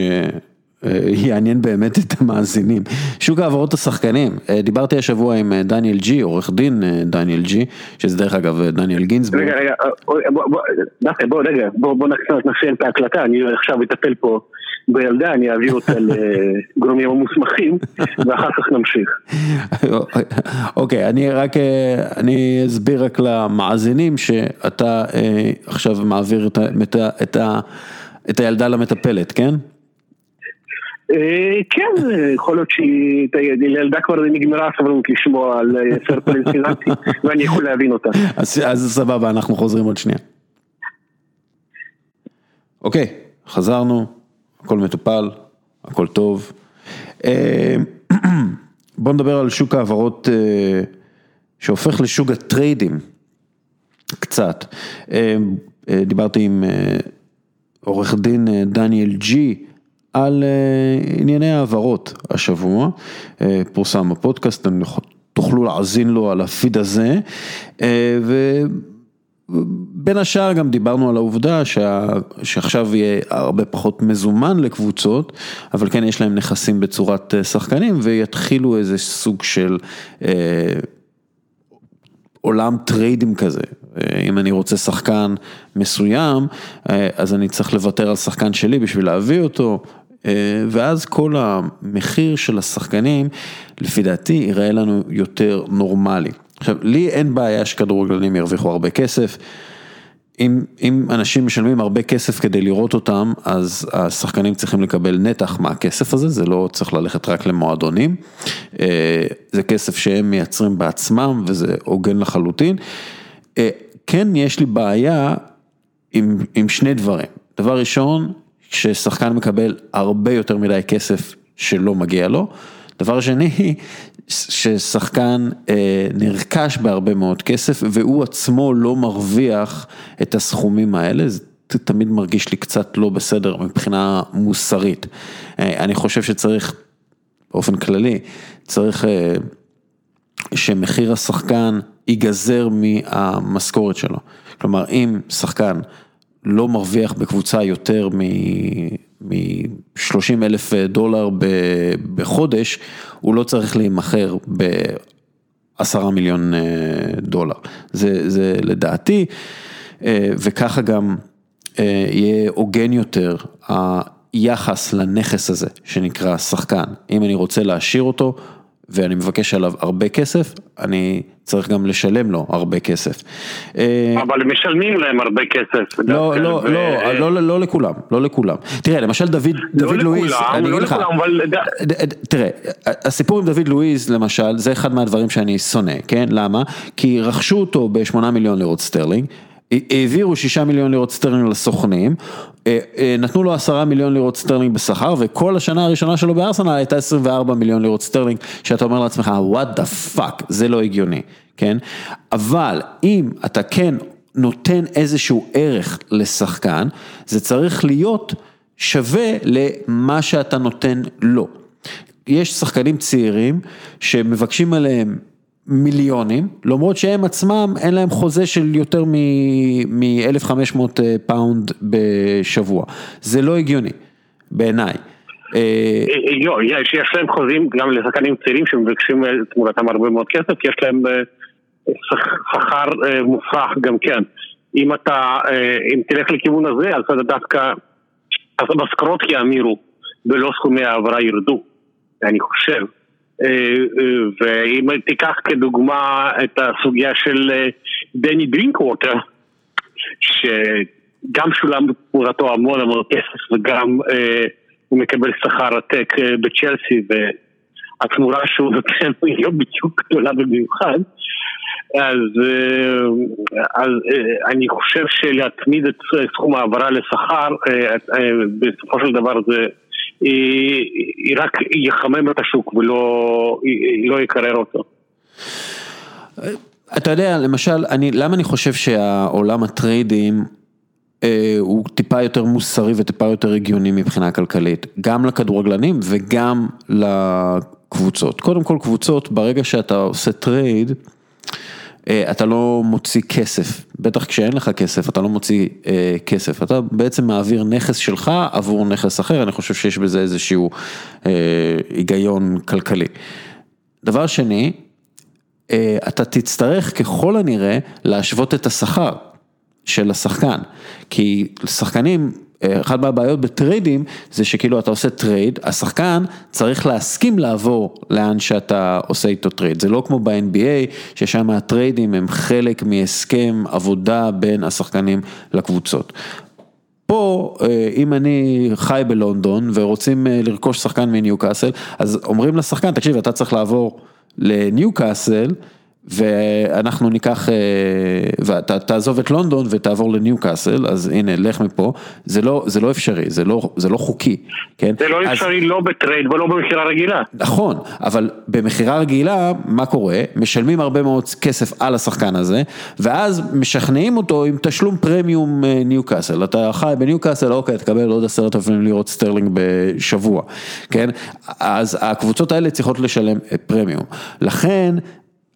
אה, באמת את המאזינים. שוק העברות השחקנים, אה, דיברתי השבוע עם אה, דניאל ג'י, עורך דין דניאל ג'י, שזה דרך אגב דניאל גינזבורג. רגע, רגע, דווקא בוא רגע, בוא נסיים את ההקלטה, אני עכשיו אטפל פה בילדה, אני אעביר אותה לגורמים המוסמכים, ואחר כך נמשיך. אוקיי, אני רק, אני אסביר רק למאזינים שאתה עכשיו מעביר את הילדה למטפלת, כן? אה, כן, יכול להיות שהיא, לילדה כבר נגמרה הסבלנות לשמוע על אה, סרט פלסטינטי, ואני יכול להבין אותה. אז סבבה, אנחנו חוזרים עוד שנייה. אוקיי, חזרנו, הכל מטופל, הכל טוב. אה, בוא נדבר על שוק ההעברות שהופך לשוק הטריידים. קצת. דיברתי עם עורך דין דניאל ג'י על ענייני העברות השבוע, פורסם בפודקאסט, תוכלו להאזין לו על הפיד הזה. בין השאר גם דיברנו על העובדה שה, שעכשיו יהיה הרבה פחות מזומן לקבוצות, אבל כן יש להם נכסים בצורת אה, שחקנים ויתחילו איזה סוג של אה, עולם טריידים כזה. אה, אם אני רוצה שחקן מסוים, אה, אז אני צריך לוותר על שחקן שלי בשביל להביא אותו, ואז כל המחיר של השחקנים, לפי דעתי, ייראה לנו יותר נורמלי. עכשיו, לי אין בעיה שכדורגלנים ירוויחו הרבה כסף. אם, אם אנשים משלמים הרבה כסף כדי לראות אותם, אז השחקנים צריכים לקבל נתח מהכסף הזה, זה לא צריך ללכת רק למועדונים. אה, זה כסף שהם מייצרים בעצמם וזה הוגן לחלוטין. אה, כן, יש לי בעיה עם, עם שני דברים. דבר ראשון, ששחקן מקבל הרבה יותר מדי כסף שלא מגיע לו. דבר שני, ששחקן אה, נרכש בהרבה מאוד כסף והוא עצמו לא מרוויח את הסכומים האלה, זה תמיד מרגיש לי קצת לא בסדר מבחינה מוסרית. אה, אני חושב שצריך, באופן כללי, צריך אה, שמחיר השחקן ייגזר מהמשכורת שלו. כלומר, אם שחקן לא מרוויח בקבוצה יותר מ-30 אלף דולר בחודש, הוא לא צריך להימכר ב-10 מיליון אה, דולר. זה, זה לדעתי, אה, וככה גם אה, יהיה הוגן יותר היחס לנכס הזה שנקרא שחקן. אם אני רוצה להשאיר אותו, ואני מבקש עליו הרבה כסף, אני צריך גם לשלם לו הרבה כסף. אה, אבל משלמים להם הרבה כסף. לא, לא, ו... לא, לא, לא, לא לכולם, לא לכולם. תראה, למשל דוד, לא דוד לואיז, אני לא אגיד לך, אבל... תראה, הסיפור עם דוד לואיז למשל, זה אחד מהדברים שאני שונא, כן? למה? כי רכשו אותו ב-8 מיליון לירות סטרלינג. העבירו שישה מיליון לירות סטרלינג לסוכנים, אה, אה, נתנו לו עשרה מיליון לירות סטרלינג בשכר, וכל השנה הראשונה שלו בארסנל הייתה 24 מיליון לירות סטרלינג, שאתה אומר לעצמך, what the fuck, זה לא הגיוני, כן? אבל אם אתה כן נותן איזשהו ערך לשחקן, זה צריך להיות שווה למה שאתה נותן לו. יש שחקנים צעירים שמבקשים עליהם מיליונים, למרות שהם עצמם אין להם חוזה של יותר מ-1500 אה, פאונד בשבוע, זה לא הגיוני, בעיניי. אה, אה, לא, יש להם חוזים גם לשחקנים צעירים שמבקשים תמורתם הרבה מאוד כסף, כי יש להם שכר מופרך גם כן. אם אתה, אם תלך לכיוון הזה, אז אתה דווקא, אז המשכורות יאמירו ולא סכומי העברה ירדו, אני חושב. אה, אה, ואם תיקח כדוגמה את הסוגיה של אה, דני דרינקווטר, שגם שולם תמורתו המון המון כסף וגם הוא מקבל שכר עתק בצ'לסי והתמורה שהוא נותן היא לא בדיוק גדולה במיוחד אז, אז אני חושב שלהצמיד את סכום העברה לשכר בסופו של דבר זה היא רק יחמם את השוק ולא לא יקרר אותו. אתה יודע, למשל, אני, למה אני חושב שהעולם הטריידים אה, הוא טיפה יותר מוסרי וטיפה יותר הגיוני מבחינה כלכלית, גם לכדורגלנים וגם לקבוצות. קודם כל קבוצות, ברגע שאתה עושה טרייד, אתה לא מוציא כסף, בטח כשאין לך כסף, אתה לא מוציא אה, כסף, אתה בעצם מעביר נכס שלך עבור נכס אחר, אני חושב שיש בזה איזשהו אה, היגיון כלכלי. דבר שני, אה, אתה תצטרך ככל הנראה להשוות את השכר של השחקן, כי שחקנים אחת מהבעיות בטריידים זה שכאילו אתה עושה טרייד, השחקן צריך להסכים לעבור לאן שאתה עושה איתו טרייד, זה לא כמו ב-NBA ששם הטריידים הם חלק מהסכם עבודה בין השחקנים לקבוצות. פה, אה, אם אני חי בלונדון ורוצים אה, לרכוש שחקן מניוקאסל, אז אומרים לשחקן, תקשיב, אתה צריך לעבור לניוקאסל, ואנחנו ניקח, ואתה תעזוב את לונדון ותעבור לניוקאסל, אז הנה, לך מפה, זה לא, זה לא אפשרי, זה לא, זה לא חוקי, כן? זה לא אז- אפשרי לא בטרייד ולא במכירה רגילה. נכון, אבל במכירה רגילה, מה קורה? משלמים הרבה מאוד כסף על השחקן הזה, ואז משכנעים אותו עם תשלום פרמיום אה, ניוקאסל. אתה חי בניוקאסל, אוקיי, תקבל עוד עשרת אלפים לירות סטרלינג בשבוע, כן? אז הקבוצות האלה צריכות לשלם אה, פרמיום. לכן,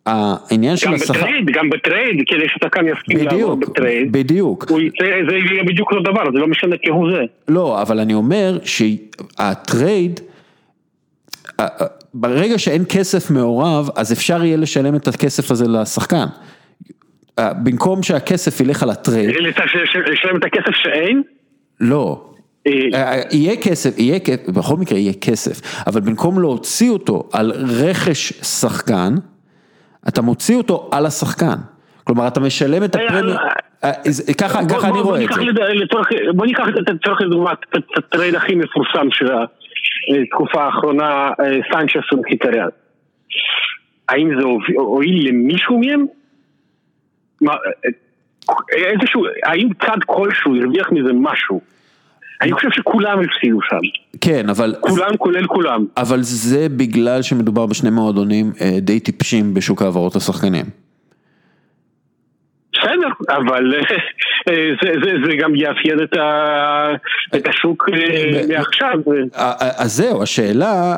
העניין של גם השכר... בטרייד, גם בטרייד, כדי ששחקן יסכים לעבור בדיוק, בטרייד. בדיוק. הוא יצא, זה יהיה בדיוק אותו דבר, זה לא משנה כהוא זה. לא, אבל אני אומר שהטרייד, ברגע שאין כסף מעורב, אז אפשר יהיה לשלם את הכסף הזה לשחקן. במקום שהכסף ילך על הטרייד, לשלם את הכסף שאין, לא. אה, יהיה כסף, יהיה כסף, בכל מקרה יהיה כסף, אבל במקום להוציא אותו על רכש שחקן, אתה מוציא אותו על השחקן. כלומר, אתה משלם את אה, זה- ככה בוא- ככה אני רואה את זה. בוא ניקח את- לצורך לדוגמה את הטרייד הכי מפורסם של התקופה האחרונה, אה, סאנצ'ס ומחיטאריאן. האם זה הועיל למישהו מהם? מה, אה, איזשהו, האם צד כלשהו הרוויח מזה משהו? אני חושב שכולם הפסידו שם, כן, אבל... כולם כולל כולם. אבל זה בגלל שמדובר בשני מועדונים אה, די טיפשים בשוק העברות השחקנים. בסדר, אבל אה, אה, זה, זה, זה גם יאפיין את, ה, את השוק אה, מעכשיו. אז זהו, השאלה,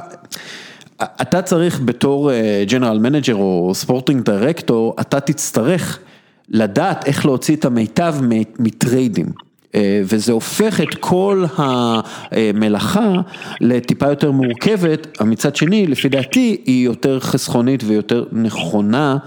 אתה צריך בתור general manager או sporting director, אתה תצטרך לדעת איך להוציא את המיטב מטריידים. אה, וזה הופך את כל המלאכה לטיפה יותר מורכבת, מצד שני, לפי דעתי, היא יותר חסכונית ויותר נכונה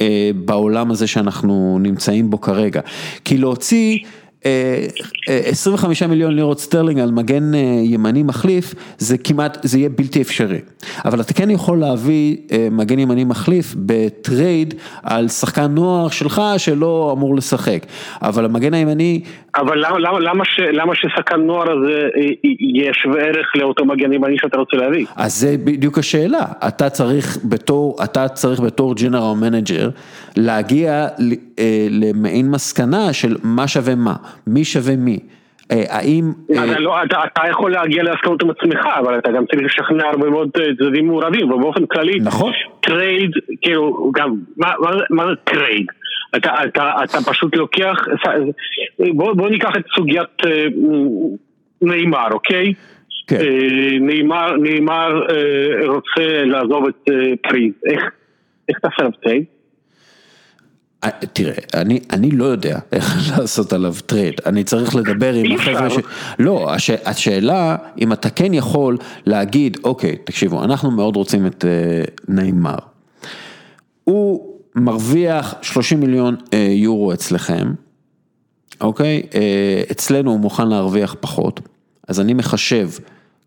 אה, בעולם הזה שאנחנו נמצאים בו כרגע. כי להוציא אה, אה, 25 מיליון לירות סטרלינג על מגן ימני מחליף, זה כמעט, זה יהיה בלתי אפשרי. אבל אתה כן יכול להביא מגן ימני מחליף בטרייד על שחקן נוער שלך שלא אמור לשחק. אבל המגן הימני, אבל למה, למה, למה, ש, למה ששחקן נוער הזה אה, יהיה שווה ערך לאותו מגן ימני שאתה רוצה להביא? אז זה בדיוק השאלה, אתה צריך בתור, אתה צריך בתור general manager להגיע אה, למעין מסקנה של מה שווה מה, מי שווה מי. אה, האם... אה, אתה, לא, אתה, אתה יכול להגיע להסכמות עם עצמך, אבל אתה גם צריך לשכנע הרבה מאוד אה, צדדים מעורבים, ובאופן כללי, נכון. טרייד, כאילו, גם, מה, מה, זה- מה זה טרייד? אתה, אתה, אתה פשוט לוקח, בוא, בוא ניקח את סוגיית אה, ניימאר, אוקיי? כן. אה, ניימאר, ניימאר אה, רוצה לעזוב את פריז, איך, איך תעשה עליו טרייד? אה, תראה, אני, אני לא יודע איך לעשות עליו טרייד, אני צריך לדבר עם החבר'ה ש... לא, הש... השאלה, אם אתה כן יכול להגיד, אוקיי, תקשיבו, אנחנו מאוד רוצים את אה, ניימאר. הוא מרוויח 30 מיליון אה, יורו אצלכם, אוקיי? אה, אצלנו הוא מוכן להרוויח פחות, אז אני מחשב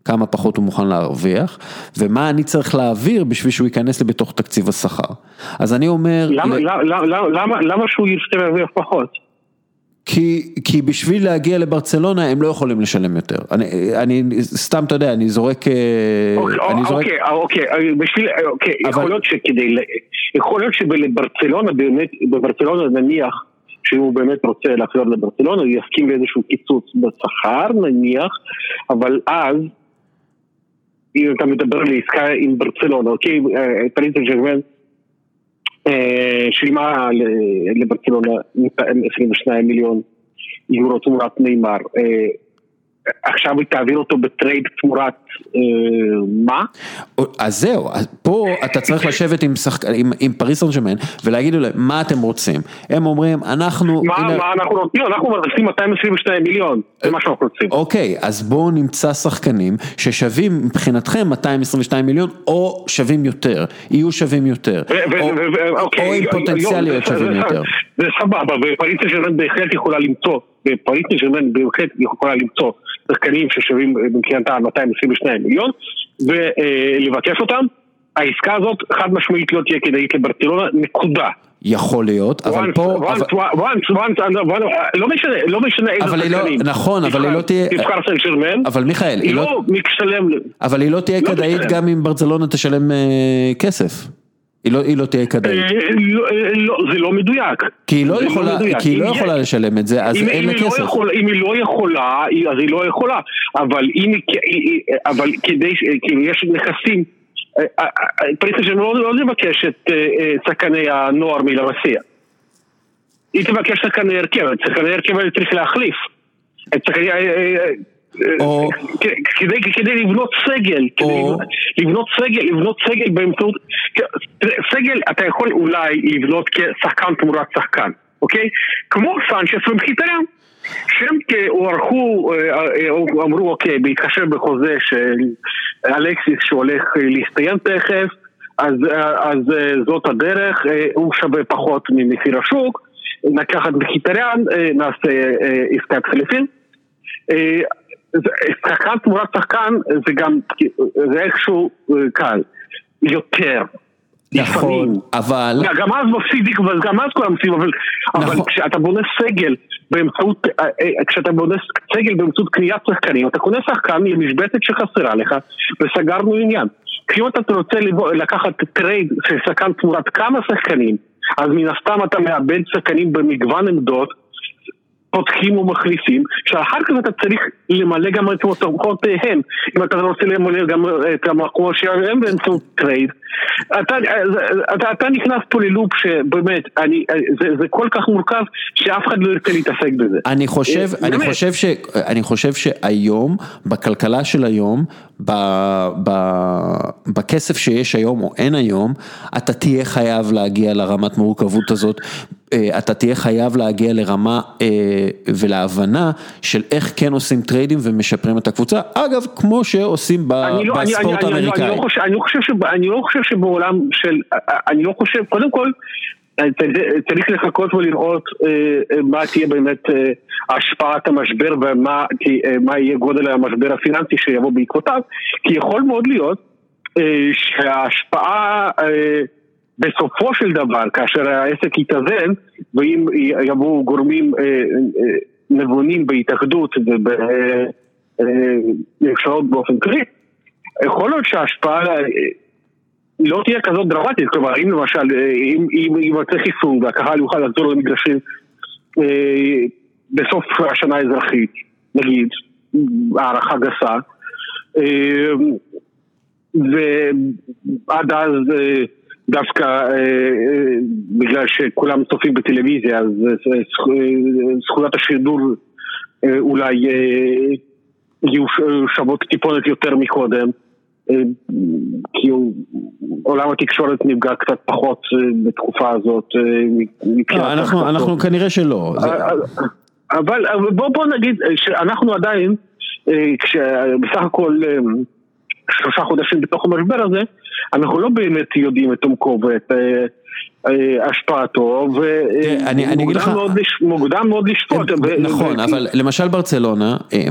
כמה פחות הוא מוכן להרוויח, ומה אני צריך להעביר בשביל שהוא ייכנס לי בתוך תקציב השכר. אז אני אומר... למה, ל- למה, למה, למה, למה שהוא ירצה להרוויח פחות? כי, כי בשביל להגיע לברצלונה הם לא יכולים לשלם יותר. אני, אני סתם, אתה יודע, אני זורק... אה, אני זורק... אוקיי, אוקיי, אה, בשביל, אה, אוקיי, אבל- יכול להיות שכדי, יכול להיות שבברצלונה באמת, בברצלונה נניח, שאם הוא באמת רוצה לחזור לברצלונה, הוא יסכים לאיזשהו קיצוץ בשכר נניח, אבל אז, אם אתה מדבר על עסקה עם ברצלונה, אוקיי, אה, פריס סן ג'רמן אה, שילמה ל- לברצלונה 22 מיליון יורו תמורת ניימאר. עכשיו היא תעביר אותו בטרייד תמורת אה, מה? אז זהו, פה אתה צריך לשבת עם, שחק... עם, עם פריס סן ולהגיד להם מה אתם רוצים. הם אומרים, אנחנו... מה, הנה- מה אנחנו נותנים? אנחנו מרוויחים 222 מיליון, זה מה שאנחנו רוצים. אוקיי, אז בואו נמצא שחקנים ששווים מבחינתכם 222 מיליון או שווים יותר, יהיו שווים יותר, או, אוקיי, או עם פוטנציאל יו- להיות שווים יותר. זה סבבה, ופריס סן בהחלט יכולה למצוא, ופריס סן בהחלט יכולה למצוא שחקנים ששווים מבחינתם 222 מיליון, ולבקש אותם. העסקה הזאת חד משמעית לא תהיה כדאית לברצלונה, נקודה. יכול להיות, אבל once, פה... once, אבל- once, once, once, לא משנה, לא איזה לא- שחקנים. נכון, אבל היא לא תהיה- תבחר סן ג'רמן, אבל מיכאל, היא לא- לא משתלם, אבל היא לא תהיה לא כדאית משלם. גם אם ברצלונה תשלם אה, כסף. היא לא, היא לא תהיה כדאית. אה, לא, אה, לא, זה לא מדויק. כי היא לא זה יכולה, מדויק. כי היא לא יכולה לשלם את זה, אז אם, אין לה לא כסף. יכול, אם היא לא יכולה, היא- אז היא לא יכולה. אבל אם אבל כדי, כאילו יש נכסים, אה, אה, פריסה שלנו לא, לא לבקש את שחקני הנוער מלמסיע. היא תבקש שחקני הרכב, שחקני הרכב צריך להחליף. אה, אה, אה, או- כ- כדי, כדי לבנות סגל, כדי או- לבנות- לבנות סגל, לבנות סגל באמצעות, סגל אתה יכול אולי לבנות כשחקן תמורת שחקן, אוקיי? כמו סנצ'ס ומחיטרן, שהם הוערכו, אה, אה, אמרו אוקיי, בהתחשב בחוזה של אלכסיס שהולך אה, להסתיים תכף, אז, אה, אז אה, זאת הדרך, אה, הוא שווה פחות ממחיר השוק, לקחת מחיטרן, אה, נעשה אה, עסקת חליפין. שחקן תמורת שחקן זה גם, זה איכשהו אה, קל, יותר. נכון, לפעמים. אבל... גם אז מפסיד, אבל גם אז כולם מפסידים, אבל, אבל נכון. כשאתה בונה סגל באמצעות, אה, אה, כשאתה בונה סגל באמצעות קניית שחקנים, אתה קונה שחקן למשבצת שחסרה לך, וסגרנו עניין. כי אם אתה רוצה לבוא- לקחת טרייד של שחקן תמורת כמה שחקנים, אז מן הסתם אתה מאבד שחקנים במגוון עמדות, פותחים ומחליפים, שאחר כך אתה צריך למלא גם את מקומותיהם. אם אתה רוצה למלא גם את המקום שלהם באמצעות טרייד. אתה, אתה, אתה נכנס פה ללופ שבאמת, אני, זה, זה כל כך מורכב שאף אחד לא ירצה להתעסק בזה. אני חושב, אה, אני. חושב ש, אני חושב שהיום, בכלכלה של היום, ב, ב, בכסף שיש היום או אין היום, אתה תהיה חייב להגיע לרמת מורכבות הזאת, אתה תהיה חייב להגיע לרמה אה, ולהבנה של איך כן עושים טריידים ומשפרים את הקבוצה, אגב, כמו שעושים בספורט האמריקאי. אני, לא חושב שבעולם של, אני לא חושב, קודם כל, צריך לחכות ולראות אה, אה, מה תהיה באמת אה, השפעת המשבר ומה אה, יהיה גודל המשבר הפיננסי שיבוא בעקבותיו, כי יכול מאוד להיות אה, שההשפעה אה, בסופו של דבר, כאשר העסק יתאזן, ואם יבואו גורמים אה, אה, נבונים בהתאחדות ובממשלות באופן כללי, יכול להיות שההשפעה אה, לא תהיה כזאת דרמטית, כלומר אם למשל, אה, אם אם יימצא חיסון והקהל יוכל לחזור למגרשים אה, בסוף השנה האזרחית, נגיד, הערכה גסה, אה, ועד אז אה, דווקא אה, אה, בגלל שכולם צופים בטלוויזיה אז אה, זכו- זכויות השידור אולי יהיו שוות טיפונת יותר מקודם כי עולם התקשורת נפגע קצת פחות בתקופה הזאת לא, אנחנו, כנראה שלא. אבל בוא, בוא נגיד שאנחנו עדיין, כשבסך הכל שלושה חודשים בתוך המשבר הזה, אנחנו לא באמת יודעים את עומקו ואת אה, השפעתו, אגיד לך- ומוקדם מאוד לשפוט. נכון, אבל למשל ברצלונה, אה,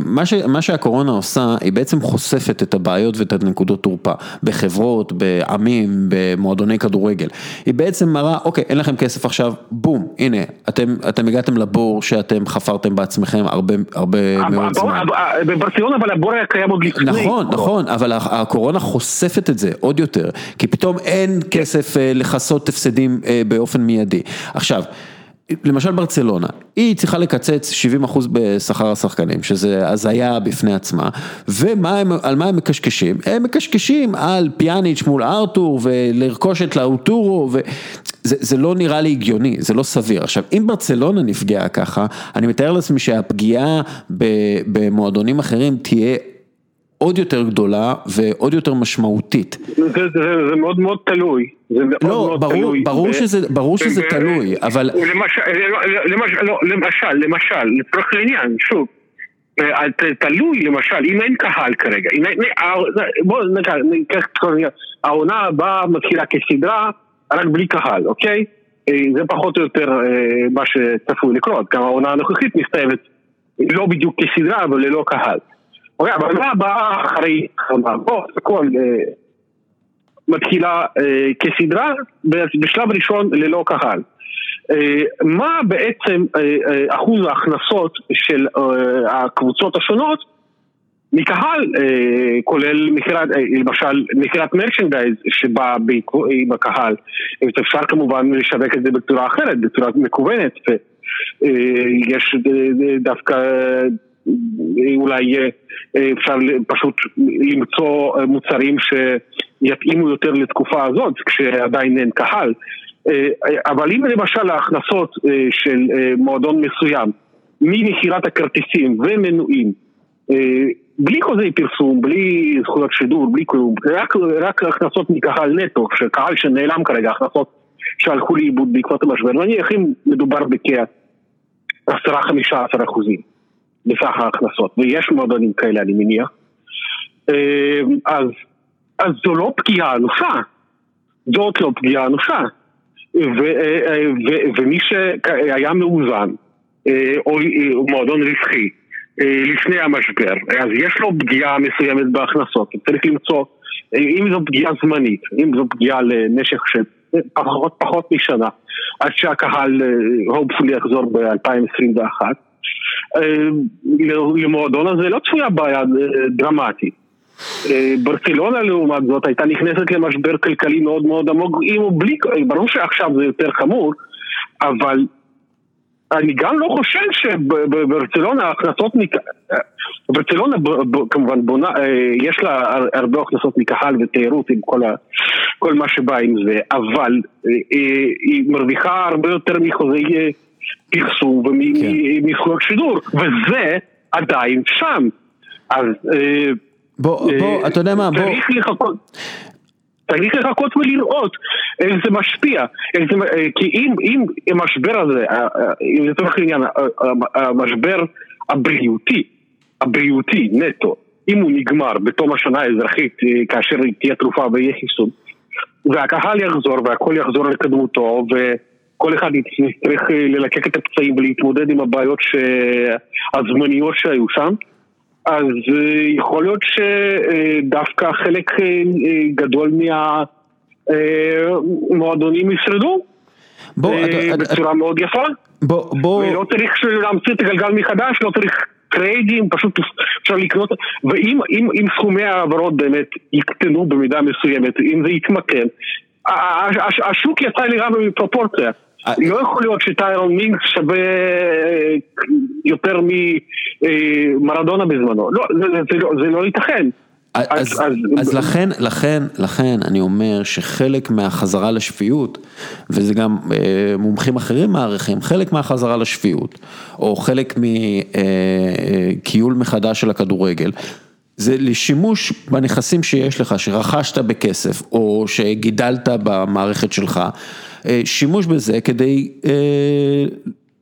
מה, שהקורונה עושה, היא בעצם חושפת את הבעיות ואת הנקודות תורפה, בחברות, בעמים, במועדוני כדורגל. היא בעצם מראה, אוקיי, אין לכם כסף עכשיו, בום, הנה, אתם, הגעתם לבור שאתם חפרתם בעצמכם הרבה, מאוד זמן. בברצלונה אבל הבור היה קיים עוד לפני. נכון, נכון, אבל הקורונה חושפת את זה עוד יותר, כי פתאום אין כסף אה, לכסות הפסדים אה, באופן מיידי. עכשיו, למשל ברצלונה, היא צריכה לקצץ 70% בשכר השחקנים, שזה הזיה בפני עצמה, ועל מה הם מקשקשים? הם מקשקשים על פיאניץ' מול ארתור ולרכוש את לאוטורו, וזה זה לא נראה לי הגיוני, זה לא סביר. עכשיו, אם ברצלונה נפגעה ככה, אני מתאר לעצמי שהפגיעה במועדונים אחרים תהיה עוד יותר גדולה ועוד יותר משמעותית. זה, זה, זה מאוד מאוד תלוי. זה מאוד לא, מאוד ברור, תלוי. ברור ב- שזה, ברור שזה ב- תלוי, אבל... למשל, למשל, לא, למשל, למשל, לצורך העניין, שוב, אה, תלוי למשל, אם אין קהל כרגע, אם אין, אה, בוא ניקח. העונה הבאה מתחילה כסדרה, רק בלי קהל, אוקיי? אה, זה פחות או יותר אה, מה שצפוי לקרות, גם העונה הנוכחית מסתיימת לא בדיוק כסדרה, אבל ללא קהל. אוקיי, אבל העונה הבאה אחרי, בוא, הכל, אה, מתחילה אה, כסדרה, בשלב ראשון ללא קהל. אה, מה בעצם אחוז ההכנסות של הקבוצות השונות מקהל, כולל מכירת, למשל מכירת מרצ'נדייז שבא עם הקהל, אפשר כמובן לשווק את זה בצורה אחרת, בצורה מקוונת, ויש דווקא אולי אפשר פשוט למצוא מוצרים שיתאימו יותר לתקופה הזאת, כשעדיין אין קהל. אבל אם למשל ההכנסות של מועדון מסוים ממכירת הכרטיסים ומנויים בלי חוזי פרסום, בלי זכויות שידור, בלי כלום, רק, רק הכנסות מקהל נטו, קהל שנעלם כרגע, הכנסות שהלכו לאיבוד בעקבות המשבר, נניח אם מדובר בכ-10-15 אחוזים בסך ההכנסות, ויש מועדונים כאלה אני מניח, אז, אז זו לא פגיעה אנושה, זאת לא פגיעה אנושה, ומי שהיה מאוזן, או מועדון רווחי, לפני המשבר, אז יש לו פגיעה מסוימת בהכנסות, צריך למצוא, אם זו פגיעה זמנית, אם זו פגיעה למשך של פחות, פחות משנה, עד שהקהל הופפולי יחזור ב-2021, למועדון הזה לא צפויה בעיה דרמטית. ברצלונה לעומת זאת הייתה נכנסת למשבר כלכלי מאוד מאוד עמוק, עם או בלי, ברור שעכשיו זה יותר חמור, אבל אני גם לא חושב שברצלונה ההכנסות, ברצלונה כמובן בונה, יש לה הרבה הכנסות מקהל ותיירות עם כל, ה, כל מה שבא עם זה, אבל היא מרוויחה הרבה יותר מחוזי פרסום ומזכויות שידור, וזה עדיין שם. אז בוא, בוא, אתה יודע מה, בוא... צריך לחכות. צריך לחכות ולראות איך זה משפיע, איך זה, כי אם, אם המשבר הזה, אם לצורך העניין, המשבר הבריאותי, הבריאותי נטו, אם הוא נגמר בתום השנה האזרחית כאשר תהיה תרופה ויהיה חיסון, והקהל יחזור והכל יחזור לקדמותו וכל אחד יצטרך ללקק את הפצעים ולהתמודד עם הבעיות הזמניות שהיו שם אז יכול להיות שדווקא חלק גדול מהמועדונים ישרדו בצורה מאוד יפה. בוא, בוא... ולא צריך להמציא את הגלגל מחדש, לא צריך טריידים, פשוט אפשר לקנות, ואם אם, אם סכומי ההעברות באמת יקטנו במידה מסוימת, אם זה יתמקם, השוק יצא לי רע בפרופורציה. לא יכול להיות שטיירון מינקס שווה יותר ממרדונה בזמנו, לא, זה לא ייתכן. אז, אז, אז לכן, לכן, לכן אני אומר שחלק מהחזרה לשפיות, וזה גם אה, מומחים אחרים מערכים, חלק מהחזרה לשפיות, או חלק מקיול אה, מחדש של הכדורגל, זה לשימוש בנכסים שיש לך, שרכשת בכסף, או שגידלת במערכת שלך. שימוש בזה כדי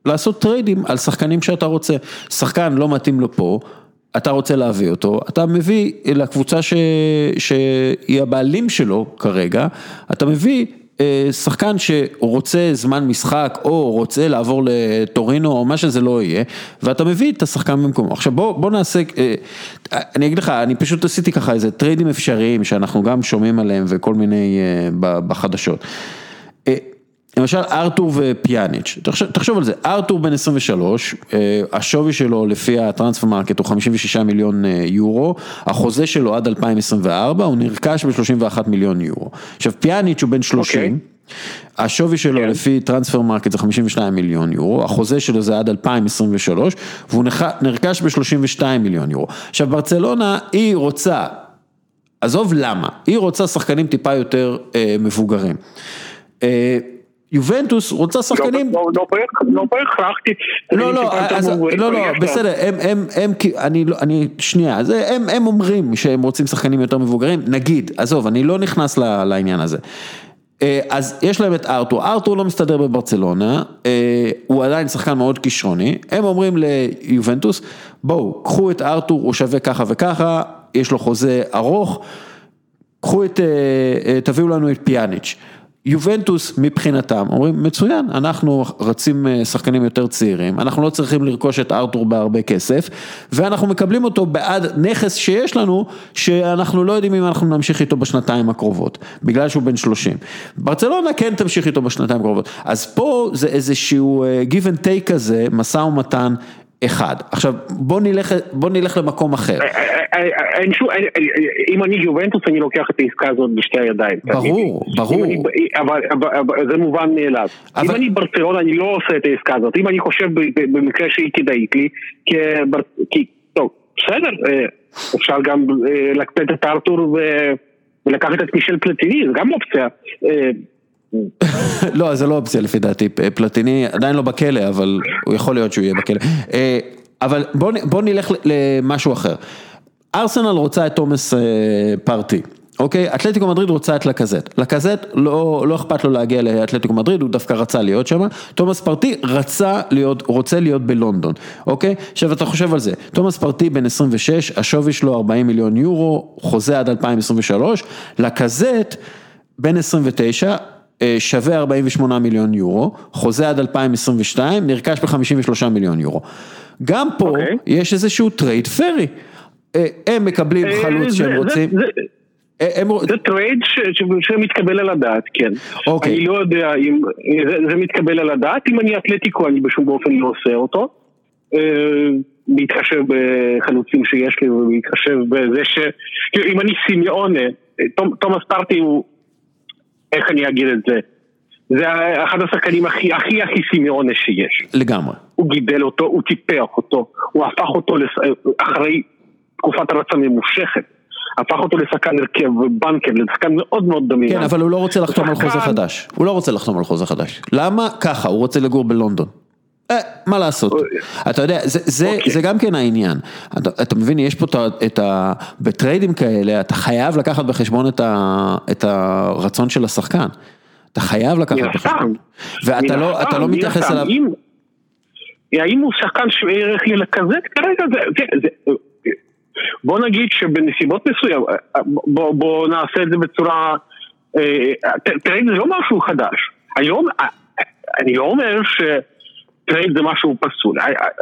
לעשות טריידים על שחקנים שאתה רוצה. שחקן לא מתאים לו פה, אתה רוצה להביא אותו, אתה מביא לקבוצה ש... שהיא הבעלים שלו כרגע, אתה מביא שחקן שרוצה זמן משחק או רוצה לעבור לטורינו או מה שזה לא יהיה ואתה מביא את השחקן במקומו. עכשיו בוא, בוא נעשה, אני אגיד לך, אני פשוט עשיתי ככה איזה טריידים אפשריים שאנחנו גם שומעים עליהם וכל מיני בחדשות. למשל ארתור ופיאניץ', תחשוב על זה, ארתור בן 23, השווי שלו לפי ה Transfermarkt הוא 56 מיליון יורו, החוזה שלו עד 2024, הוא נרכש ב-31 מיליון יורו. עכשיו פיאניץ' הוא בן 30, אוקיי. השווי שלו yeah. לפי Transfermarkt זה 52 מיליון יורו, החוזה שלו זה עד 2023, והוא נרכש ב-32 מיליון יורו. עכשיו ברצלונה היא רוצה, עזוב למה, היא רוצה שחקנים טיפה יותר אה, מבוגרים. אה, יובנטוס רוצה שחקנים, לא בהכרח, לא לא, לא לא, בסדר, הם, אני, שנייה, הם אומרים שהם רוצים שחקנים יותר מבוגרים, נגיד, עזוב, אני לא נכנס לעניין הזה. אז יש להם את ארתור, ארתור לא מסתדר בברצלונה, הוא עדיין שחקן מאוד כישרוני, הם אומרים ליובנטוס, בואו, קחו את ארתור, הוא שווה ככה וככה, יש לו חוזה ארוך, קחו את, תביאו לנו את פיאניץ'. יובנטוס מבחינתם אומרים מצוין, אנחנו רצים שחקנים יותר צעירים, אנחנו לא צריכים לרכוש את ארתור בהרבה כסף ואנחנו מקבלים אותו בעד נכס שיש לנו שאנחנו לא יודעים אם אנחנו נמשיך איתו בשנתיים הקרובות, בגלל שהוא בן 30. ברצלונה כן תמשיך איתו בשנתיים הקרובות, אז פה זה איזשהו give and take כזה, משא ומתן אחד. עכשיו, בוא נלך, בוא נלך למקום אחר. אין שום, אם אני יובנטוס אני לוקח את העסקה הזאת בשתי הידיים. ברור, ברור. אבל זה מובן מאליו. אם אני ברצלונה אני לא עושה את העסקה הזאת. אם אני חושב במקרה שהיא כדאית לי, כי, טוב, בסדר, אפשר גם לקפט את ארתור ולקחת את מישל פלטיני, זה גם אופציה. לא, זה לא אופציה לפי דעתי, פלטיני עדיין לא בכלא, אבל הוא יכול להיות שהוא יהיה בכלא. אבל בוא נלך למשהו אחר. ארסנל רוצה את תומאס פרטי, אוקיי? אתלטיקו מדריד רוצה את לקזט. לקזט לא, לא אכפת לו להגיע לאתלטיקו מדריד, הוא דווקא רצה להיות שם. תומאס פרטי רצה להיות, רוצה להיות בלונדון, אוקיי? עכשיו אתה חושב על זה, תומאס פרטי בן 26, השווי שלו 40 מיליון יורו, חוזה עד 2023, לקזט בן 29, שווה 48 מיליון יורו, חוזה עד 2022, נרכש ב-53 מיליון יורו. גם פה אוקיי. יש איזשהו טרייד פייר, הם מקבלים חלוץ שהם רוצים. הם... זה טרייד שמתקבל על הדעת, כן. אוקיי. אני לא יודע אם, זה, זה מתקבל על הדעת, אם אני אתלטיקו אני בשום באופן לא עושה אותו. להתחשב בחלוצים שיש לי ולהתחשב בזה ש... אם אני סימיונה, תומאס פרטי הוא... איך אני אגיד את זה? זה אחד השחקנים הכי הכי הכי סימיונה שיש. לגמרי. הוא גידל אותו, הוא טיפח אותו, הוא הפך אותו לס... אחרי תקופת הרצה ממושכת. הפך אותו לשחקן הרכב ובנקר, לשחקן מאוד מאוד דומיננט. כן, אבל הוא לא רוצה לחתום על חוזה חדש. הוא לא רוצה לחתום על חוזה חדש. למה? ככה, הוא רוצה לגור בלונדון. אה, מה לעשות, אתה יודע, זה, זה, okay. זה גם כן העניין, אתה, אתה מבין, יש פה את ה... בטריידים כאלה, אתה חייב לקחת בחשבון את, ה, את הרצון של השחקן, אתה חייב לקחת בחשבון, ואתה לא, אתה לא מתייחס אליו. האם הוא שחקן שווה ערך ללקזט? כרגע זה, זה, זה, בוא נגיד שבנסיבות מסוימות, בוא, בוא נעשה את זה בצורה, טרייד זה לא משהו חדש, היום, אני לא אומר ש... טרייד זה משהו פסול,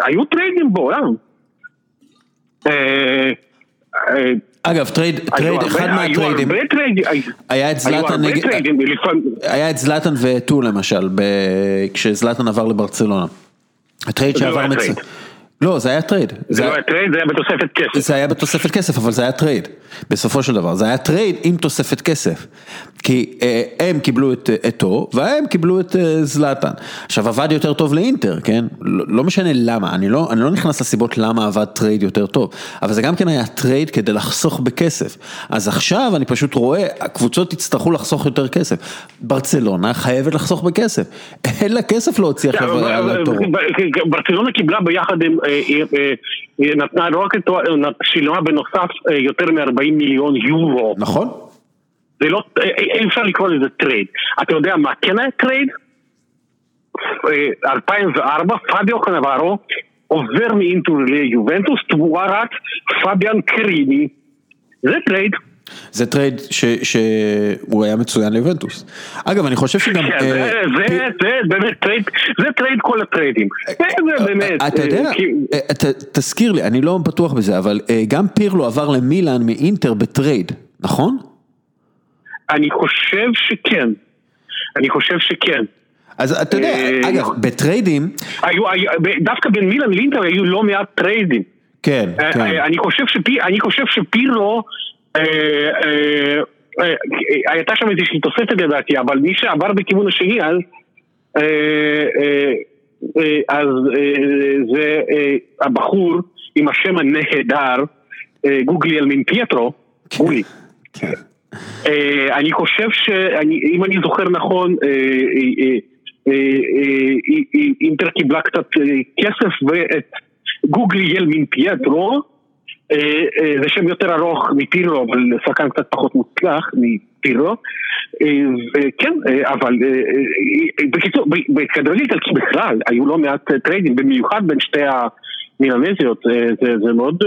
היו טריידים בעולם. אגב, טרייד, טרייד, אחד מהטריידים, היה את זלאטן נגד, היה את זלאטן ואתו למשל, כשזלאטן עבר לברצלונה. הטרייד שעבר מצוין. לא, זה היה טרייד. זה לא היה טרייד, זה היה בתוספת כסף. זה היה בתוספת כסף, אבל זה היה טרייד, בסופו של דבר. זה היה טרייד עם תוספת כסף. כי אה, הם קיבלו את אתו, והם קיבלו את אה, זלאטן. עכשיו, עבד יותר טוב לאינטר, כן? לא, לא משנה למה, אני לא, אני לא נכנס לסיבות למה עבד טרייד יותר טוב, אבל זה גם כן היה טרייד כדי לחסוך בכסף. אז עכשיו אני פשוט רואה, הקבוצות יצטרכו לחסוך יותר כסף. ברצלונה חייבת לחסוך בכסף. אין לה כסף להוציא כבר על לאוטרו. ברצלונה קיבלה ביחד עם... נתנה לא רק את... שילמה בנוסף יותר מ-40 מיליון יורו. נכון. זה לא, אי אפשר לקרוא לזה טרייד. אתה יודע מה כן היה טרייד? 2004, פביו קנברו עובר מאינטר ליובנטוס תמורת פביאן קריני. זה טרייד. זה טרייד שהוא היה מצוין ליובנטוס. אגב, אני חושב שגם... זה באמת טרייד, זה טרייד כל הטריידים. זה באמת... אתה יודע, תזכיר לי, אני לא בטוח בזה, אבל גם פירלו עבר למילאן מאינטר בטרייד, נכון? אני חושב שכן. אני חושב שכן. אז אתה יודע, אגב, בטריידים... דווקא בין מילאן לאינטר היו לא מעט טריידים. כן, כן. אני חושב שפירלו... הייתה שם איזושהי תוספת לדעתי, אבל מי שעבר בכיוון השני אז, אז זה הבחור עם השם הנהדר, גוגלי אלמין פייטרו, גולי. אני חושב שאם אני זוכר נכון, אינטר קיבלה קצת כסף ואת גוגלי ילמין פייטרו זה שם יותר ארוך מפירו, אבל שחקן קצת פחות מוצלח מפירו. כן, אבל בקיצור, בכדורגל איטלקי בכלל היו לא מעט טריידים, במיוחד בין שתי המילנזיות, זה מאוד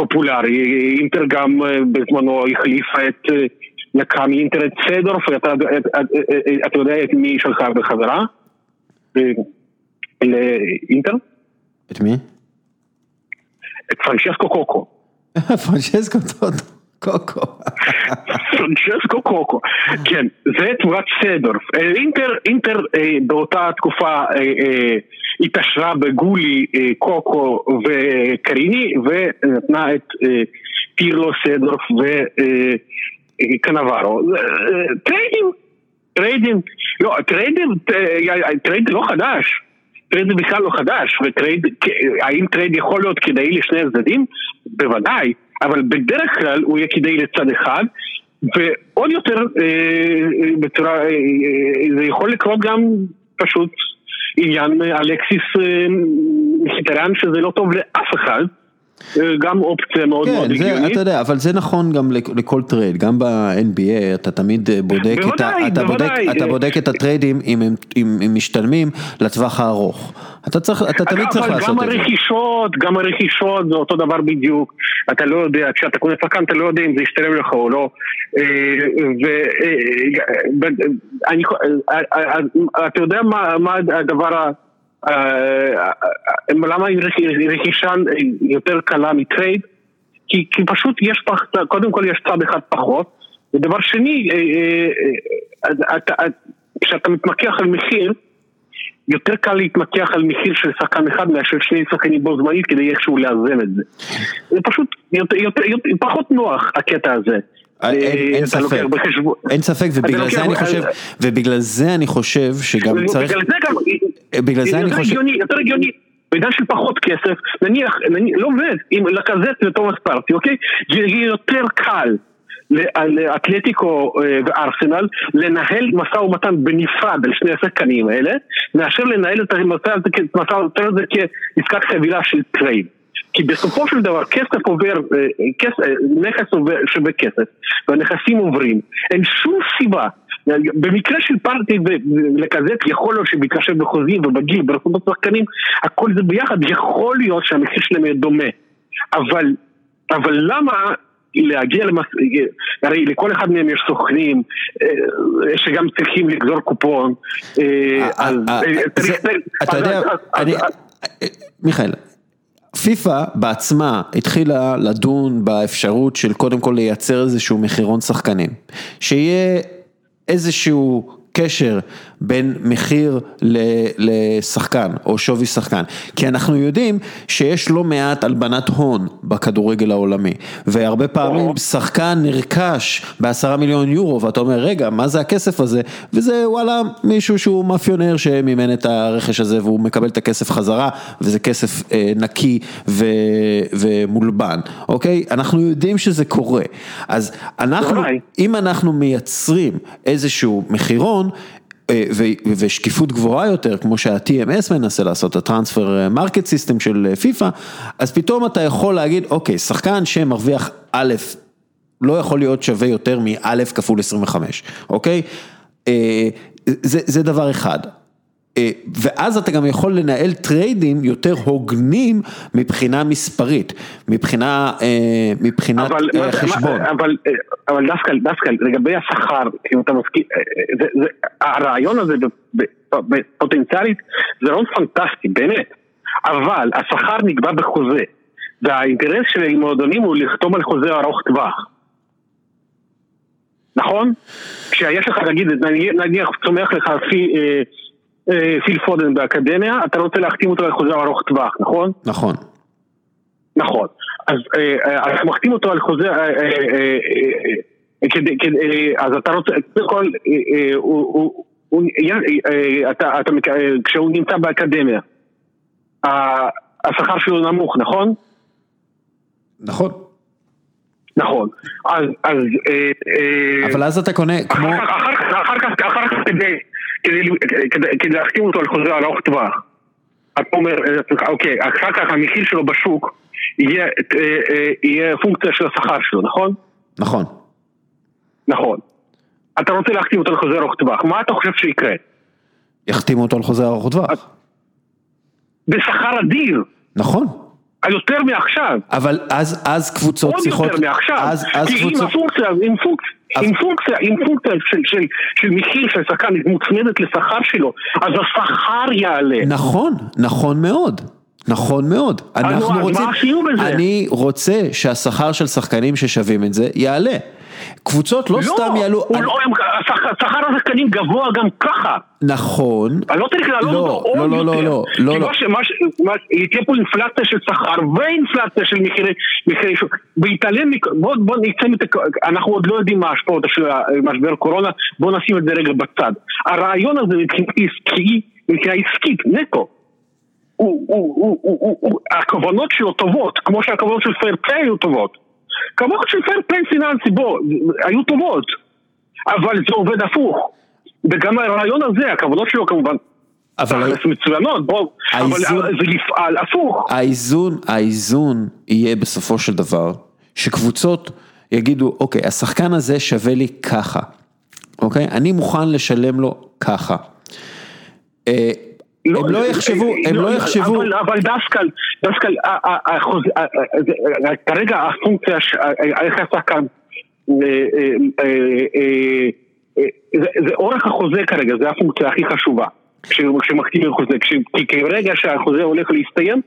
פופולרי. אינטר גם בזמנו החליפה את, לקחה מאינטר את סדורף, אתה יודע את מי שלחה בחזרה? לאינטר? את מי? את פרנצ'סקו קוקו. פרנצ'סקו טוטו. קוקו. פרנצ'סקו קוקו, כן, זה תמורת סדורף. אה, אינטר, אינטר אה, באותה תקופה אה, אה, התעשרה בגולי, אה, קוקו וקריני, ונתנה את אה, פירלו, סדורף וקנבארו. אה, אה, טריידים, טריידים, לא, טריידים, אה, טרייד לא חדש. טרייד בכלל לא חדש, וטרייד, האם טרייד יכול להיות כדאי לשני הצדדים? בוודאי, אבל בדרך כלל הוא יהיה כדאי לצד אחד, ועוד יותר, אה, אה, בצורה, אה, אה, זה יכול לקרות גם פשוט עניין אלכסיס אה, מחיטריאן שזה לא טוב לאף אחד. אה, גם אופציה מאוד כן, מאוד הגיונית. אתה יודע, אבל זה נכון גם לכ- לכל טרייד, גם ב-NBA אתה תמיד אה, בודק, את ה, בוודאי, אתה, בודק, בוודאי. אתה בודק את הטריידים אם הם, אם הם משתלמים לטווח הארוך. אתה צריך, אתה תמיד צריך אבל לעשות גם את זה. הרכישות, גם הרכישות זה אותו דבר בדיוק. אתה לא יודע, כשאתה קונה שחקן אתה לא יודע אם זה ישתלם לך או לא. ואתה יודע מה מה הדבר ה... אה, למה רכישה יותר קלה מטרייד? כי, כי פשוט יש, פח, קודם כל יש צד אחד פחות, ודבר שני, אה, אה, אה, אתה- אתה- כשאתה מתמקח על מחיר, יותר קל להתמקח על מחיר של שחקן אחד מאשר שני שחקנים בו זמנית כדי איכשהו לאזן את זה. זה פשוט יותר, יותר, יותר, פחות נוח הקטע הזה. אין, אה, ספק. אין ספק ובגלל זה אני חושב, ובגלל זה אני חושב שגם צריך, בגלל זה גם, בגלל זה אני יותר חושב, יותר הגיוני, בעידן של פחות כסף, נניח, לא עובד, אם לקזט ותומאס פרטי, אוקיי? זה יהיה יותר קל. לאתלטיקו אה, וארסנל לנהל משא ומתן בנפרד על שני השחקנים האלה מאשר לנהל את המשא ומתן הזה כעסקת חבילה של טרייד כי בסופו של דבר כסף עובר, אה, כס- אה, נכס עובר שווה כסף והנכסים עוברים אין שום סיבה במקרה של פארטיי ולאקאזט יכול להיות שבהתחשב בחוזים ובגיל ובאיכות השחקנים הכל זה ביחד. יכול להיות שהמחיר שלהם יהיה דומה. אבל אבל למה להגיע למס... הרי לכל אחד מהם יש סוכנים אה, שגם צריכים לגזור קופון אתה יודע, אני- מיכאל, פיפ"א בעצמה התחילה לדון באפשרות של קודם כל לייצר איזשהו מחירון שחקנים, שיהיה איזשהו קשר בין מחיר לשחקן או שווי שחקן, כי אנחנו יודעים שיש לא מעט הלבנת הון בכדורגל העולמי, והרבה פעמים שחקן נרכש בעשרה מיליון יורו ואתה אומר רגע מה זה הכסף הזה, וזה וואלה מישהו שהוא מאפיונר שמימן את הרכש הזה והוא מקבל את הכסף חזרה וזה כסף אה, נקי ו, ומולבן, אוקיי? אנחנו יודעים שזה קורה, אז אנחנו. אם אנחנו מייצרים איזשהו מחירון אה, ו- ושקיפות גבוהה יותר, כמו שה-TMS מנסה לעשות, ה Transfer Market System של אה, פיפא, אז פתאום אתה יכול להגיד, אוקיי, שחקן שמרוויח א', לא יכול להיות שווה יותר מא' כפול 25, אוקיי? אה, זה, זה דבר אחד. אה, ואז אתה גם יכול לנהל טריידים יותר הוגנים מבחינה מספרית, מבחינה, אה, מבחינת אבל, אה, חשבון. אבל, אבל דווקא, דווקא לגבי השכר, אם אתה מסכים, זה, זה, הרעיון הזה פוטנציאלית זה רעיון פנטסטי, באמת, אבל השכר נקבע בחוזה, והאינטרס של המועדונים הוא לחתום על חוזה ארוך טווח. נכון? כשיש לך, נגיד, נניח- צומח לך פי, אה, אה, פיל פודן באקדמיה, אתה רוצה להחתים אותו על חוזה ארוך טווח, נכון? נכון. נכון. אז אה, אה, אתה מחתים אותו על חוזה, אה, אה, אה, אה, אה, אז אתה רוצה, קודם כל, אה, אה, אה, אה, אתה- אתה אה, כשהוא נמצא באקדמיה, השכר שלו נמוך, נכון? נכון. נכון. אז, אה, אה, אבל אז אתה קונה, כמו, אחר כך, אחר כך, אחר כך, אחר כך כדי, כדי, כדי, כדי להחתים אותו על חוזה ארוך טווח. אתה אומר, אה, אוקיי, אחר כך המחיר שלו בשוק יהיה, אה, אה, יהיה פונקציה של השכר שלו, נכון? נכון. נכון. אתה רוצה להחתים אותו על חוזה ארוך טווח, מה אתה חושב שיקרה? יחתימו אותו על חוזה ארוך טווח. בשכר אדיר, נכון. על יותר מעכשיו, אבל אז, אז קבוצות עוד צריכות, יותר מעכשיו, אז, אז כי אם קבוצות, הפונקציה, אם פונקציה, אם פונקציה, אם פונקציה של, של, של מחיר של שחקן מוצמדת לשכר שלו, אז השכר יעלה. נכון, נכון מאוד. נכון מאוד, אנחנו רוצים? אני רוצה שהשכר של שחקנים ששווים את זה יעלה. קבוצות לא סתם יעלו, הוא אני- לא, שכר השחקנים גבוה גם ככה. נכון, אני לא צריך להעלות לא, אותו עוד לא, לא, יותר. לא, לא, לא, לא. מה ש- מה ש- מה- תהיה פה אינפלציה של שכר ואינפלציה של מחירי מחירי שוק. בהתעלם, מכ- בוא בוא נצא מת... אנחנו עוד לא יודעים מה ההשפעות של משבר קורונה, בוא נשים את זה רגע בצד. הרעיון הזה מבחינה עסקית, מבחינה עסקית, נטו. הכוונות שלו טובות, כמו שהכוונות של פליי היו טובות. הכוונות של פייר פליי פיננסי, בוא, היו טובות, אבל זה עובד הפוך. וגם הרעיון הזה, הכוונות שלו כמובן, אבל מצוינות, בוא, האיזון- אבל זה יפעל הפוך. האיזון, האיזון יהיה בסופו של דבר, שקבוצות יגידו, אוקיי, השחקן הזה שווה לי ככה, אוקיי? אני מוכן לשלם לו ככה. אה, הם לא יחשבו, הם לא יחשבו, אבל, דסקל, דסקל, ה- זה- כרגע הפונקציה, איך השחקן, אה, אה, אה, אה, אה, זה- אורך החוזה כרגע, זה הפונקציה הכי חשובה, כש- כשמחתימים חוזה, כי כרגע שהחוזה הולך להסתיים,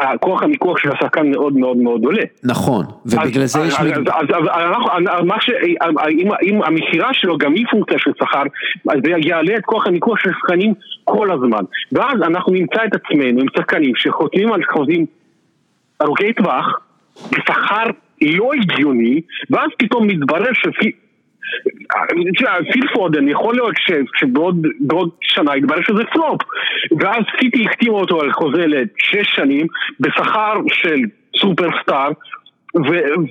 הכוח המיקוח של השחקן מאוד מאוד מאוד עולה. נכון, ובגלל זה יש... אז- אם- המכירה שלו גם היא פונקציה של שכר, אז זה יעלה את כוח המיקוח של שחקנים כל הזמן. ואז אנחנו נמצא את עצמנו עם שחקנים שחותמים על חוזים ארוכי טווח, בשכר לא הגיוני, ואז פתאום מתברר שפי... תשמע, פיל פודן, יכול להיות שבעוד בעוד שנה יתברר שזה פלופ ואז סיטי החתימה אותו על חוזה לשש שנים בשכר של סופרסטאר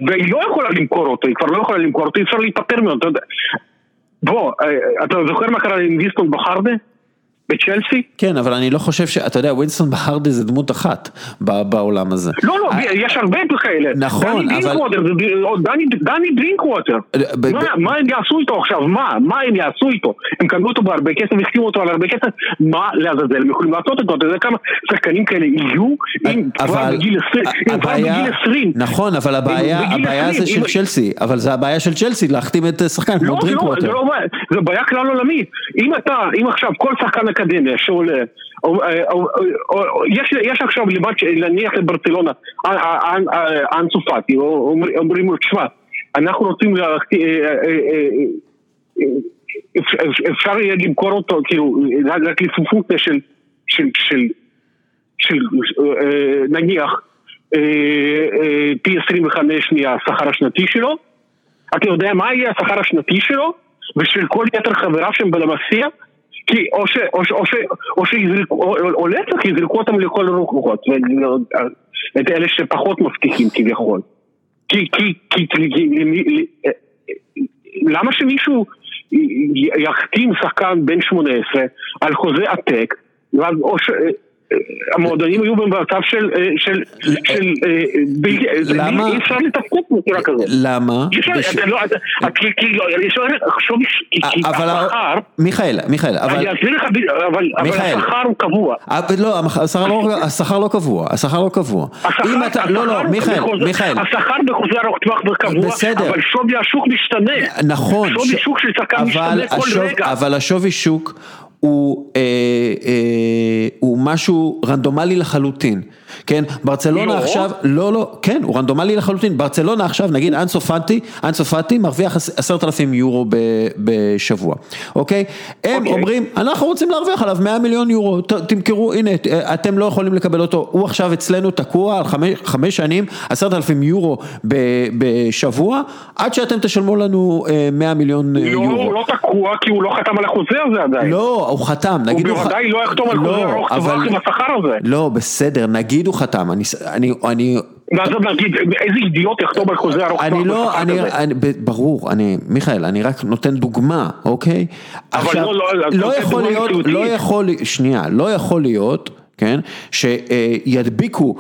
והיא לא יכולה למכור אותו, היא כבר לא יכולה למכור אותו, אי אפשר להיפטר ממנו, אתה יודע. בוא, אה, אתה זוכר מה קרה עם ווינסטון בוגארדה? בצ'לסי? כן, אבל אני לא חושב ש... אתה יודע, ווינסטון בוגארדה זה דמות אחת בעולם הזה. לא, לא, יש הרבה כאלה. אה, נכון, אבל- דני- דרינקווטר. ב- מה- הם יעשו איתו עכשיו? מה? מה הם יעשו איתו? הם קנו אותו בהרבה כסף, החתימו אותו על הרבה כסף, מה לעזאזל הם יכולים לעשות איתו? אתה יודע כמה שחקנים כאלה יהיו אם כבר אבל בגיל 20? אם כבר בגיל 20. נכון, אבל הבעיה, הבעיה 20, זה של צ'לסי, אבל זה הבעיה של צ'לסי להחתים את אה, שחקן כמו לא, לא, דרינקווטר. זה לא בעיה, זה בעיה כלל עולמית. אם אתה, אם עכשיו כל שחקן אקדמיה שעולה, או- יש עכשיו לבת, נניח לברצלונה, אה, אה, אה, אנסו אומרים לו, תשמע, אנחנו רוצים אה, אה, אה, אה, אפשר- יהיה למכור אותו, כאילו, רק לפי של, של, של, של, אה, נניח, אה, אה, פי 25 מהשכר השנתי שלו, אתה יודע מה יהיה השכר השנתי שלו ושל כל יתר חבריו שהם בלמסיע? כי או ש... או ש... או ש... או שיזרקו... או, או, להפך יזרקו אותם לכל רוחות את אלה שפחות מבטיחים כביכול. כי... כי... כי... כי... למה שמישהו יחתים שחקן בן 18 על חוזה עתק ואז או ש... המועדונים היו במצב של, אה, של, של, אה, בלתי- למה? אי אפשר לתפקד בצורה כזאת. למה? אי אפשר, אתה לא, כי, יש לך, חשוב, כי השכר, מיכאל, מיכאל, אבל... אני אסביר לך, אבל. השכר הוא קבוע. לא, השכר לא, השכר לא קבוע, השכר לא קבוע. אם אתה, לא, לא, מיכאל, מיכאל, השכר בחוזה ארוך טווח בסדר. אבל שווי השוק משתנה. נכון, שווי שוק של שחקן משתנה כל רגע. אבל השווי שוק הוא, אה, אה, הוא משהו רנדומלי לחלוטין, כן? ברצלונה לא. עכשיו, לא, לא, כן, הוא רנדומלי לחלוטין, ברצלונה עכשיו, נגיד אנסו פאטי, אנסו פאטי מרוויח עש- עשרת אלפים יורו ב- בשבוע, אוקיי? הם אוקיי. אומרים, אנחנו רוצים להרוויח עליו 100 מיליון יורו, ת- תמכרו, הנה, אתם לא יכולים לקבל אותו, הוא עכשיו אצלנו תקוע על חמש, חמש שנים, עשרת אלפים יורו ב- בשבוע, עד שאתם תשלמו לנו אה, 100 מיליון אה, לא, יורו. הוא לא תקוע כי הוא לא חתם על החוזה הזה עדיין. לא, הוא חתם, הוא נגיד הוא ח- בוודאי לא יחתום על חוזה לא, ארוך טווח עם השכר הזה. לא, בסדר, נגיד הוא חתם, אני, אני, אני, ואז נגיד, איזה אידיוט יחתום על חוזה ארוך טווח אני לא, אני? אני, ברור, אני, מיכאל, אני רק נותן דוגמה, אוקיי? אבל לא, לא, לא נותן יכול להיות. לא יכול, שנייה, לא יכול להיות, כן, שידביקו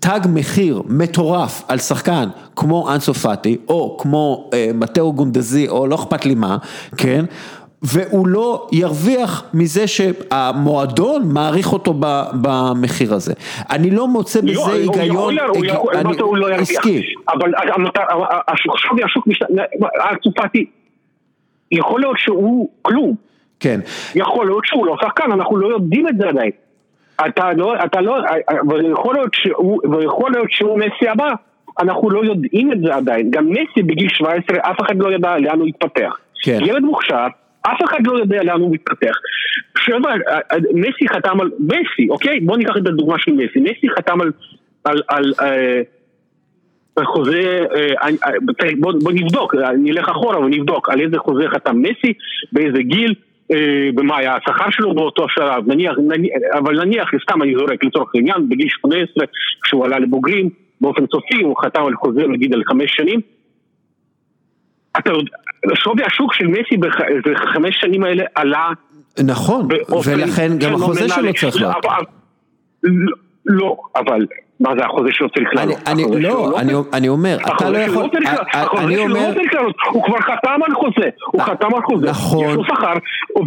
תג מחיר מטורף על שחקן כמו אנסו פאטי, או כמו אה, מתאו גונדזי, או לא אכפת לי מה, כן? והוא לא ירוויח מזה שהמועדון מעריך אותו במחיר הזה. אני לא מוצא בזה לא, הוא היגיון, לא? עסקי. אבל שווי השוק הצופתי, יכול להיות שהוא כלום, כן. יכול להיות שהוא לא שחקן, אנחנו לא יודעים את זה עדיין. אתה לא, אתה לא, ויכול להיות שהוא, ויכול להיות שהוא מסי הבא, אנחנו לא יודעים את זה עדיין. גם מסי בגיל 17, אף אחד לא ידע לאן הוא יתפתח. כן. ילד מוכשר, אף אחד לא יודע לאן הוא מתפתח. חבר'ה, מסי חתם על, מסי, אוקיי? בוא ניקח את הדוגמה של מסי. מסי חתם על, על, על, אה, על חוזה, אה, אה, בוא, בוא נבדוק, נלך אחורה ונבדוק על איזה חוזה חתם מסי, באיזה גיל, אה, במה היה השכר שלו באותו שלב, נניח, נניח, אבל נניח, סתם אני זורק לצורך העניין, בגיל 18, כשהוא עלה לבוגרים, באופן סופי, הוא חתם על חוזה נגיד על חמש שנים. אתה יודע, שווי השוק של מסי בחמש שנים האלה עלה נכון, ולכן גם החוזה שלו. צריך לעלות. לא, לא, אבל מה זה החוזה שלו צריך אני- לעלות? אני, החוזה שלו לא, אני- אני אומר, אתה לא יכול. אני- החוזה אני שלו לא צריך לעלות, הוא כבר חתם על חוזה, הוא חתם על חוזה, נכון. יש לו שכר,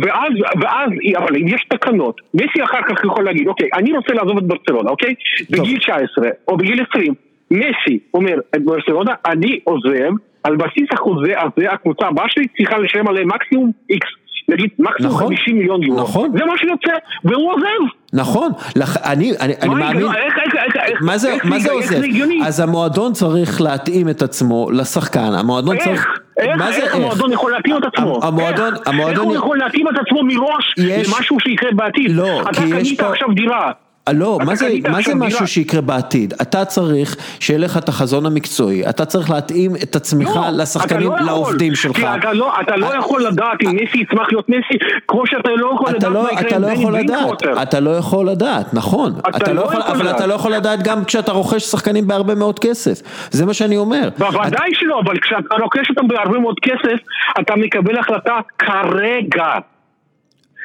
ואז, ואז, אבל אם יש תקנות, מסי אחר כך יכול להגיד, אוקיי, אני רוצה לעזוב את ברצלונה, אוקיי? בגיל 19 או בגיל 20, מסי אומר, את ברצלונה, אני עוזב, על בסיס החוזה הזה, הקבוצה הבאה שלי צריכה לשלם עליהם מקסימום איקס. נגיד מקסימום נכון. 50 מיליון יורו, נכון. זה מה שיוצא, והוא עוזב. נכון, לח- אני אני- אני מאמין? איך- איך- איך- איך- מה זה איך מה זה איך עוזר? הגיוני? אז המועדון צריך להתאים את עצמו לשחקן, המועדון איך? צריך, איך? מה זה איך המועדון יכול להתאים את עצמו? המועדון, איך? המועדון, איך הוא יכול להתאים את עצמו מראש יש- למשהו שיקרה בעתיד? לא, אתה כי יש קנית פה- עכשיו דירה. לא, אתה מה זה, מה זה משהו. שיקרה בעתיד? אתה צריך שיהיה לך את החזון המקצועי, אתה צריך להתאים את עצמך לא, לשחקנים, אתה לא יכול. לעובדים שלך. כי אתה לא, אתה לא יכול לדעת אם מסי יצמח להיות מסי, כמו שאתה לא יכול אתה לדעת לא, מה יקרה אתה עם לא יכול לדעת, ברינקווטר. אתה לא יכול לדעת, נכון, אתה לא יכול, לא יכול אבל לדעת. אתה לא יכול לדעת גם כשאתה רוכש שחקנים בהרבה מאוד כסף, זה מה שאני אומר. בוודאי שלא, אבל כשאתה רוכש אותם בהרבה מאוד כסף, אתה מקבל החלטה כרגע.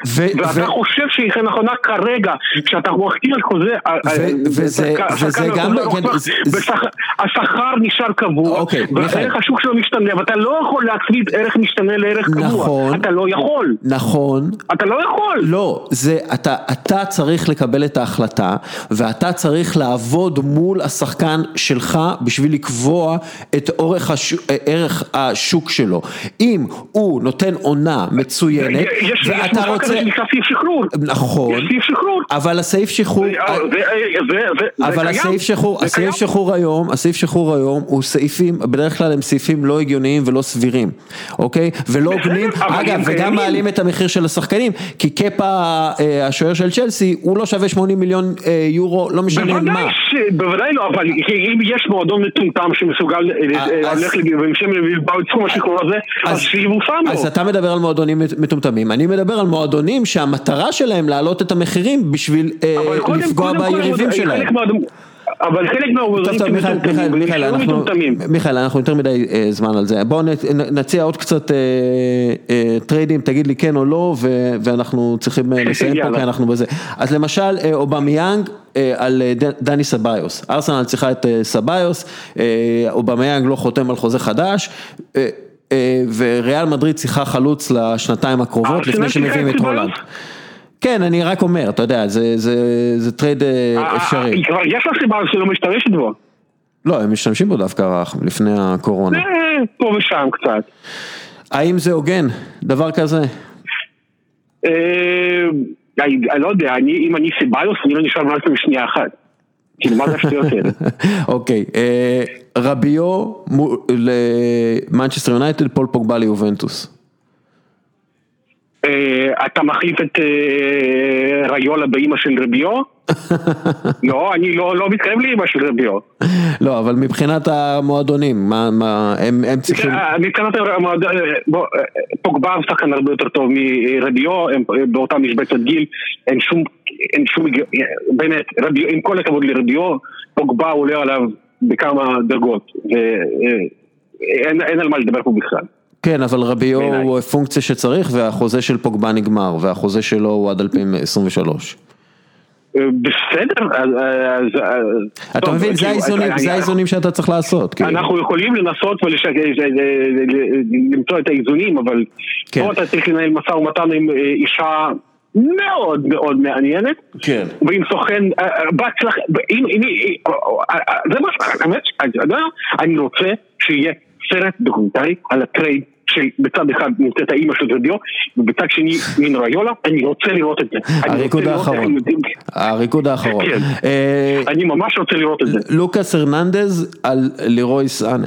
ו- ואתה ו- חושב שהיא נכונה כרגע, כשאתה מחתים על חוזה, וזה- שחקן- וזה גם- בשכר- השכר נשאר קבוע, אוקיי. וערך השוק שלו משתנה, ואתה לא יכול להצמיד ערך משתנה לערך קבוע, נכון. אתה לא יכול, נכון, אתה לא יכול. לא, זה, אתה, אתה צריך לקבל את ההחלטה ואתה צריך לעבוד מול השחקן שלך בשביל לקבוע את אורך השוק, ערך השוק שלו. אם הוא נותן עונה מצוינת יש- יש ואתה מושג רוצה... שנקרא סעיף שחרור, נכון, יש סעיף שחרור, אבל הסעיף שחרור... אבל הסעיף שחרור, הסעיף. שחרור היום, הסעיף שחרור היום הוא סעיפים, בדרך כלל הם סעיפים לא הגיוניים ולא סבירים, אוקיי? ולא הוגנים, אגב, וגם. מעלים את המחיר של השחקנים, כי קפה, אה, השוער של צ'לסי, הוא לא שווה 80 מיליון אה, יורו, לא משנה מה. בוודאי, לא, אבל אם יש מועדון מטומטם שמסוגל אה, ללכת ולשלם לבילבאו את סכום השחרור הזה, אז שיבושם לו. אז אתה מדבר על מועדונים מטומטמים, אני מדבר על מועדונים שהמטרה שלהם להעלות את המחירים בשביל אה, לפגוע ביריבים שלהם. אבל חלק טוב, מיכאל, מטומטמים, מיכאל, אנחנו, יותר מדי אה, זמן על זה. בואו נציע עוד קצת אה, טריידים, תגיד לי כן או לא, ואנחנו צריכים לסיים פה. כי אנחנו בזה. אז למשל, אובמיאנג על דני סבאיוס. ארסנל צריכה את סבאיוס, אובמיאנג לא חותם על חוזה חדש. אה, וריאל מדריד צריכה חלוץ לשנתיים הקרובות לפני שמביאים את? האלנד. כן, אני רק אומר, אתה יודע, זה, זה, זה טרייד אה, אפשרי. אה, כבר יש לה סיבה שלא משתמשת בו. לא, הם משתמשים בו דווקא לפני הקורונה. פה ושם קצת. האם זה הוגן? דבר כזה? אני לא יודע, אם אני סבאיוס, אני לא נשאר ממש בשנייה אחת. כאילו, מה זה השטויות האלה? אוקיי, רביו למנצ'סטר יונייטד, פול פוגבה ליובנטוס. אה, אתה מחליף את אה, ריולה באימא של רביו? לא, אני לא לא מתקרב לאימא של רביו. לא, אבל מבחינת המועדונים, מה, מה, הם, הם צריכים... אה, מבחינת המועד- בוא, אה, פוגבה הוא שחקן הרבה יותר טוב מרביו, הם באותה משבצת גיל, אין שום, אין שום, באמת, רביו, עם כל הכבוד לרביו, פוגבה עולה עליו בכמה דרגות, ואין אין על מה לדבר פה בכלל. כן, אבל רביו. הוא פונקציה שצריך, והחוזה של פוגבה נגמר, והחוזה שלו הוא עד 2023. אה, בסדר, אז... אז- אתה טוב, מבין, זה כאילו, האיזונים, זה האיזונים שאתה צריך לעשות. כאילו. אנחנו יכולים לנסות ולמצוא את האיזונים, אבל כן. פה אתה צריך לנהל משא ומתן עם אה, אישה מאוד מאוד מעניינת. כן. ועם סוכן, אה, אה, בהצלחה, אם, אם, אה, זה מה ש... האמת, אני רוצה שיהיה סרט דוקומנטרי על הטרייד שבצד אחד נמצאת האימא של רביו, ובצד שני מין ריולה, אני רוצה לראות את זה. הריקוד האחרון. הריקוד האחרון. כן. אני ממש רוצה לראות את זה. לוקאס הרננדז על לירוי סאנה.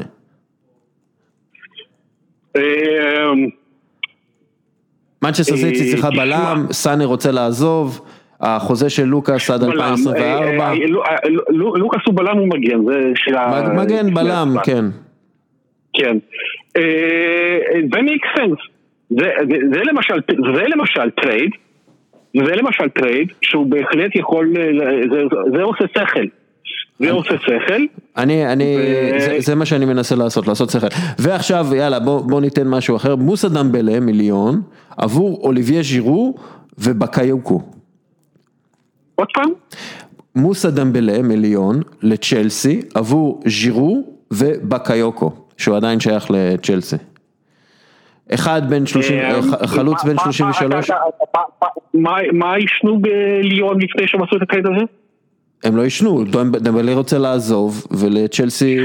אה, מנצ'סטר אה, סיטי צריכה תשמע. בלם, סאנה רוצה לעזוב, החוזה של לוקאס עד בלם, 2024. אה, אה, לו- אה, לו- לוקאס הוא בלם ומגן, זה של ה... מג- מגן בלם, כן. כן. אה, זה make sense. זה, למשל, זה למשל טרייד, זה למשל טרייד שהוא בהחלט יכול, אה, זה עושה שכל. זה עושה שכל. אני, אני, ו- זה, זה מה שאני מנסה לעשות, לעשות שכל. ועכשיו, יאללה, בוא, בוא ניתן משהו אחר. מוסא דמבלה, מליון, עבור אוליביה ז'ירו ובקיוקו. עוד פעם? מוסא דמבלה, מליון, לצ'לסי, עבור ז'ירו ובקיוקו, שהוא עדיין שייך לצ'לסי. אחד בן 30, אה, ח- חלוץ בן מה- 33, מה- עישנו בליון לפני שהם עשו את הטרייד הזה? הם לא עישנו, דמב- דמבלה רוצה לעזוב, ולצ'לסי,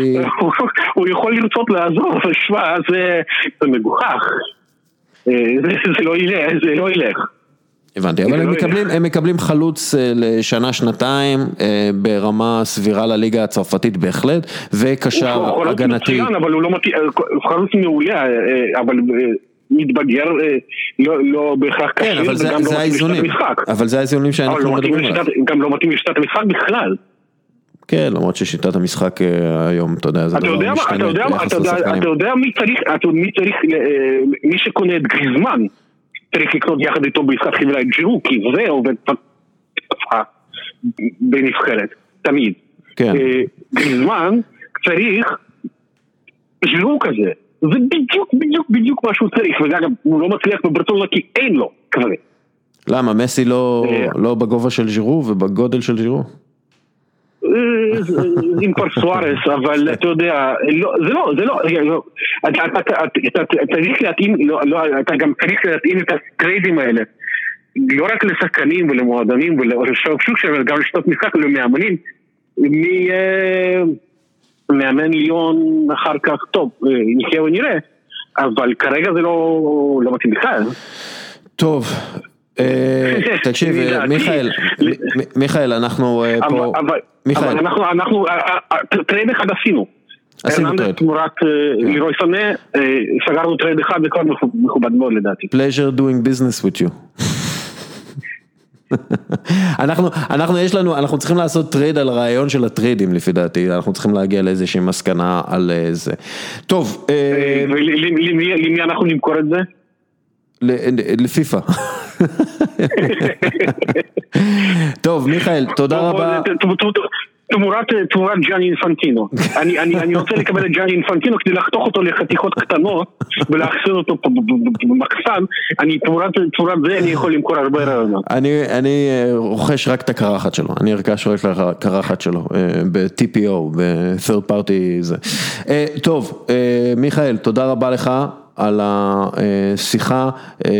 הוא יכול לרצות לעזוב, שמע, זה מגוחך. אה, זה- לא ילך, זה לא ילך. הבנתי, אבל הם לא מקבלים, הם מקבלים חלוץ אה, לשנה, שנתיים, אה, ברמה סבירה לליגה הצרפתית בהחלט, וקשר הוא חלוץ הגנתי. מצוין, אבל הוא לא מתאים, חלוץ מעולה, אבל מתבגר, אה, לא- לא בהכרח כן, כשיר, אבל זה, וגם לא זה מתאים לשיטת האיזונים. אבל זה האיזונים שאנחנו לא מדברים עליהם. גם לא מתאים לשיטת המשחק בכלל. כן, למרות ששיטת המשחק אה, היום, אתה יודע, זה אתה דבר יודע מה, אתה משתנה ביחס אתה יודע- לשחקנים. אתה יודע מי צריך, אתה- מי צריך, אה, מי שקונה את גריזמן, צריך לקנות יחד איתו בעסקת חבילה את ג'ירו, כי זה עובד בנבחרת, תמיד. כן. גריזמן צריך ג'ירו כזה, זה בדיוק בדיוק בדיוק מה שהוא צריך, ואגב, הוא לא מצליח בברצלונה כי אין לו כזה. למה, מסי לא, אה. לא בגובה של ז'ירו ובגודל של ז'ירו? אה, עם פרסוארס, אבל אתה יודע, לא, זה לא, זה לא, לא, אתה- צריך להתאים, לא, אתה גם צריך להתאים את הטריידים האלה, לא רק לשחקנים ולמועדונים ולשוק שלהם, אלא גם לשיטות משחק ולמאמנים, מי אה, מאמן ליון אחר כך, טוב, אה, נחיה ונראה, אבל כרגע זה לא לא מתאים בכלל. טוב, אה, תקשיב, אה, מיכאל, מיכאל, אנחנו פה, מיכאל, אבל אנחנו, אנחנו, טרייד אחד עשינו. עשינו טרייד. תמורת אה, לירוי סנה, סגרנו טרייד אחד וכבר מכו- מכובד מאוד לדעתי. pleasure doing business with you. אנחנו, אנחנו יש לנו, אנחנו צריכים לעשות טרייד על הרעיון של הטריידים לפי דעתי, אנחנו צריכים להגיע לאיזושהי מסקנה על אה, זה. טוב, אה, אה, למי אנחנו נמכור את זה? לפיפ"א. טוב, מיכאל, תודה רבה. ת- ת- ת- תמורת תמורת ג'אני אינפנטינו. אני- אני אני רוצה לקבל את ג'אני אינפנטינו כדי לחתוך אותו לחתיכות קטנות ולאחסן אותו במחסן, אני תמורת תמורת זה אני יכול למכור הרבה רעיונות. אני, אני אה, רוכש רק את הקרחת שלו, אני ארכש רק את הקרחת שלו, אה, ב-TPO, ב-third party זה. אה, טוב, אה, מיכאל, תודה רבה לך על השיחה, אה,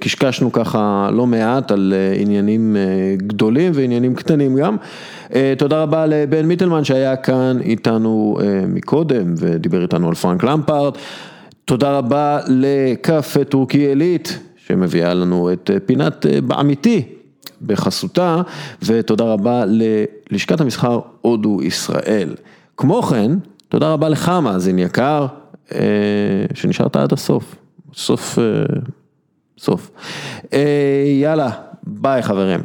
קשקשנו ככה לא מעט על אה, עניינים אה, גדולים ועניינים קטנים גם. תודה רבה לבן מיטלמן שהיה כאן איתנו מקודם ודיבר איתנו על פרנק למפארד. תודה רבה לקפה טורקי עילית שמביאה לנו את פינת באמיתי בחסותה, ותודה רבה ללשכת המסחר הודו ישראל. כמו כן, תודה רבה לך מאזין יקר, שנשארת עד הסוף, סוף, אה, סוף. אה, יאללה, ביי חברים.